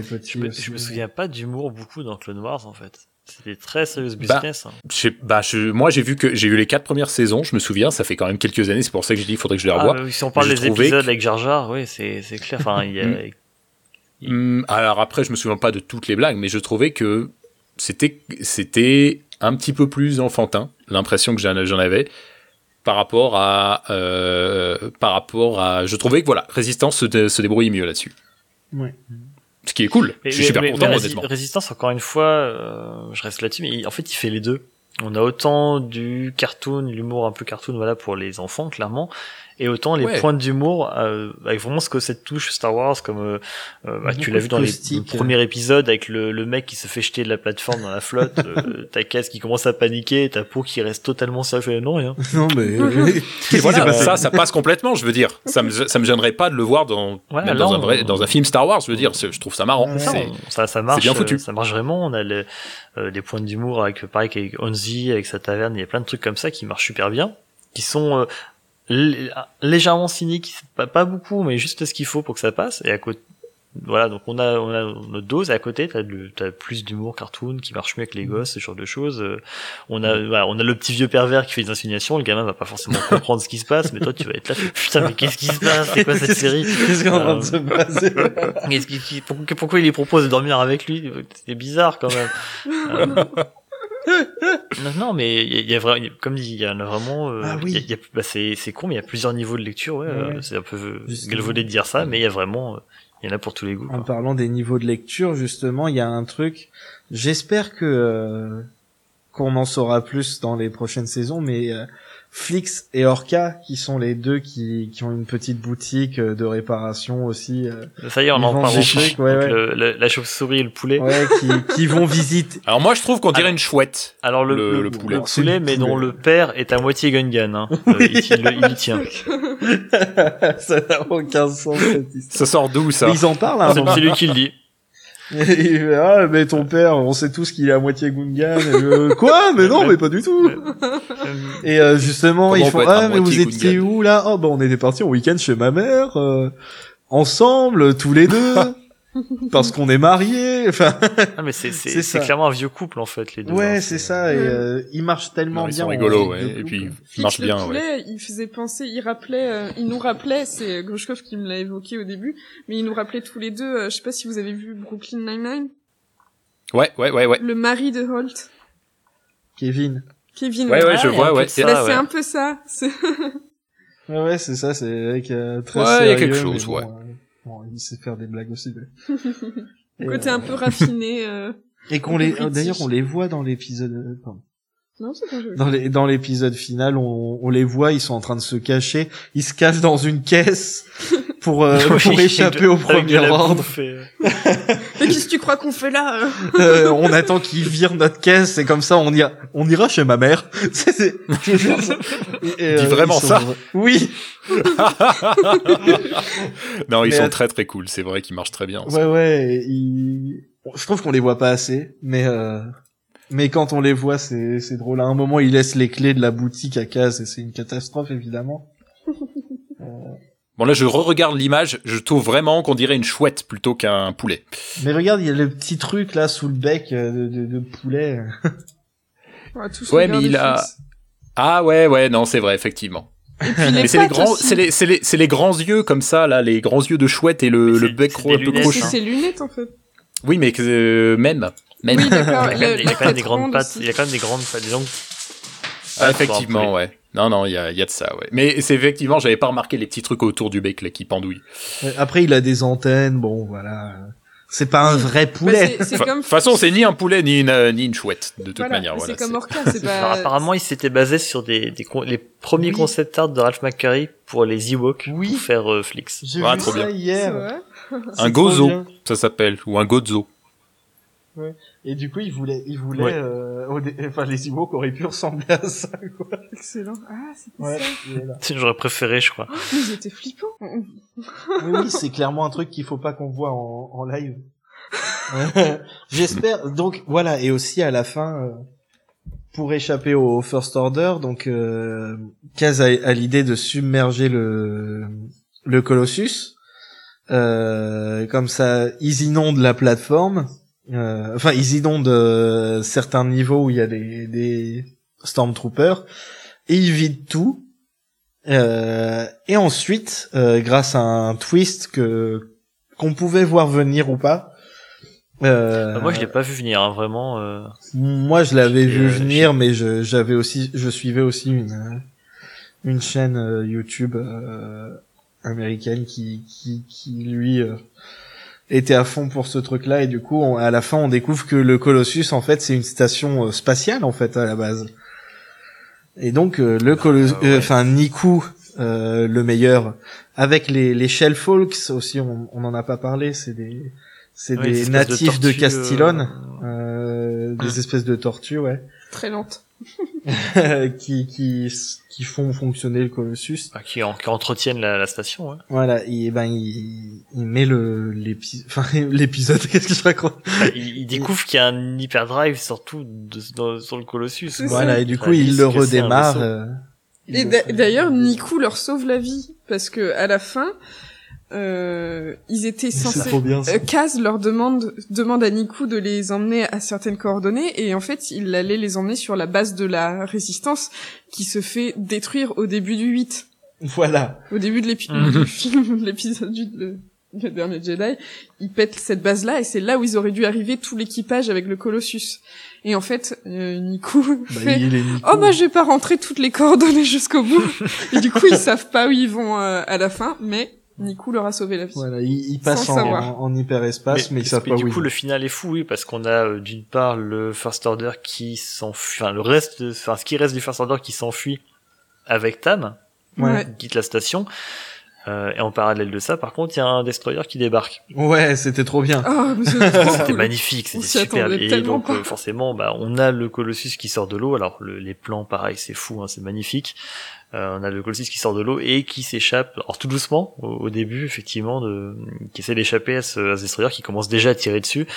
petits
Je me,
aussi.
je me souviens pas d'humour beaucoup dans Clone Wars en fait. C'était très serious
Bah,
business. hein.
je bah, je- moi j'ai vu que j'ai vu les quatre premières saisons. Je me souviens, ça fait quand même quelques années. C'est pour ça que je dis, il faudrait que je les
Ah,
revoie.
bah oui, si on parle des épisodes
que-
avec Jar Jar, oui, c'est c'est clair. Enfin, il y a,
alors après, je me souviens pas de toutes les blagues, mais je trouvais que c'était c'était un petit peu plus enfantin. L'impression que j'en j'en avais par rapport à euh, par rapport à. Je trouvais que voilà, Résistance se, dé- se débrouille mieux là-dessus.
Ouais.
Ce qui est cool.
Mais-
je suis
mais-
super
mais-
content
mais
honnêtement.
Rési- Résistance, encore une fois, euh, je reste là-dessus, mais il- en fait, il fait les deux. On a autant du cartoon, l'humour un peu cartoon, voilà, pour les enfants, clairement, et autant les
Ouais.
points d'humour, euh, avec vraiment ce que cette touche Star Wars, comme euh, euh, bah, tu l'as vu dans les
caustique.
premiers épisodes, avec le, le mec qui se fait jeter de la plateforme dans la flotte, euh, ta caisse qui commence à paniquer, ta peau qui reste totalement fait, non, rien.
Non, mais.
Et voilà,
passé
ça, ça passe complètement, je veux dire. Ça me, ça me gênerait pas de le voir dans, même
là,
dans, un
on-
vrai, dans un film Star Wars, je veux dire. Je trouve ça marrant.
C'est ça, ça, marche,
bien foutu.
euh, ça marche vraiment. On a le- euh, des points d'humour avec, pareil qu'avec Onzi, avec sa taverne, il y a plein de trucs comme ça qui marchent super bien, qui sont euh, légèrement cyniques, pas, beaucoup, mais juste ce qu'il faut pour que ça passe. Et à côté, voilà, donc on a, on a notre dose. Et à côté, t'as plus d'humour cartoon qui marche mieux avec les gosses, ce genre de choses. Euh, On a, voilà, on a le petit vieux pervers qui fait des insinuations. Le gamin va pas forcément comprendre ce qui se passe, mais toi, tu vas être là. Putain, mais qu'est-ce qui se passe? C'est quoi cette série?
Qu'est-ce train de
Euh,
se passer
Qu'est-ce qui- qui- pourquoi, pourquoi il lui propose de dormir avec lui? C'est bizarre quand même. Euh, non, non, mais il y a, vraiment, comme dit, il y en a vraiment. euh,
Ah oui.
bah, c'est c'est con, mais il y a plusieurs niveaux de lecture. Ouais,
Ouais,
euh, c'est un peu galvaudé de dire ça, mais il y a vraiment, euh, il y en a pour tous les goûts.
En
quoi.
parlant des niveaux de lecture, justement, il y a un truc. J'espère que euh, qu'on en saura plus dans les prochaines saisons, mais euh, Flix et Orca, qui sont les deux qui, qui ont une petite boutique euh, de réparation aussi. euh,
Ça y est, on en parle
ouais,
Donc,
ouais.
le- le- la chauve-souris et le poulet.
Ouais, qui, qui vont visiter.
Alors moi, je trouve qu'on dirait une chouette.
Alors le,
Le-
le,
le poulet.
mais dont le père est à moitié Gungan. Hein. Euh, il, tient.
ça n'a aucun sens cette histoire.
Ça sort d'où ça?
Mais ils en parlent. Hein,
c'est lui qui le dit.
Et il fait, ah, mais ton père, on sait tous qu'il est à moitié Gungan. Et je, Quoi? Mais non, mais pas du tout. Et euh, justement,
Comment
ils
on
font ah mais vous étiez
Gungan?
où là? Oh bah on était partis en week-end chez ma mère, euh, ensemble tous les deux, parce qu'on est mariés. Enfin,
Ah, mais c'est c'est
C'est
c'est clairement un vieux couple en fait les deux.
ouais,
hein.
c'est ça. Et euh, ils marchent tellement
Non, ils
bien.
sont rigolos, ouais. Et puis, ils marchent bien, ouais.
poulet, il faisait penser, il rappelait, euh, il nous rappelait, c'est Grushkov qui me l'a évoqué au début, mais il nous rappelait tous les deux, euh, je sais pas si vous avez vu Brooklyn Nine-Nine,
Ouais, ouais, ouais, ouais.
le mari de Holt,
Kevin.
Kevin.
Ouais, ouais, je vois, ouais.
ça,
Bah, c'est
ouais.
un peu ça. c'est-
Ouais, ouais, c'est ça. C'est avec euh, très
Ouais, il y a
sérieux,
quelque chose,
bon,
ouais.
euh, bon, il sait faire des blagues aussi. mais- Et,
Côté
euh,
un peu raffiné. euh,
Et qu'on les, d'ailleurs, on les voit dans l'épisode. euh, pardon.
Non, c'est pas joli.
Dans les dans l'épisode final, on, on les voit, ils sont en train de se cacher. Ils se cachent dans une caisse pour euh,
Oui,
pour échapper au premier ordre.
et-
Mais qu'est-ce que tu crois qu'on fait là euh
Euh, on attend qu'ils virent notre caisse et comme ça on ira on ira chez ma mère. C'est- c'est- et, et,
Dis vraiment
sont
ça
Oui.
non, ils
Mais,
sont
euh,
très très cool. C'est vrai qu'ils marchent très bien.
Ouais ouais. ils- Je trouve qu'on les voit pas assez, mais euh... mais quand on les voit c'est c'est drôle. À un moment ils laissent les clés de la boutique à case et c'est une catastrophe évidemment.
Bon là, je re-regarde l'image. Je trouve vraiment qu'on dirait une chouette plutôt qu'un poulet.
Mais regarde il y a le petit truc là sous le bec euh, de, de, de poulet.
Tous
Ouais, mais il a. Ah ouais, ouais, non, c'est vrai, effectivement.
Et puis les
Mais c'est les grands, c'est les, c'est les, c'est les grands yeux comme ça là, les grands yeux de chouette et le, le bec un peu crochu.
hein.
C'est ses lunettes en fait.
Oui, mais euh, même, même.
Oui.
Il y a quand même- des grandes pattes. Il y a quand même des grandes pattes. Des longues
Ah, effectivement, ouais. Non, non, il y a, il y a de ça, ouais. Mais c'est effectivement, j'avais pas remarqué les petits trucs autour du bec là qui pendouillent.
Après il a des antennes, bon voilà. C'est pas un vrai poulet.
Enfin,
comme-
De toute façon, c'est ni un poulet ni une, euh, ni une chouette, de toute
Voilà,
manière. Voilà,
c'est comme Orca, c'est
Alors,
pas.
apparemment, il s'était basé sur des, des con- les premiers
Oui.
concept art de Ralph McQuarrie pour les Ewoks
Oui.
pour faire euh, Flix.
J'ai
Ah,
vu
trop
ça
bien.
Hier.
Un gozo, ça s'appelle, ou un gozo.
Et du coup, il voulait, il voulait,
Ouais.
euh, dé- enfin, les Ewoks auraient pu ressembler à ça, quoi.
Excellent. Ah, c'était
Ouais.
ça.
J'aurais préféré, je crois.
Mais ils étaient flippants.
Oui, oui, c'est clairement un truc qu'il faut pas qu'on voit en, en live. J'espère. Donc voilà, et aussi à la fin, euh, pour échapper au First Order, donc euh, Kaz a, a l'idée de submerger le le Colossus. Euh, comme ça, ils inondent la plateforme. Euh, enfin, ils inondent euh, certains niveaux où il y a des, des Stormtroopers. Et ils vident tout. Euh, et ensuite, euh, grâce à un twist que qu'on pouvait voir venir ou pas. euh,
moi, je l'ai pas vu venir, hein, vraiment. euh,
moi, je l'avais vu
euh,
venir, mais je j'avais aussi, je suivais aussi une une chaîne YouTube euh, américaine qui qui qui lui euh, était à fond pour ce truc-là et du coup, on- à la fin, on découvre que le Colossus, en fait, c'est une station euh, spatiale en fait à la base. Et donc euh, le Colossus,
ouais.
enfin Niku, euh, le meilleur, avec les les Shell Folks aussi, on on en a pas parlé, c'est des c'est
Ouais, des de
natifs de, Castillon,
euh,
euh, des espèces de tortues, ouais,
Très lente.
qui qui qui font fonctionner le Colossus.
bah, qui, en- qui entretiennent la, la station. Ouais.
Voilà, et ben il, il met le l'épisode, enfin l'épisode, qu'est-ce que je raconte?
Bah, il, il découvre qu'il y a un hyperdrive surtout de, dans- sur le Colossus.
Voilà, et du coup il le redémarre. euh,
Et d'ailleurs, Niku leur sauve la vie parce que à la fin, euh, ils étaient censés.
trop bien ça.
Euh, Kaz leur demande demande à Niku de les emmener à certaines coordonnées et en fait il allait les emmener sur la base de la résistance qui se fait détruire au début du 8.
Voilà.
Au début de
Mhm.
du film, l'épisode du le, le dernier Jedi, ils pètent cette base-là et c'est là où ils auraient dû arriver tout l'équipage avec le Colossus. Et en fait, euh, Niku
Bah,
fait
il est Niku.
Oh bah je vais pas rentrer toutes les coordonnées jusqu'au bout. et du coup ils savent pas où ils vont euh, à la fin, mais Niku leur a sauvé la vie.
Voilà, il, il passe
Sans
en,
savoir.
en hyperespace, mais, ils savent
mais
pas
du
où
coup, le final est fou, oui, parce qu'on a euh, d'une part le First Order qui s'enfuit, enfin le reste, enfin ce qui reste du First Order qui s'enfuit avec Tam,
Ouais.
qui quitte la station. Euh, et en parallèle de ça, par contre, il y a un destroyer qui débarque.
Ouais, c'était trop bien.
Oh, mais
C'était
cool.
magnifique, c'était
attendait
Et donc euh, forcément, bah, on a le Colossus qui sort de l'eau. Alors le- les plans, pareil, c'est fou, hein, c'est magnifique. Euh, on a le Colossus qui sort de l'eau et qui s'échappe, alors tout doucement au, au début, effectivement, de, qui essaie d'échapper à ce, à ce destroyer qui commence déjà à tirer dessus.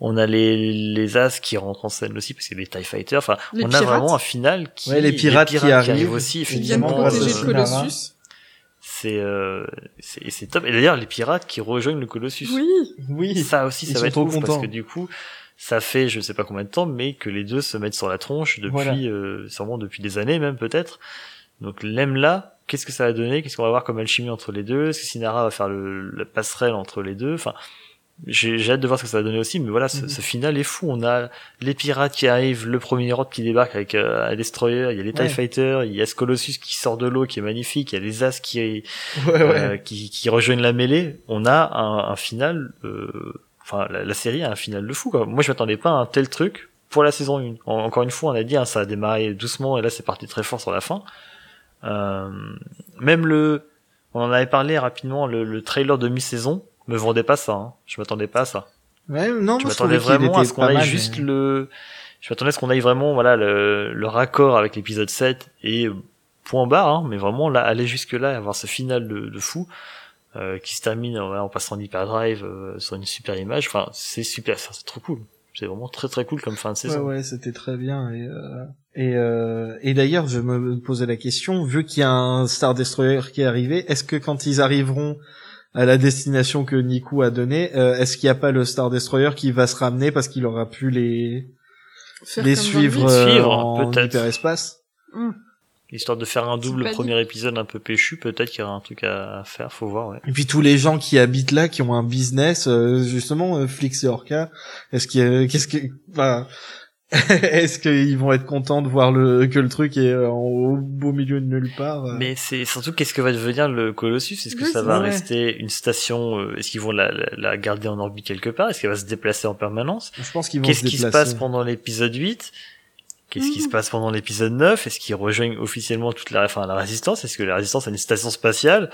On a les, les As qui rentrent en scène aussi parce que les Tie Fighters. Enfin,
Les
on a vraiment un final qui
Ouais, les pirates qui arrivent.
aussi. Effectivement,
protéger
euh,
le Colossus.
c'est euh, c'est et c'est top. Et d'ailleurs, les pirates qui rejoignent le Colossus.
Oui.
Oui.
Ça aussi, ça va être
trop
ouf parce que du coup, ça fait je sais pas combien de temps, mais que les deux se mettent sur la tronche depuis,
Voilà.
euh, sûrement depuis des années même peut-être. Donc l'aime là, qu'est-ce que ça va donner? Qu'est-ce qu'on va voir comme alchimie entre les deux? Est-ce que Sinara va faire le, la passerelle entre les deux? Enfin, j'ai hâte de voir ce que ça va donner aussi, mais voilà, ce,
Mhm.
ce final est fou. On a les pirates qui arrivent, le premier ordre qui débarque avec euh, un destroyer, il y a les TIE
Ouais.
Fighters, il y a ce Colossus qui sort de l'eau qui est magnifique, il y a les As qui,
Ouais, ouais.
euh, qui, qui rejoignent la mêlée. On a un, un final, euh, enfin la, la série a un final de fou. Quoi. Moi je m'attendais pas à un tel truc pour la saison 1. En- encore une fois, on a dit, hein, ça a démarré doucement et là c'est parti très fort sur la fin. Euh, même le, on en avait parlé rapidement, le, le trailer de mi-saison me vendait pas ça. Hein. Je m'attendais pas à ça.
Ouais, non,
je m'attendais vraiment à ce qu'on aille
mal,
juste
mais-
le, je m'attendais à ce qu'on aille vraiment, voilà, le, le raccord avec l'épisode 7 et point barre, hein, mais vraiment là, aller jusque là et avoir ce final de, de fou, euh, qui se termine voilà, en passant en hyperdrive euh, sur une super image. Enfin, c'est super, c'est trop cool. C'est vraiment très très cool comme fin de
Ouais,
saison.
ouais, c'était très bien. Et, euh, et, euh, et d'ailleurs, je me posais la question, vu qu'il y a un Star Destroyer qui est arrivé, est-ce que quand ils arriveront à la destination que Niku a donnée, euh, est-ce qu'il n'y a pas le Star Destroyer qui va se ramener parce qu'il aura pu les
Faire
les suivre, euh,
Suivre,
en
peut-être.
hyperespace?
Hmm.
Histoire de faire un double
pas dit.
premier épisode un peu péchu, peut-être qu'il y aura un truc à, faire, faut voir, ouais.
Et puis tous les gens qui habitent là, qui ont un business, euh, justement, euh, Flix et Orca, est-ce qu'il y a, qu'est-ce que, enfin, Est-ce qu'ils vont être contents de voir le que le truc est en, au beau milieu de nulle part euh?
Mais c'est surtout qu'est-ce que va devenir le Colossus? Est-ce que
Oui,
ça va
vrai.
rester une station euh, Est-ce qu'ils vont la, la, la garder en orbite quelque part? Est-ce qu'elle va se déplacer en permanence?
Je pense qu'ils vont
Qu'est-ce qui se passe pendant l'épisode 8 Qu'est-ce qui se passe pendant l'épisode 9 Est-ce qu'ils rejoignent officiellement toute la, enfin, la résistance? Est-ce que la résistance a une station spatiale?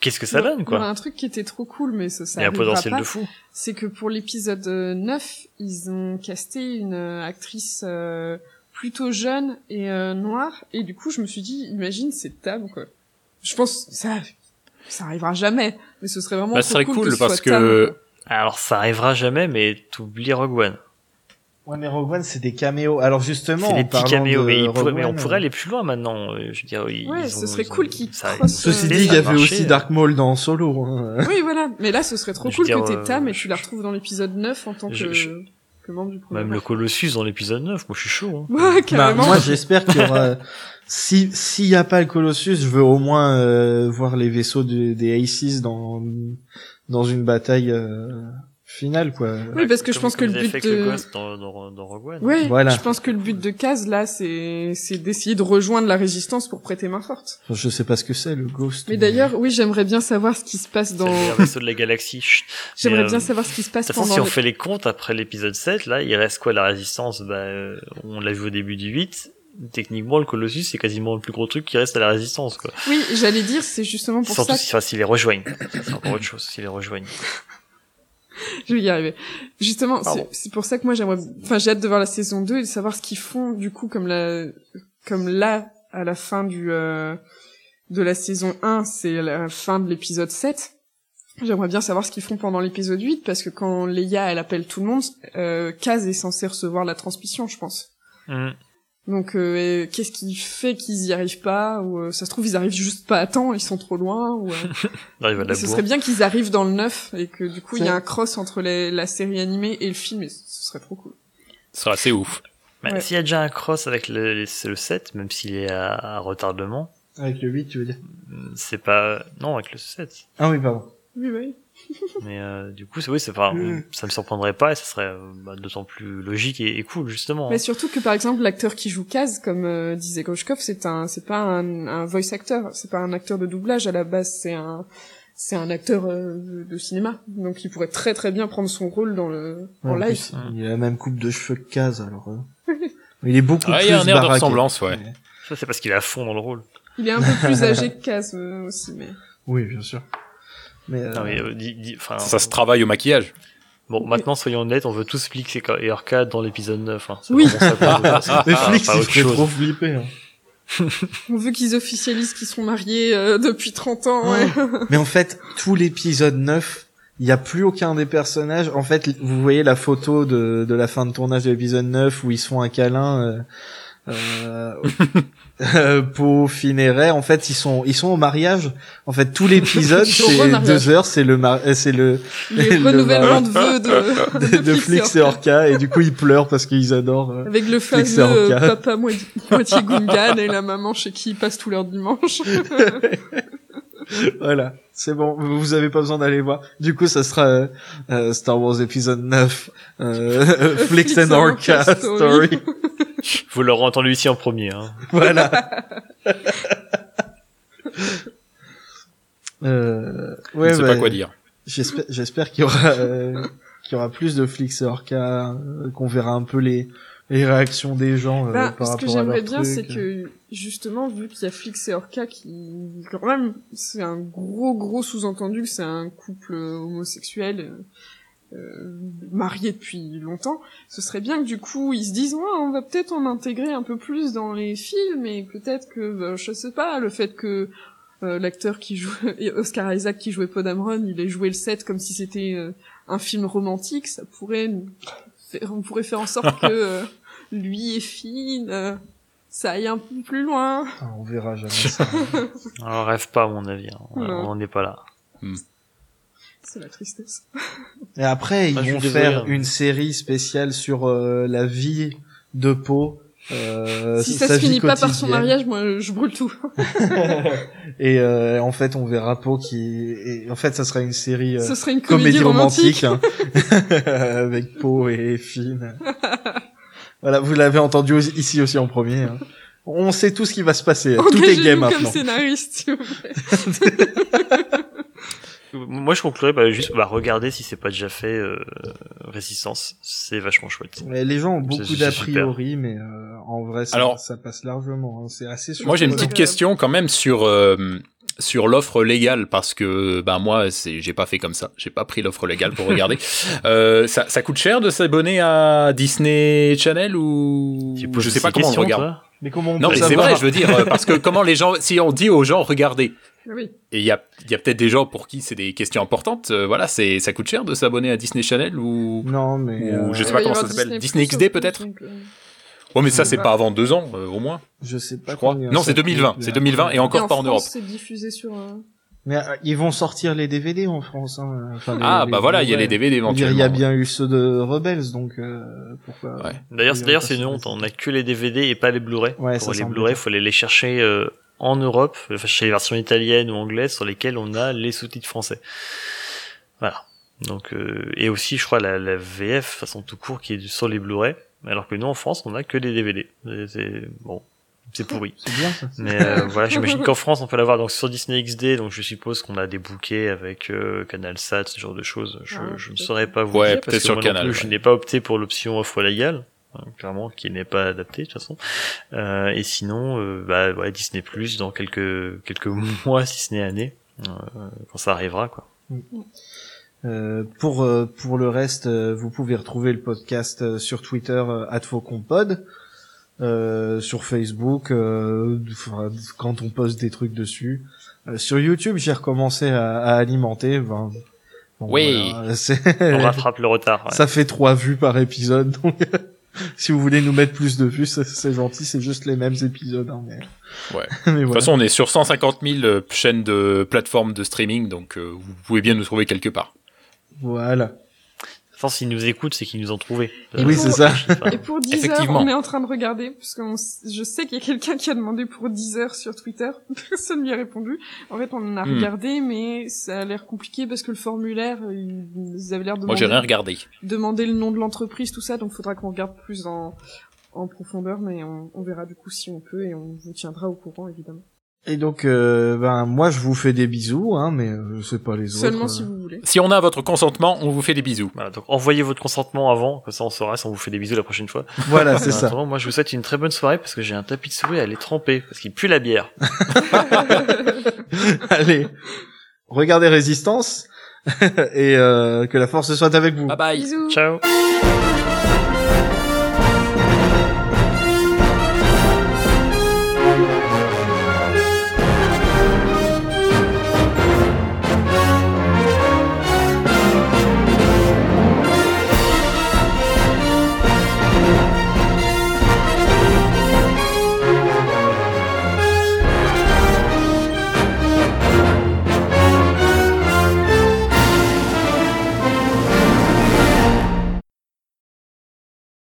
Qu'est-ce que ça donne,
Il y
quoi
un truc qui était trop cool, mais ça, ça
un potentiel
pas.
de fou.
C'est que pour l'épisode euh, 9, ils ont casté une euh, actrice euh, plutôt jeune et euh, noire, et du coup, je me suis dit, imagine, c'est Tam, quoi. Je pense, ça, ça arrivera jamais, mais ce serait vraiment
Bah,
trop
ce serait
cool,
cool
ce
parce que
quoi.
Alors, ça arrivera jamais, mais t'oublies Rogue One.
Ouais, mais Rogue One, c'est des caméos. Alors justement,
C'est des petits caméos,
de
mais, il
Rogue
pourrait- mais on pourrait aller plus loin maintenant. euh, Je veux dire, ils,
Ouais,
ils
ce serait
ils ont-
cool qu'ils
ça-
crossent,
Ceci
euh,
dit, il y avait
marché.
aussi Dark Maul dans Solo. hein.
Oui, voilà. Mais là, ce serait trop
Je
cool
dire,
que t'aies
euh,
Tam et tu la retrouves dans l'épisode 9 en tant
Je-
que,
je-
que membre du premier.
Même le Colossus dans l'épisode 9, moi je suis chaud. Hein.
Ouais,
Bah,
carrément.
moi, j'espère qu'il y aura. Si s'il y a pas le Colossus, je veux au moins euh, voir les vaisseaux de- des Aces dans dans une bataille euh, finale, quoi.
Oui, parce que je
Comme-
pense que
comme
le but
fait avec le
de-
Ghost dans, dans, dans Rogue One.
Ouais,
Voilà.
je pense que le but de Kaz, là, c'est, c'est d'essayer de rejoindre la résistance pour prêter main forte.
Je sais pas ce que c'est le Ghost.
Mais d'ailleurs, oui, j'aimerais bien savoir ce qui se passe dans...
le vaisseau de la galaxie.
J'aimerais bien
euh,
savoir ce qui se passe
De toute façon,
pendant...
si on
le-
fait les comptes après l'épisode 7, là, il reste quoi la résistance? Bah, euh, On l'a vu au début du 8. Techniquement, le Colossus, c'est quasiment le plus gros truc qui reste à la résistance. Quoi.
Oui, j'allais dire, c'est justement pour
Surtout
ça
si- enfin, s'ils les rejoignent. C'est encore autre chose, s'ils les rejoignent.
Je vais y arriver. Justement, c'est, pour ça que moi j'aimerais, enfin j'ai hâte de voir la saison 2 et de savoir ce qu'ils font du coup comme la, comme là à la fin du euh, de la saison 1, c'est la fin de l'épisode 7. J'aimerais bien savoir ce qu'ils font pendant l'épisode 8 parce que quand Leia elle appelle tout le monde, euh, Kaz est censé recevoir la transmission, je pense.
Hmm.
Donc euh, et qu'est-ce qui fait qu'ils y arrivent pas ou euh, ça se trouve ils arrivent juste pas à temps, ils sont trop loin ou euh,
Là, il va de la
ce
bourre.
serait bien qu'ils arrivent dans le neuf et que du coup il y a un cross entre les- la série animée et le film et ce serait trop cool.
ce serait assez ouf.
Bah,
Ouais.
S'il y a déjà un cross avec le, le 7, même s'il est à, à retardement,
Avec le 8, tu veux dire?
C'est pas... Non, avec le 7.
Ah oui, pardon.
Oui oui.
Mais euh, du coup, c'est oui, c'est pas,
Mm.
ça me surprendrait pas et ça serait euh, bah, d'autant plus logique et, et cool justement.
Mais surtout que par exemple l'acteur qui joue Kaz comme euh, disait Goshkov, c'est un c'est pas un, un voice actor, c'est pas un acteur de doublage à la base, c'est un c'est un acteur euh, de, de cinéma. Donc il pourrait très très bien prendre son rôle dans le en
En
live.
plus, il a la même coupe de cheveux que Kaz, alors. euh. Il est beaucoup
Ah,
plus
il y a un air de
baraqué.
ressemblance, ouais.
Ça, c'est parce qu'il est à fond dans le rôle.
Il est un peu plus âgé que Kaz euh, aussi mais
Oui, bien sûr. Mais, euh,
Non, mais, euh, dis- dis- enfin,
Ça se travaille au maquillage.
Bon, maintenant, soyons honnêtes, on veut tous Flix et et Orca dans l'épisode 9. Hein.
Oui.
ça qu'on veut, c'est
trop flipper. hein.
on veut qu'ils officialisent qu'ils sont mariés euh, depuis 30 ans, ouais.
Mais en fait, tout l'épisode 9, il n'y a plus aucun des personnages. En fait, vous voyez la photo de, de la fin de tournage de l'épisode 9 où ils se font un câlin. Euh, euh, euh, Poe, Finn et Rey, en fait, ils sont ils sont au mariage. En fait, tout l'épisode, c'est deux heures, c'est le euh, c'est le le
renouvellements
mari-
de vœux de,
de, de Flix et Orca et du coup ils pleurent parce qu'ils adorent. euh,
Avec le fameux euh, papa moitié, moitié Gungan et la maman chez qui ils passent tout leur dimanche.
Voilà, c'est bon, vous avez pas besoin d'aller voir. Du coup, ça sera euh, euh, Star Wars épisode 9, euh, Flix and Orca story.
Vous l'aurez entendu ici en premier. Hein.
voilà. euh, ouais,
Je ne sais
bah,
pas quoi dire.
J'espère, j'espère qu'il y aura, euh, qu'il y aura plus de Flix et Orca, euh, qu'on verra un peu les les réactions des gens euh,
Bah,
par
ce que
rapport à
j'aimerais
leur
bien,
truc.
c'est que justement, vu qu'il y a Flix et Orca, qui quand même, c'est un gros gros sous-entendu que c'est un couple homosexuel. Euh, euh, marié depuis longtemps, ce serait bien que du coup ils se disent ouais on va peut-être en intégrer un peu plus dans les films et peut-être que bah, je sais pas le fait que euh, l'acteur qui joue Oscar Isaac qui jouait Podamron il ait joué le set comme si c'était euh, un film romantique ça pourrait nous faire- on pourrait faire en sorte que euh, lui et Finn euh, ça aille un peu plus loin
Ah, on verra jamais ça.
Alors, rêve pas, à mon avis. hein. On
Non.
on n'en est pas là.
C'est la tristesse
Et après, ils
Ah,
vont
désolé,
faire
hein.
une série spéciale sur euh, la vie de Poe. Euh,
si ça
sa
se
vie
finit pas par son mariage moi je brûle tout
et euh, en fait, on verra Poe qui. Et en fait, ça sera une série euh,
Ce serait une comédie
romantique,
romantique.
hein. avec Poe et Finn. Voilà, vous l'avez entendu aussi- ici aussi en premier. hein. On sait tout ce qui va se passer. Tout est game
comme
maintenant.
scénariste, s'il vous plaît.
Moi, je conclurais bah, juste bah, regarder si c'est pas déjà fait euh, Résistance. C'est vachement chouette.
Ouais, les gens ont beaucoup d'a priori, mais euh, en vrai, ça,
Alors-
ça passe largement. hein. C'est assez
Moi, j'ai une petite question quand même sur euh, sur l'offre légale parce que ben moi, c'est j'ai pas fait comme ça. J'ai pas pris l'offre légale pour regarder. euh, ça, ça coûte cher de s'abonner à Disney Channel ou je sais pas comment on regarde.
toi?
Mais comment on
Non,
peut
mais c'est vrai, je veux dire, euh, parce que comment les gens, si on dit aux gens, regardez,
Oui.
et il y a, il y a peut-être des gens pour qui c'est des questions importantes, euh, voilà, c'est, ça coûte cher de s'abonner à Disney Channel ou,
Non, mais
ou
euh,
je sais pas comment ça s'appelle,
Disney
Disney
Plus
XD
plus,
peut-être
donc, euh,
Ouais, mais ça, c'est pas avant deux ans, euh, au moins.
je sais pas.
Je crois. Non, c'est 2020,
coûte,
c'est
mais-
2020 et encore
en
pas en
France,
Europe.
C'est diffusé sur. euh,
Mais euh, ils vont sortir les DVD en France. Hein. Enfin,
Ah,
les-
bah
les-
voilà, il y a les DVD éventuellement.
Il y a bien eu ceux de Rebels, donc euh, pourquoi
Ouais.
D'ailleurs, c'est une honte. On a que les DVD et pas les Blu-ray.
Ouais,
Pour
ça
les Blu-ray, faut aller les chercher euh, en Europe, enfin, chez les versions italiennes ou anglaises, sur lesquelles on a les sous-titres français. Voilà. Donc, euh, et aussi, je crois, la, la VF, façon tout court, qui est sur les Blu-ray. Alors que nous, en France, on a que les DVD. C'est bon, c'est pourri.
C'est bien ça.
Mais euh, voilà, j'imagine qu'en France, on peut l'avoir donc sur Disney XD. Donc, je suppose qu'on a des bouquets avec euh, Canal Sat, ce genre de choses. Je,
Ah,
je ne saurais pas vous
Ouais,
dire
peut-être
parce que
sur
moi non
Canal,
plus, je n'ai pas opté pour l'option offre légale, hein, clairement, qui n'est pas adaptée de toute façon. Euh, et sinon, euh, bah ouais, Disney Plus dans quelques quelques mois, si ce n'est années, euh, quand ça arrivera, quoi.
Euh, pour euh, pour le reste, euh, vous pouvez retrouver le podcast euh, sur Twitter euh, @fauconpod, euh, sur Facebook euh, enfin, quand on poste des trucs dessus. Euh, sur YouTube, j'ai recommencé à, à alimenter. ben, bon,
Oui.
voilà,
On rattrape le retard. ouais.
Ça fait trois vues par épisode, donc si vous voulez nous mettre plus de vues, c'est- gentil. C'est juste les mêmes épisodes. Hein, mais...
Ouais.
mais
De toute façon, on est sur 150 000 euh, chaînes de plateformes de streaming, donc euh, vous pouvez bien nous trouver quelque part.
Voilà.
Enfin, s'ils nous écoutent, c'est qu'ils nous ont trouvés.
Oui,
pour-
c'est ça.
Et pour 10 heures, on est en train de regarder, parce que je sais qu'il y a quelqu'un qui a demandé pour 10 heures sur Twitter. Personne lui a répondu. En fait, on en a
Hmm.
regardé, mais ça a l'air compliqué parce que le formulaire, ils avaient l'air de
Moi, j'ai rien
demander,
regardé.
demander le nom de l'entreprise, tout ça, donc faudra qu'on regarde plus en, en profondeur, mais on, on verra du coup si on peut et on vous tiendra au courant, évidemment.
Et donc, euh, ben moi, je vous fais des bisous, hein, mais euh, je sais pas les autres.
Seulement
euh.
si vous voulez.
Si on a votre consentement, on vous fait des bisous.
Voilà, donc envoyez votre consentement avant, comme ça on saura si on vous fait des bisous la prochaine fois.
Voilà, c'est ça.
moi je vous souhaite une très bonne soirée parce que j'ai un tapis de souris à aller tremper parce qu'il pue la bière.
Allez, regardez Résistance et euh, que la force soit avec vous.
Bye bye.
Bisous
Ciao